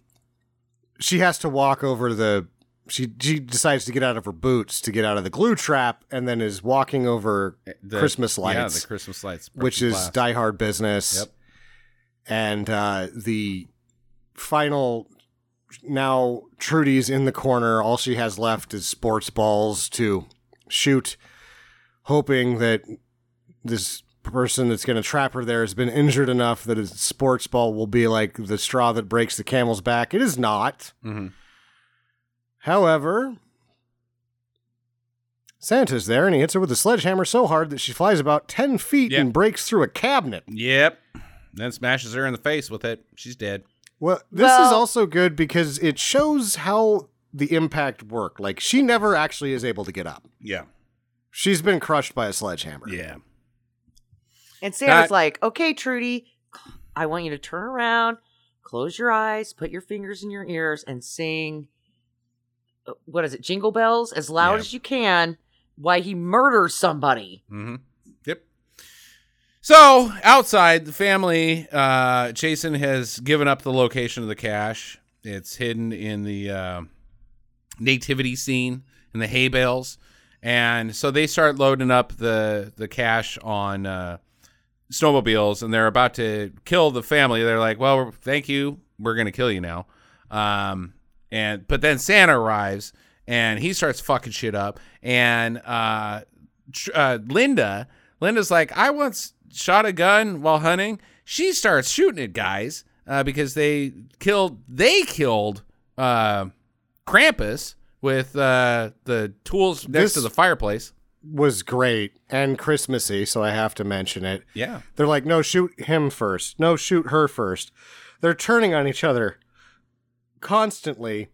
she has to walk over the she she decides to get out of her boots to get out of the glue trap, and then is walking over The- Christmas lights. Yeah, the Christmas lights. which is glass. Die Hard business. Yep. And uh, the final now Trudy's in the corner. All she has left is sports balls to shoot, hoping that this person that's going to trap her there has been injured enough that a sports ball will be like the straw that breaks the camel's back. It is not. Mhm. However, Santa's there and he hits her with a sledgehammer so hard that she flies about 10 feet Yeah. and breaks through a cabinet. Yep. Then smashes her in the face with it. She's dead. Well, this is also good because it shows how the impact worked. Like, she never actually is able to get up. Yeah. She's been crushed by a sledgehammer. Yeah. And Santa's That- like, okay, Trudy, I want you to turn around, close your eyes, put your fingers in your ears, and sing, uh, what is it, Jingle Bells, as loud Yeah. as you can, why he murders somebody. Mm-hmm. Yep. So outside, the family, uh, Jason has given up the location of the cache. It's hidden in the uh, nativity scene in the hay bales, and so they start loading up the the cache on uh, snowmobiles, and they're about to kill the family. They're like, "Well, thank you, we're gonna kill you now." Um, and but then Santa arrives and he starts fucking shit up, and uh, tr- uh, Linda, Linda's like, I once shot a gun while hunting. She starts shooting at guys uh, because they killed they killed uh, Krampus with uh, the tools next This- to the fireplace. Was great and Christmassy, so I have to mention it. Yeah, They're like, no, shoot him first. No, shoot her first. They're turning on each other constantly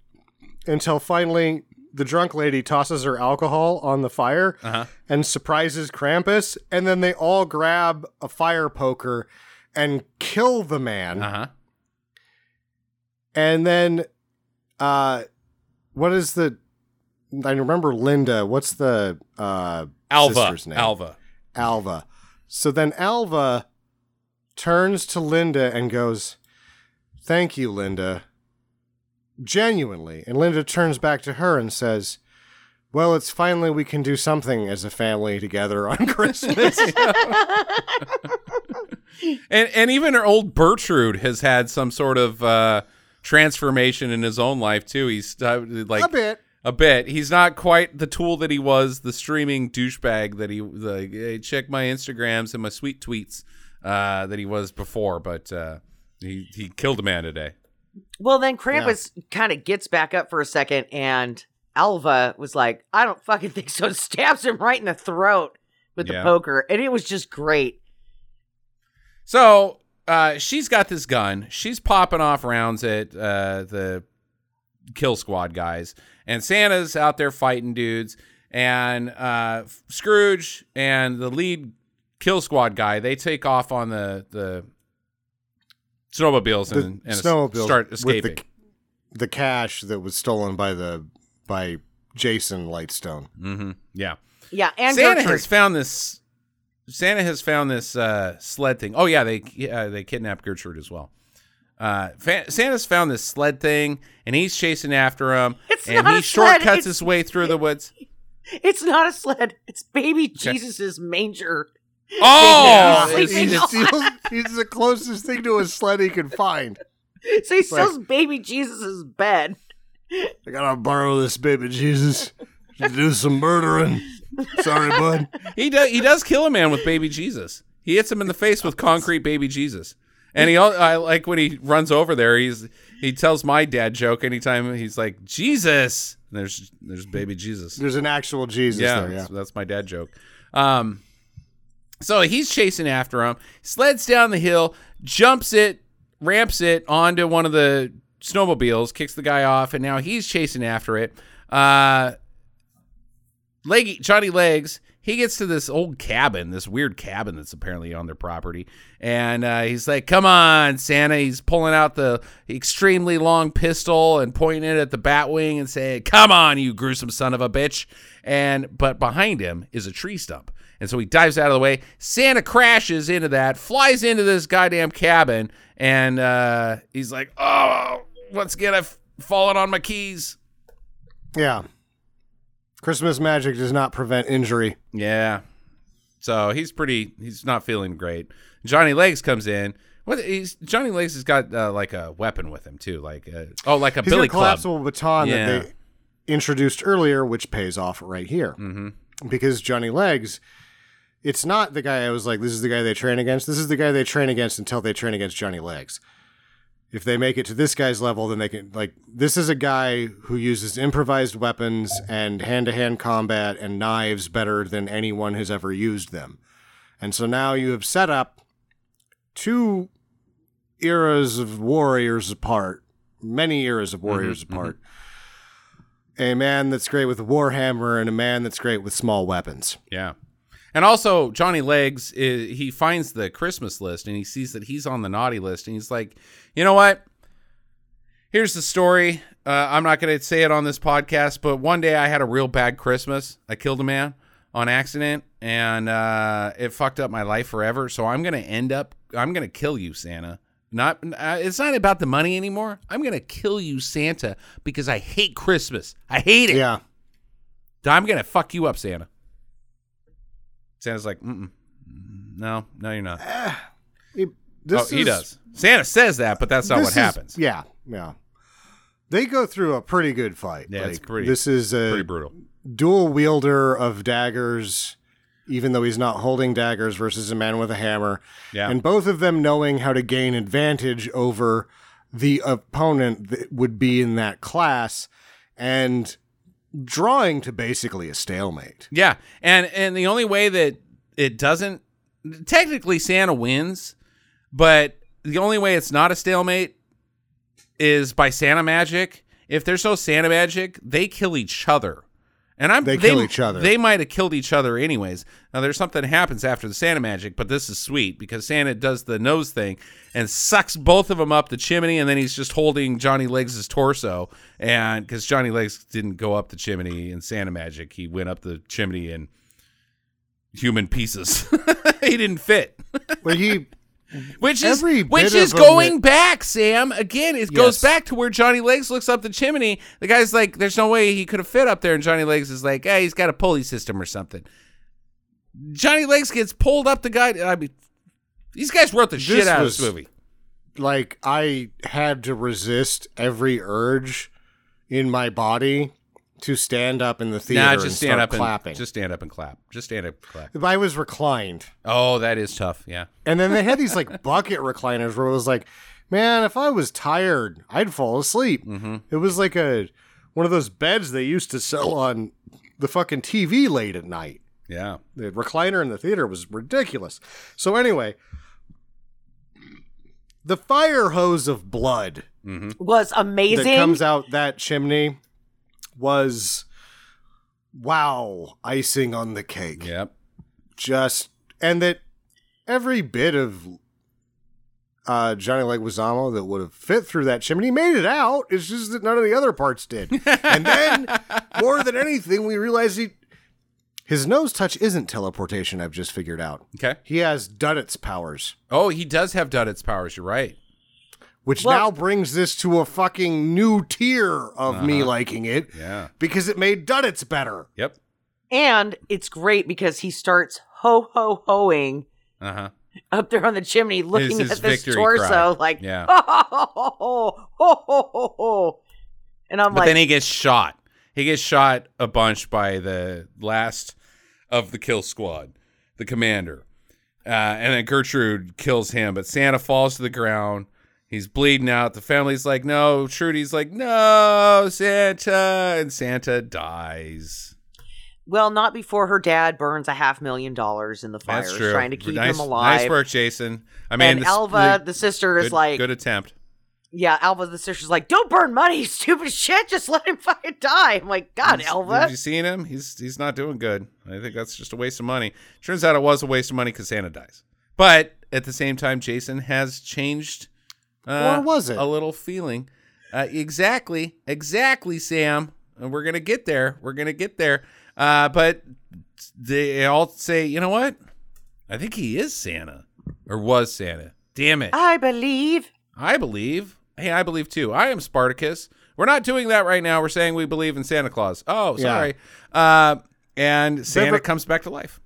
until finally the drunk lady tosses her alcohol on the fire uh-huh. and surprises Krampus, and then they all grab a fire poker and kill the man. uh-huh. And then, uh, what is the? I remember Linda. What's the uh, Alva, sister's name? Alva. Alva. So then Alva turns to Linda and goes, Thank you, Linda. Genuinely. And Linda turns back to her and says, Well, it's finally we can do something as a family together on Christmas. And and even her old Bertrude has had some sort of uh, transformation in his own life too. He's uh, like a bit. A bit. He's not quite the tool that he was, the streaming douchebag that he like. Hey, check my Instagrams and my sweet tweets uh, that he was before, but uh, he he killed a man today. Well, then Krampus kind of gets back up for a second, and Alva was like, I don't fucking think so. Stabs him right in the throat with Yeah. the poker, and it was just great. So uh, she's got this gun. She's popping off rounds at uh, the kill squad guys, and Santa's out there fighting dudes. And uh, Scrooge and the lead kill squad guy they take off on the the snowmobiles The and, and snowmobile start with escaping. the, the cash that was stolen by the by Jason Lightstone. hmm Yeah. Yeah, and Santa Gertrude. has found this. Santa has found this uh, sled thing. Oh yeah, they uh, they kidnapped Gertrude as well. Uh, Fa- Santa's found this sled thing, and he's chasing after him, It's and not he a sled, shortcuts it's- his way through the woods. It's not a sled. It's baby Jesus's manger. Oh, Sleeping it's- he it's- steals, he's the closest thing to a sled he can find. So he steals baby Jesus's bed. I gotta borrow this baby Jesus to do some murdering. Sorry, bud. he does he does kill a man with baby Jesus. He hits him in the face with concrete baby Jesus. And he, I like when he runs over there. He's he tells my dad joke anytime he's like Jesus. And there's there's baby Jesus. There's an actual Jesus yeah, there. Yeah. That's, that's my dad joke. Um, so he's chasing after him, sleds down the hill, jumps it, ramps it onto one of the snowmobiles, kicks the guy off, and now he's chasing after it. Uh, Leggy, Johnny Legs, he gets to this old cabin, this weird cabin that's apparently on their property. And uh, he's like, Come on, Santa. He's pulling out the extremely long pistol and pointing it at the Batwing and saying, Come on, you gruesome son of a bitch. And but behind him is a tree stump. And so he dives out of the way. Santa crashes into that, flies into this goddamn cabin, and uh, he's like, Oh, once again, I've fallen on my keys. Yeah. Christmas magic does not prevent injury. Yeah. So he's pretty. He's not feeling great. Johnny Legs comes in. What? He's Johnny Legs has got uh, like a weapon with him too. Like a, oh, like a He's billy got a club. collapsible baton Yeah. that they introduced earlier, which pays off right here. hmm Because Johnny Legs, it's not the guy I was like, this is the guy they train against. This is the guy they train against until they train against Johnny Legs. If they make it to this guy's level, then they can like this is a guy who uses improvised weapons and hand to hand combat and knives better than anyone has ever used them. And so now you have set up two eras of warriors apart, many eras of mm-hmm, warriors mm-hmm. apart. A man that's great with a warhammer and a man that's great with small weapons. Yeah. And also, Johnny Legs, i he finds the Christmas list and he sees that he's on the naughty list. And he's like, you know what? Here's the story. Uh, I'm not going to say it on this podcast, but one day I had a real bad Christmas. I killed a man on accident and uh, it fucked up my life forever. So I'm going to end up, I'm going to kill you, Santa. Not, uh, it's not about the money anymore. I'm going to kill you, Santa, because I hate Christmas. I hate it. Yeah. I'm gonna fuck you up, Santa. Santa's like, Mm-mm. Mm, no, no, you're not. Eh, he, this oh, he is- does. Santa says that, but that's not this what is- happens. Yeah, yeah. They go through a pretty good fight. Yeah, it's pretty- This is a Pretty brutal. dual wielder of daggers, even though he's not holding daggers, versus a man with a hammer. Yeah, And both of them knowing how to gain advantage over the opponent that would be in that class and drawing to basically a stalemate. yeah, and and the only way that it doesn't technically Santa wins, but the only way it's not a stalemate is by Santa magic. If there's no Santa magic, they kill each other. And I'm They kill each other. They might have killed each other anyways. Now there's something that happens after the Santa magic, but this is sweet because Santa does the nose thing and sucks both of them up the chimney, and then he's just holding Johnny Legs' torso. And because Johnny Legs didn't go up the chimney in Santa magic, he went up the chimney in human pieces. he didn't fit. Where he Mm-hmm. Which is Every which is going back, Sam. Again, it goes back to where Johnny Legs looks up the chimney. The guy's like, "There's no way he could have fit up there," and Johnny Legs is like, "Hey, he's got a pulley system or something." Johnny Legs gets pulled up the guy. I mean, these guys wrote the shit out was- of this movie. like I had to resist every urge in my body to stand up in the theater Nah, and just start stand up clapping. and just stand up and clap. Just stand up and clap. I was reclined, Oh, that is tough. Yeah. and then they had these like bucket recliners where it was like, man, if I was tired, I'd fall asleep. Mm-hmm. It was like a one of those beds they used to sell on the fucking TV late at night. Yeah. The recliner in the theater was ridiculous. So anyway, the fire hose of blood Mm-hmm. was amazing. that comes out that chimney was wow icing on the cake Yep. just and that every bit of uh johnny leguizamo that would have fit through that chimney made it out it's just that none of the other parts did and then more than anything we realized he his nose touch isn't teleportation i've just figured out Okay. he has duddits powers Oh, he does have Duddits powers. You're right which well, now brings this to a fucking new tier of uh-huh. me liking it. Yeah. Because it made Duddits better. Yep. And it's great because he starts ho ho hoing uh-huh. up there on the chimney looking his, his at this torso cry. like yeah. ho, ho, ho, And I'm but like Then he gets shot. He gets shot a bunch by the last of the kill squad, the commander. Uh, and then Gertrude kills him, but Santa falls to the ground He's bleeding out. The family's like, no. Trudy's like, no, Santa. And Santa dies. well, not before her dad burns a half million dollars in the fires, That's true. trying to keep nice, him alive. Nice work, Jason. I mean, and the- Alva, the- the, sister, is good, like, good attempt. yeah, Alva, the sister's like, don't burn money, stupid shit. Just let him fucking die. I'm like, God, Elva. Have you seen him? He's he's not doing good. I think that's just a waste of money. Turns out it was a waste of money because Santa dies. But at the same time, Jason has changed. Uh, Or was it? a little feeling? Uh, exactly, exactly, Sam. And we're gonna get there. We're gonna get there. Uh, but they all say, you know what? I think he is Santa, or was Santa. Damn it! I believe. I believe. Hey, I believe too. I am Spartacus. We're not doing that right now. We're saying we believe in Santa Claus. Oh, Yeah. sorry. Uh, and Santa Bever- comes back to life.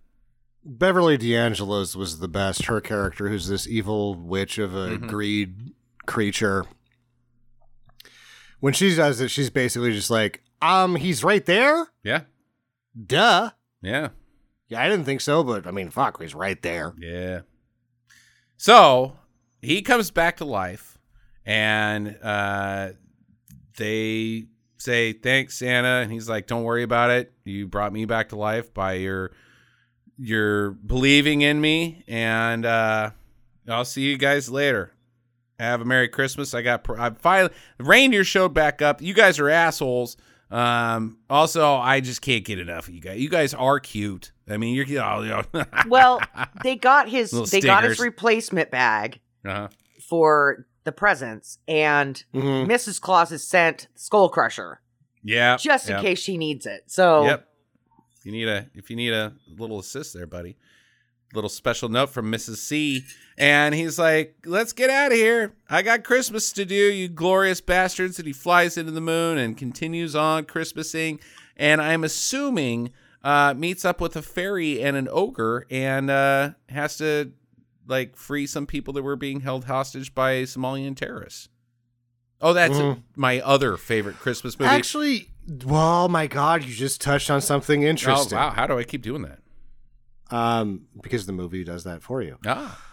Beverly D'Angelo's was the best. Her character, who's this evil witch of a Mhm. greed creature. When she does it, she's basically just like, um, he's right there? Yeah. Duh. Yeah. Yeah, I didn't think so, but I mean, fuck, he's right there. Yeah. So he comes back to life, and uh, they say thanks, Santa, and he's like, "Don't worry about it. You brought me back to life by your your believing in me, and uh, I'll see you guys later. Have a merry Christmas. I got I finally reindeer showed back up. You guys are assholes." Um. Also, I just can't get enough of you guys. You guys are cute. I mean, you're oh, you know. Well, they got his Little they got his replacement bag uh-huh. for the presents, and Mhm. Mrs. Claus has sent Skull Crusher Yeah. just in yep. case she needs it. So Yep. If you need a if you need a little assist there, buddy. Little special note from Mrs. C. And he's like, Let's get out of here. I got Christmas to do, you glorious bastards. And he flies into the moon and continues on Christmasing. And I'm assuming uh meets up with a fairy and an ogre and uh has to like free some people that were being held hostage by Somalian terrorists. Oh, that's Mhm. my other favorite Christmas movie. Actually, well, my God, you just touched on something interesting. oh, interesting. wow. How do I keep doing that? Um, because the movie does that for you. Ah.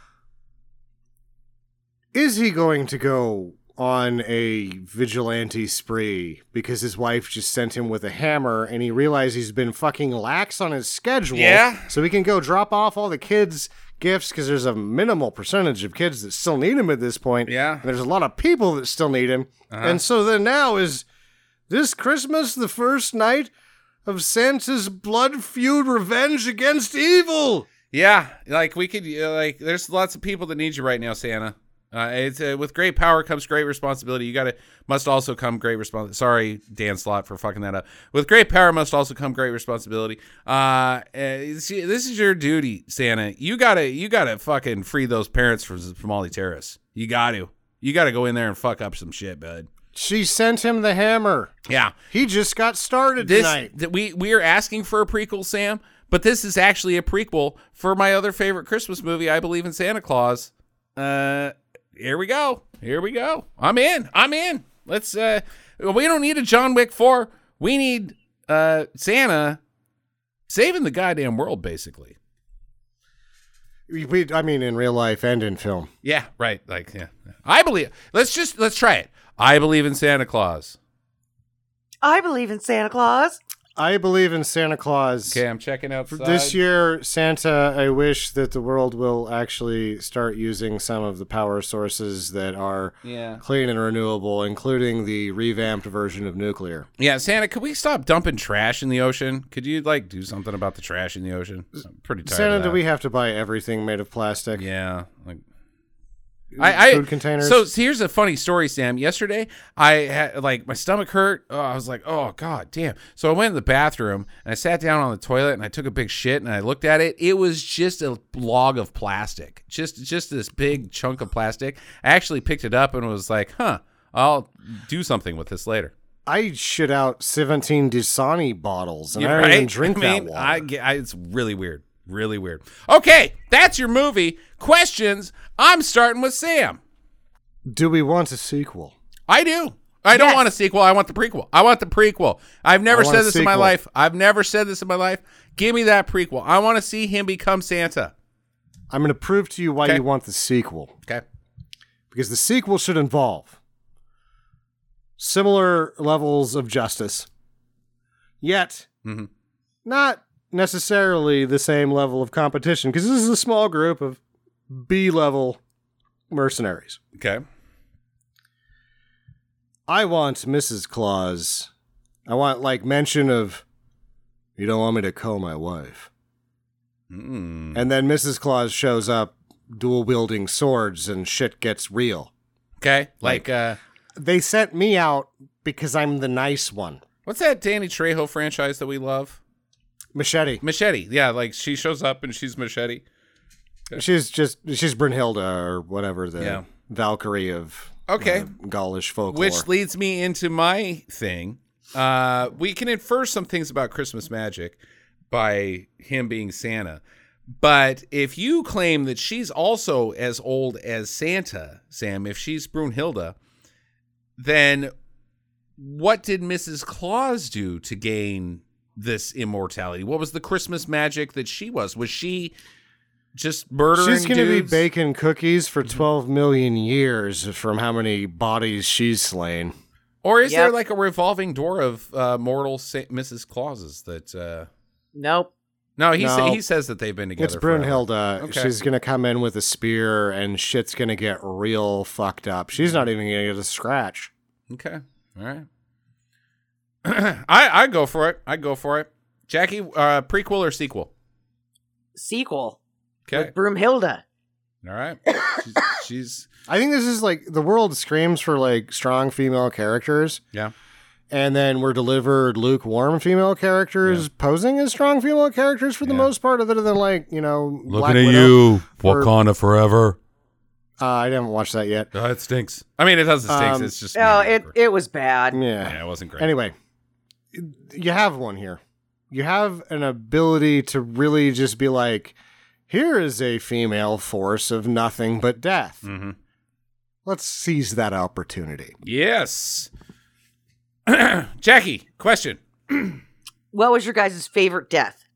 Is he going to go on a vigilante spree because his wife just sent him with a hammer and he realized he's been fucking lax on his schedule? Yeah. So he can go drop off all the kids' gifts because there's a minimal percentage of kids that still need him at this point. Yeah. And there's a lot of people that still need him. Uh-huh. And so then now is this Christmas the first night of Santa's blood feud revenge against evil? Yeah, like we could uh, like there's lots of people that need you right now, Santa. Uh, it's uh, with great power comes great responsibility. You got to must also come great responsibility. Sorry, Dan Slott for fucking that up. With great power must also come great responsibility. Uh, see, this is your duty, Santa. You gotta you gotta fucking free those parents from the terrorists. You got to. You got to go in there and fuck up some shit, bud. She sent him the hammer. Yeah. He just got started this tonight. that we we are asking for a prequel, Sam, but this is actually a prequel for my other favorite Christmas movie, I Believe in Santa Claus. Uh here we go. Here we go. I'm in. I'm in. Let's uh we don't need a John Wick 4. We need uh Santa saving the goddamn world basically. We- I mean, in real life and in film. Yeah, right. Like yeah. I believe. Let's just let's try it. I believe in Santa Claus. I believe in Santa Claus. I believe in Santa Claus. Okay, I'm checking out For This year, Santa, I wish that the world will actually start using some of the power sources that are Yeah. clean and renewable, including the revamped version of nuclear. Yeah, Santa, could we stop dumping trash in the ocean? Could you like do something about the trash in the ocean? I'm pretty tired. Santa, of do we have to buy everything made of plastic? Yeah, like I, I Food containers? So here's a funny story, Sam. Yesterday, I had like my stomach hurt. Oh, I was like, oh god, damn. So I went in the bathroom and I sat down on the toilet and I took a big shit and I looked at it. It was just a log of plastic, just just this big chunk of plastic. I actually picked it up and was like, huh, I'll do something with this later. I shit out 17 Dasani bottles, and Yeah, I don't right? even drink I that mean, water. I, I, it's really weird. Really weird. Okay, that's your movie. Questions. I'm starting with Sam. Do we want a sequel? I do. I don't want a sequel. I want the prequel. I want the prequel. I've never said a this in my life. I've never said this in my life. Give me that prequel. I want to see him become Santa. I'm going to prove to you why Okay. you want the sequel. Okay. Because the sequel should involve similar levels of justice, yet Mhm. not necessarily the same level of competition, because this is a small group of B level mercenaries. Okay. I want Mrs. Claus. I want, like, mention of, you don't want me to call my wife. Mm. And then Mrs. Claus shows up dual wielding swords and shit gets real. Okay. Like, uh, They sent me out because I'm the nice one. what's that Danny Trejo franchise that we love? Machete. Machete. Yeah, like she shows up and she's Machete. She's just she's Brunhilde or whatever the Yeah. Valkyrie of Okay. uh, Gaulish folklore. Which leads me into my thing. Uh, we can infer some things about Christmas magic by him being Santa. But if you claim that she's also as old as Santa, Sam, if she's Brunhilde, then what did Mrs. Claus do to gain this immortality? What was the Christmas magic that she was? Was she just murdering She's going to be baking cookies for 12 million years from how many bodies she's slain. Or is there like a revolving door of uh, mortal Sa- Mrs. Clauses that? Uh... Nope. No, he sa- he says that they've been together. It's forever. Brunhilde. Okay. She's going to come in with a spear and shit's going to get real fucked up. She's not even going to get a scratch. Okay, all right. I I go for it. I go for it. Jackie, uh, prequel or sequel? Sequel Okay, with Brunhilde. all right. She's, she's I think this is like the world screams for like strong female characters. yeah. And then we're delivered lukewarm female characters posing as strong female characters for the Yeah. most part, other than like, you know, Black Widow. or- Wakanda forever. Uh, I didn't watch that yet. Oh, it stinks. I mean, it doesn't stink. Um, it's just Oh, it it was bad. Yeah. yeah, it wasn't great. Anyway, you have one here. You have an ability to really just be like, here is a female force of nothing but death. hmm Let's seize that opportunity. Yes. Jackie, question. What was your guys' favorite death?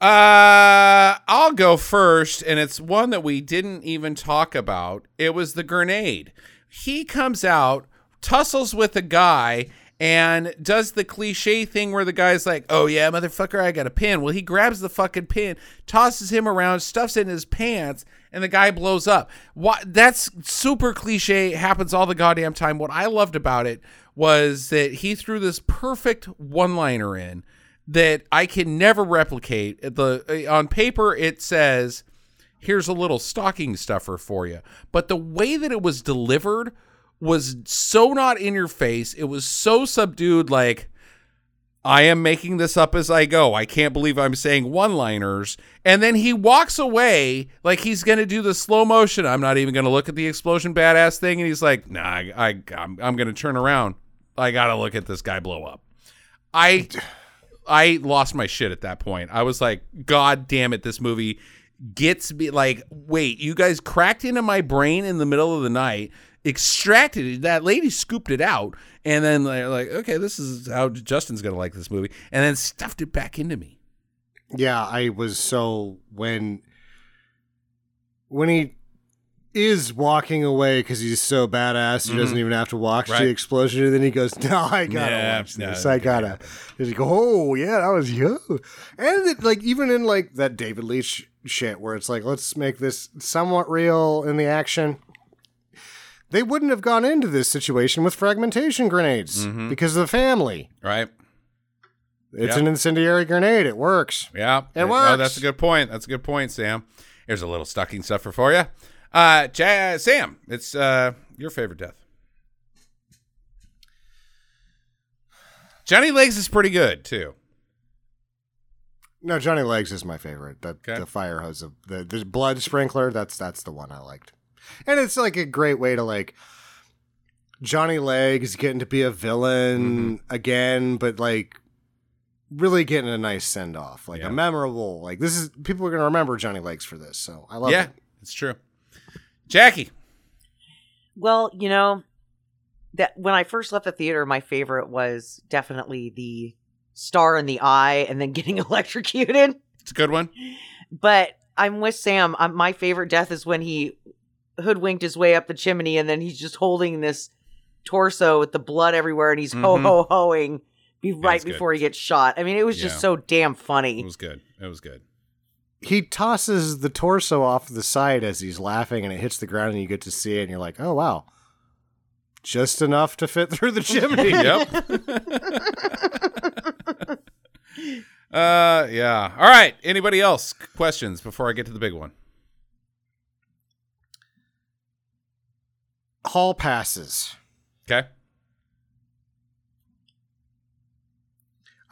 Uh, I'll go first, and it's one that we didn't even talk about. It was the grenade. He comes out, tussles with a guy, and does the cliche thing where the guy's like, "Oh yeah, motherfucker, I got a pin." Well, he grabs the fucking pin, tosses him around, stuffs it in his pants, and the guy blows up. What? That's super cliche. Happens all the goddamn time. What I loved about it was that he threw this perfect one-liner in that I can never replicate. The uh, on paper it says, "Here's a little stocking stuffer for you," but the way that it was delivered was so not in your face. It was so subdued, like. I am making this up as I go. I can't believe I'm saying one liners. And then he walks away like he's going to do the slow motion. I'm not even going to look at the explosion badass thing. And he's like, nah, I, I, I'm, I'm going to turn around. I got to look at this guy blow up. I, I lost my shit at that point. I was like, God damn it, this movie gets me like, wait, you guys cracked into my brain in the middle of the night, extracted it. That lady scooped it out, and then they're like, okay, this is how Justin's gonna like this movie, and then stuffed it back into me. Yeah, I was so when when he is walking away because he's so badass, he doesn't even have to watch Mm-hmm. Right. the explosion. And then he goes, "No, I gotta Yeah, watch no, this. I gotta." He's like, "Oh yeah, that was you." And it, like even in like that David Leitch shit, where it's like, let's make this somewhat real in the action. They wouldn't have gone into this situation with fragmentation grenades Mhm. because of the family. Right? It's Yeah. an incendiary grenade. It works. Yeah, It Oh, works. that's a good point. That's a good point, Sam. Here's a little stocking stuffer for you. Uh, Ja- Sam, it's uh your favorite death. Johnny Legs is pretty good too. No, Johnny Legs is my favorite. The, Okay. the fire hose of the, the blood sprinkler. That's that's the one I liked, and it's like a great way to like Johnny Legs getting to be a villain Mm-hmm. again, but like really getting a nice send off, like Yeah. a memorable. Like this is people are gonna remember Johnny Legs for this, so I love yeah, it. Yeah, it's true. Jackie, Well, you know, that when I first left the theater, my favorite was definitely the star in the eye and then getting electrocuted. it's a good one. But I'm with Sam. Um my favorite death is when he hoodwinked his way up the chimney and then he's just holding this torso with the blood everywhere and he's ho Mhm. ho hoing be right good. before he gets shot. I mean, it was Yeah. just so damn funny. It was good. It was good. He tosses the torso off the side as he's laughing, and it hits the ground, and you get to see it, and you're like, "Oh wow." Just enough to fit through the chimney. Yep. uh, yeah. All right. Anybody else questions before I get to the big one? Hall passes. Okay.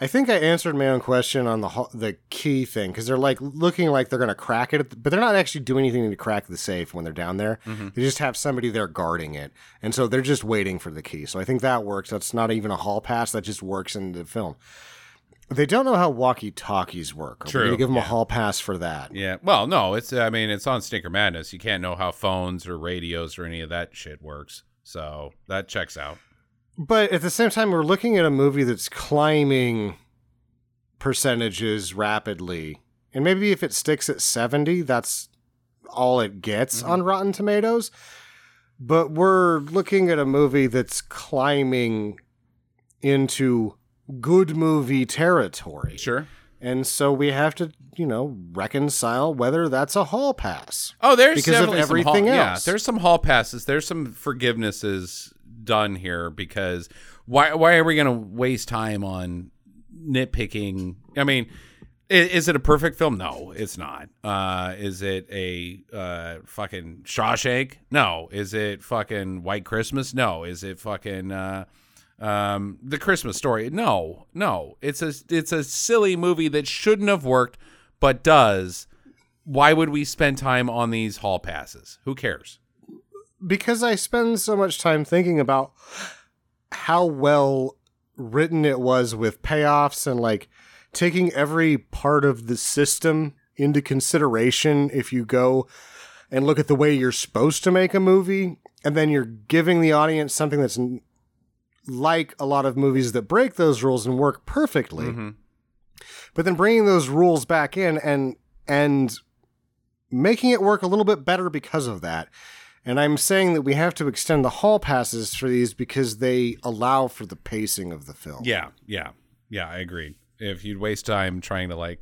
I think I answered my own question on the ho- the key thing because they're like looking like they're gonna crack it, but they're not actually doing anything to crack the safe when they're down there. Mm-hmm. They just have somebody there guarding it, and so they're just waiting for the key. So I think that works. That's not even a hall pass. That just works in the film. They don't know how walkie talkies work. True, gonna give them yeah. a hall pass for that? Yeah. Well, no, it's I mean, it's on Stinker Madness. You can't know how phones or radios or any of that shit works. So that checks out. But at the same time, we're looking at a movie that's climbing percentages rapidly. And maybe if it sticks at 70, that's all it gets mm-hmm. on Rotten Tomatoes. But we're looking at a movie that's climbing into good movie territory. Sure. And so we have to, you know, reconcile whether that's a hall pass. Oh, there's Because of everything hall, Yeah, there's some hall passes. There's some forgivenesses done here because why why are we going to waste time on nitpicking? I mean, is, is it a perfect film? No, it's not. Uh, is it a uh, fucking Shawshank? No. Is it fucking White Christmas? No. Is it fucking uh, um, the Christmas Story? No, no. It's a it's a silly movie that shouldn't have worked, but does. Why would we spend time on these hall passes? Who cares? because I spend so much time thinking about how well written it was with payoffs and like taking every part of the system into consideration if you go and look at the way you're supposed to make a movie and then you're giving the audience something that's like a lot of movies that break those rules and work perfectly Mhm. but then bringing those rules back in and and making it work a little bit better because of that. And I'm saying that we have to extend the hall passes for these because they allow for the pacing of the film. Yeah, yeah, yeah. I agree. If you'd waste time trying to like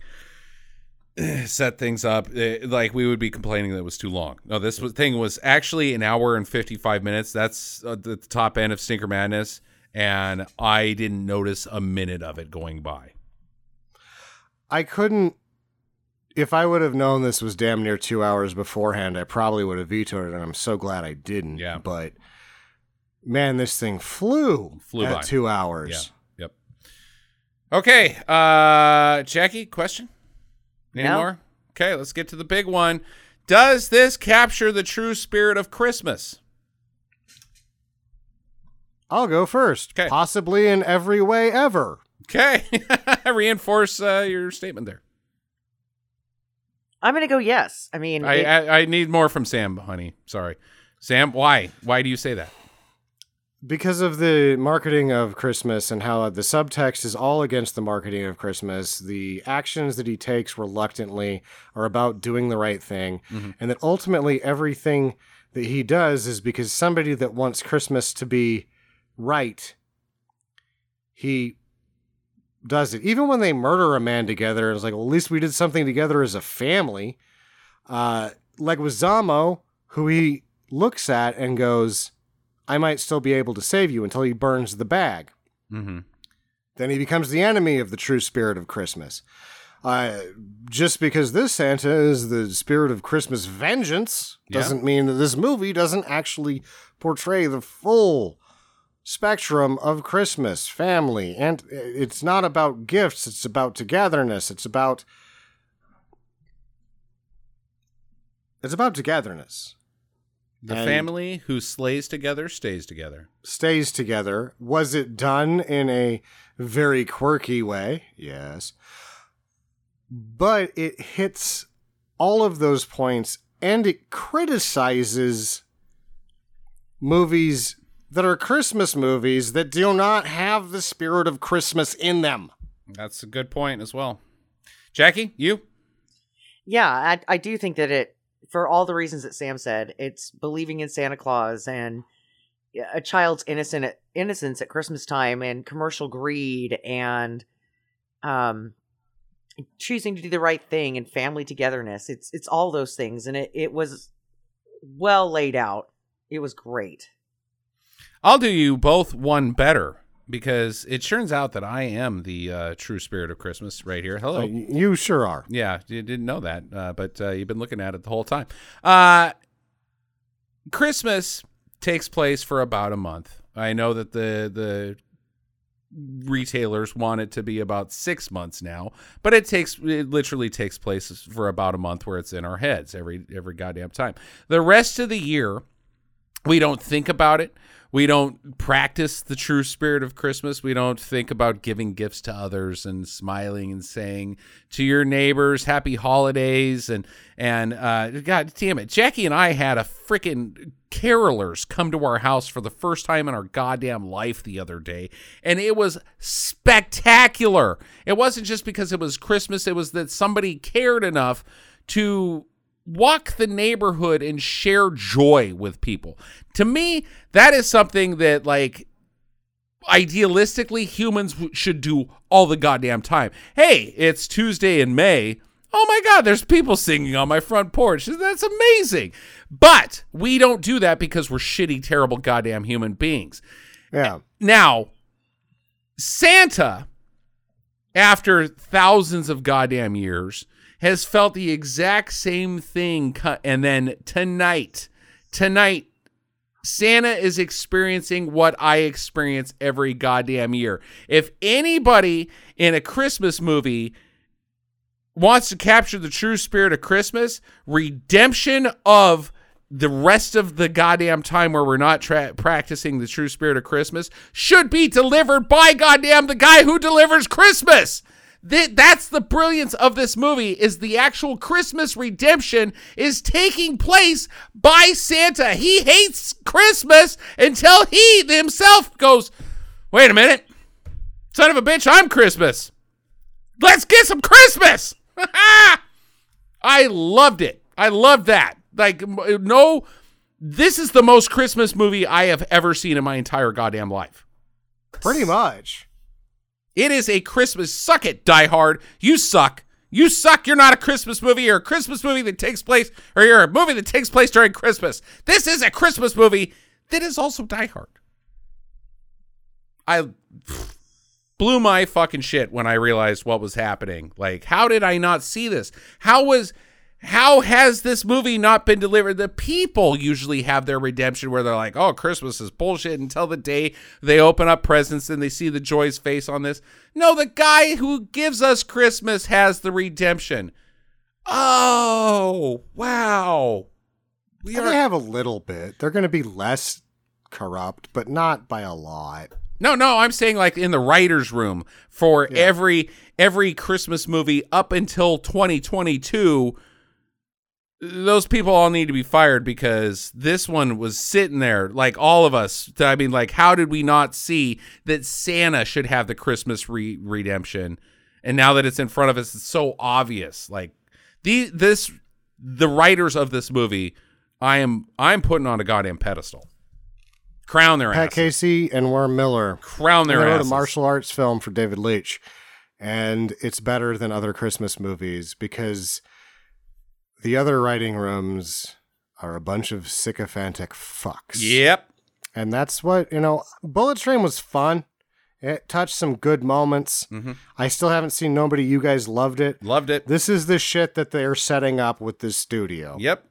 set things up, eh, like we would be complaining that it was too long. No, this was, thing was actually an hour and fifty five minutes. That's uh, the top end of Stinker Madness, and I didn't notice a minute of it going by. I couldn't if I would have known this was damn near two hours beforehand, I probably would have vetoed it, and I'm so glad I didn't. Yeah. But man, this thing flew, Flew at by. two hours. Yeah. Yep. Okay, uh, Jackie, question? Any No. more? Okay, let's get to the big one. Does this capture the true spirit of Christmas? I'll go first. 'Kay. Possibly in every way ever. Okay, reinforce uh, your statement there. I'm gonna go yes. I mean, I, it- I I need more from Sam, honey. Sorry, Sam. Why? Why do you say that? because of the marketing of Christmas and how the subtext is all against the marketing of Christmas, the actions that he takes reluctantly are about doing the right thing, Mhm. and that ultimately everything that he does is because somebody that wants Christmas to be right, he does it. Even when they murder a man together, it's like, well, at least we did something together as a family. Uh, like with Zamo, who he looks at and goes, I might still be able to save you until he burns the bag. Mm-hmm. Then he becomes the enemy of the true spirit of Christmas. Uh, just because this Santa is the spirit of Christmas vengeance doesn't mean that this movie doesn't actually portray the full spectrum of Christmas, family, and it's not about gifts, it's about togetherness, it's about it's about togetherness. The And- family who slays together stays together. stays together. Was it done in a very quirky way? Yes. But it hits all of those points and it criticizes movies that are Christmas movies that do not have the spirit of Christmas in them. That's a good point as well. Jackie, you? yeah, I, I do think that it, for all the reasons that Sam said, it's believing in Santa Claus and a child's innocent innocence at Christmas time and commercial greed and um choosing to do the right thing and family togetherness. It's it's all those things and it, it was well laid out. It was great. I'll do you both one better because it turns out that I am the uh, true spirit of Christmas right here. Hello. Uh, you sure are. Yeah, you didn't know that, uh, but uh, you've been looking at it the whole time. Uh, Christmas takes place for about a month. I know that the the retailers want it to be about six months now, but it takes it literally takes place for about a month where it's in our heads every every goddamn time. The rest of the year, we don't think about it. We don't practice the true spirit of Christmas. We don't think about giving gifts to others and smiling and saying to your neighbors happy holidays and and uh, God damn it, Jackie and I had a freaking carolers come to our house for the first time in our goddamn life the other day, and it was spectacular. It wasn't just because it was Christmas; it was that somebody cared enough to walk the neighborhood and share joy with people. To me, that is something that like idealistically humans should do all the goddamn time. Hey, it's Tuesday in May. Oh my god, there's people singing on my front porch. That's amazing. But we don't do that because we're shitty terrible goddamn human beings. Yeah. Now, Santa after thousands of goddamn years has felt the exact same thing. And then tonight, tonight, Santa is experiencing what I experience every goddamn year. If anybody in a Christmas movie wants to capture the true spirit of Christmas, redemption of the rest of the goddamn time where we're not tra- practicing the true spirit of Christmas should be delivered by goddamn the guy who delivers Christmas. Th- that's the brilliance of this movie is the actual Christmas redemption is taking place by Santa. He hates Christmas until he himself goes, "Wait a minute. Son of a bitch, I'm Christmas. Let's get some Christmas." I loved it. I loved that. Like uh, no this is the most Christmas movie I have ever seen in my entire goddamn life. Pretty much. It is a Christmas. Suck it, Die Hard. You suck. You suck. You're not a Christmas movie. You're a Christmas movie that takes place, or you're a movie that takes place during Christmas. This is a Christmas movie that is also Die Hard. I blew my fucking shit when I realized what was happening. Like, how did I not see this? How was how has this movie not been delivered? The people usually have their redemption where they're like, oh, Christmas is bullshit until the day they open up presents and they see the joy's face on this. No, the guy who gives us Christmas has the redemption. Oh, wow. We are- they have a little bit. They're going to be less corrupt, but not by a lot. No, no, I'm saying like in the writers' room for yeah. every every Christmas movie up until 2022 those people all need to be fired because this one was sitting there like all of us i mean like how did we not see that santa should have the christmas re- redemption? And now that it's in front of us it's so obvious. Like the this the writers of this movie i am i'm putting on a goddamn pedestal. Crown their Pat asses. Casey and Warren Miller. Crown their they wrote asses. a martial arts film for David Leitch. And it's better than other Christmas movies because the other writing rooms are a bunch of sycophantic fucks. Yep. And that's what, you know, Bullet Train was fun. It touched some good moments. Mm-hmm. I still haven't seen nobody. You guys loved it. Loved it. This is the shit that they're setting up with this studio. Yep.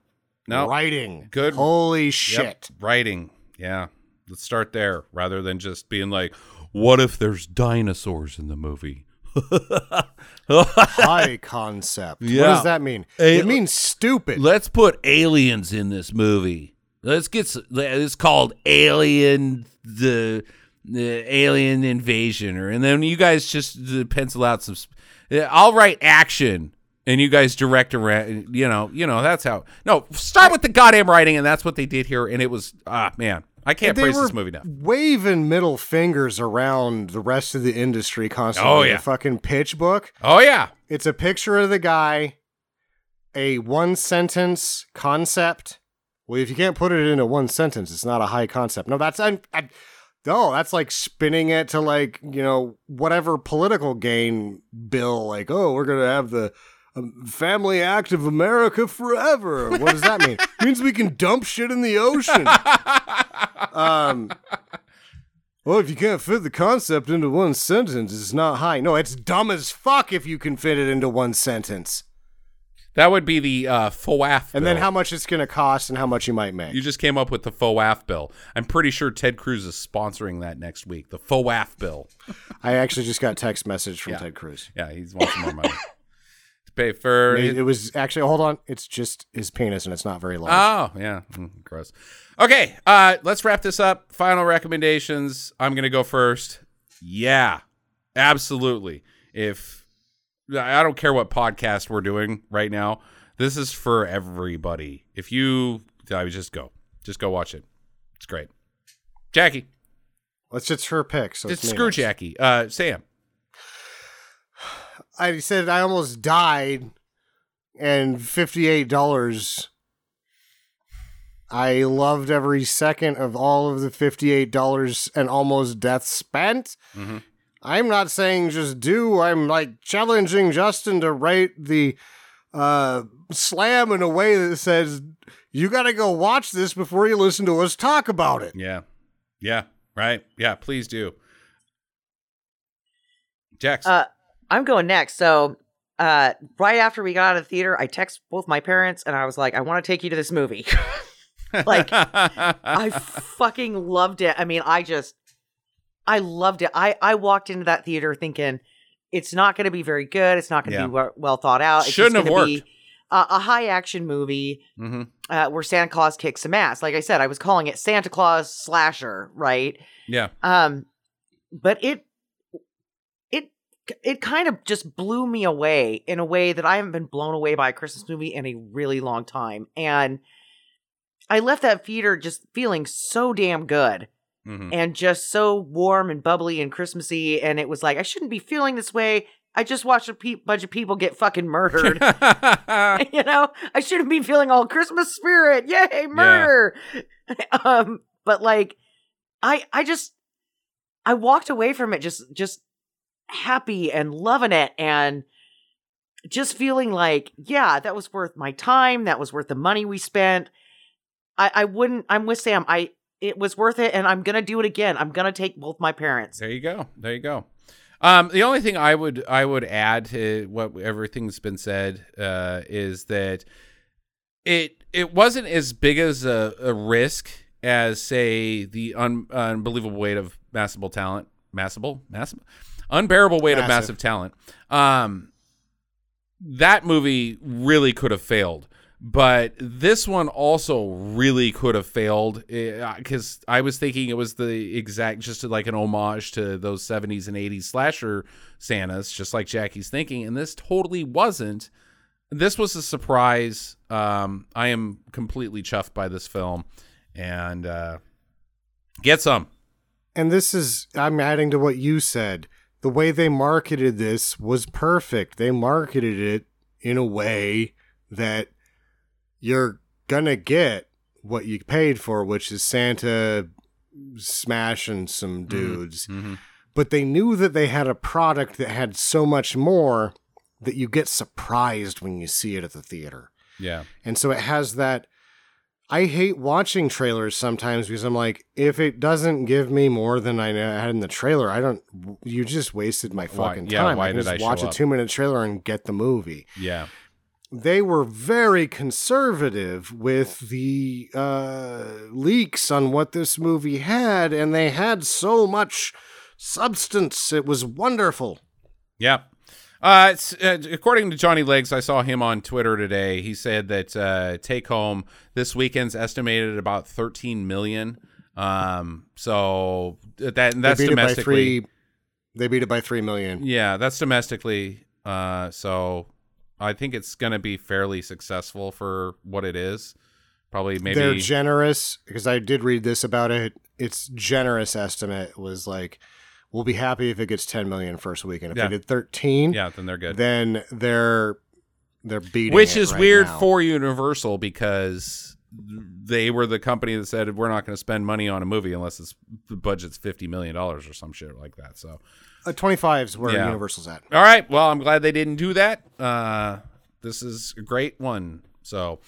No. Writing. Good. Holy shit. Yep. Writing. Yeah. Let's start there rather than just being like, what if there's dinosaurs in the movie? High concept. Yeah. What does that mean? A- it means stupid. Let's put aliens in this movie. Let's get. It's called Alien the the Alien Invasion, or and then you guys just uh, pencil out some. s- I'll write action, and you guys direct around. You know, you know that's how. No, start with the goddamn writing, and that's what they did here, and it was ah man, I can't praise this movie enough. waving middle fingers around the rest of the industry constantly. Oh, The yeah. fucking pitch book. Oh yeah, It's a picture of the guy, a one sentence concept. Well, if you can't put it into one sentence, it's not a high concept. No, that's I, I, no, that's like spinning it to like you know whatever political gain bill. Like, oh, we're gonna have the Family Act of America forever. What does that mean? it means we can dump shit in the ocean. um. Well, if you can't fit the concept into one sentence, it's not high. No, it's dumb as fuck if you can fit it into one sentence. That would be the uh, FOAF. and then how much it's going to cost and how much you might make. You just came up with the FOAF bill. I'm pretty sure Ted Cruz is sponsoring that next week. The FOAF bill. I actually just got text message from Yeah. Ted Cruz. Yeah, he's wants more money pay for. It, it was actually hold on, it's just his penis and it's not very large. Oh, yeah. Mm, gross. Okay, uh, let's wrap this up. Final recommendations. I'm going to go first. Yeah, absolutely. If I don't care what podcast we're doing right now, this is for everybody. If you, I would just go. Just go watch it. It's great. Jackie. Let's it's her pick. So It's it's screw. Jackie. Uh, Sam. I said I almost died, and fifty-eight dollars. I loved every second of all of the fifty-eight dollars and almost death spent. Mhm. I'm not saying just do. I'm like challenging Justin to write the uh, slam in a way that says you got to go watch this before you listen to us talk about it. Yeah. Yeah. Right. Yeah. Please do. Jax. Uh, I'm going next. So, uh, right after we got out of the theater, I text both my parents and I was like, I want to take you to this movie. like, I fucking loved it. I mean, I just, I loved it. I, I walked into that theater thinking it's not going to be very good. It's not going to Yeah. be well, well thought out. It's Shouldn't have worked. Be a, a high action movie hmm uh, where Santa Claus kicks some ass. Like I said, I was calling it Santa Claus slasher, right? Yeah. Um, but it it kind of just blew me away in a way that I haven't been blown away by a Christmas movie in a really long time. And I left that theater just feeling so damn good hmm and just so warm and bubbly and Christmassy. And it was like I shouldn't be feeling this way. I just watched a pe- bunch of people get fucking murdered. you know, I shouldn't be feeling all Christmas spirit. Yay, murder. um, but like I I just I walked away from it just just happy and loving it and just feeling like, yeah, that was worth my time, that was worth the money we spent. I I wouldn't I'm with Sam. I it was worth it and I'm going to do it again. I'm going to take both my parents. There you go. There you go. Um, the only thing I would I would add to what everything's been said uh, is that it it wasn't as big as a, a risk as say the un, unbelievable weight of massible talent, massible, massive, unbearable weight of Massive. massive talent. Um, that movie really could have failed. But this one also really could have failed because I was thinking it was the exact, just like an homage to those 70s and 80s slasher Santas, just like Jackie's thinking. And this totally wasn't. This was a surprise. Um, I am completely chuffed by this film. And uh, get some. And this is, I'm adding to what you said. The way they marketed this was perfect. They marketed it in a way that you're gonna get what you paid for, which is Santa smashing some dudes. Mm-hmm. But they knew that they had a product that had so much more that you get surprised when you see it at the theater. Yeah. And so it has that. I hate watching trailers sometimes because I'm like, if it doesn't give me more than I had in the trailer, I don't. You just wasted my Why- fucking yeah, time. why I did just I watch a two minute trailer and get the movie. Yeah. They were very conservative with the uh, leaks on what this movie had, and they had so much substance. It was wonderful. Yeah. Uh, uh, according to Johnny Legs, I saw him on Twitter today. He said that uh, take home this weekend's estimated at about 13 million. Um, so that that's they beat it by domestically. three. They beat it by three million. Yeah, that's domestically. Uh, so I think it's going to be fairly successful for what it is. Probably maybe. They're generous because I did read this about it. Its generous estimate was like, we'll be happy if it gets 10 million first weekend. If Yeah. they did 13, yeah, then they're good. then they're they're beating Which it is right weird now. for Universal because they were the company that said we're not going to spend money on a movie unless it's the budget's fifty million dollars or some shit like that. So, uh, 25 is where Yeah. Universal's at. all right, well, I'm glad they didn't do that. Uh, this is a great one. So,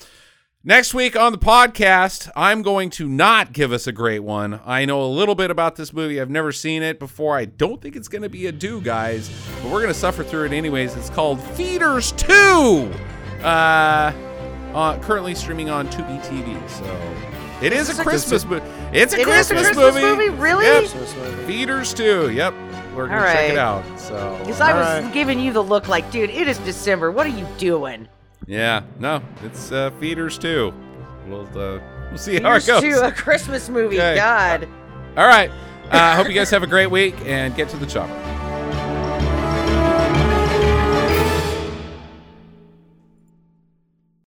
next week on the podcast, I'm going to not give us a great one. I know a little bit about this movie. I've never seen it before. I don't think it's going to be a do, guys, but we're going to suffer through it anyways. It's called Feeders Two. Uh, uh, currently streaming on Tubi TV. So it is a It's a- Christmas movie. It's a It is a Christmas, Christmas movie. movie? Really? Yep. Christmas movie. Feeders 2. Yep. We're gonna check it out. So Because I was Alright. giving you the look like, dude, it is December. What are you doing? Yeah, no, it's uh, Feeders too. We'll uh, we'll see how it goes. to a Christmas movie. Okay. God. All right. I uh, hope you guys have a great week and get to the chopper.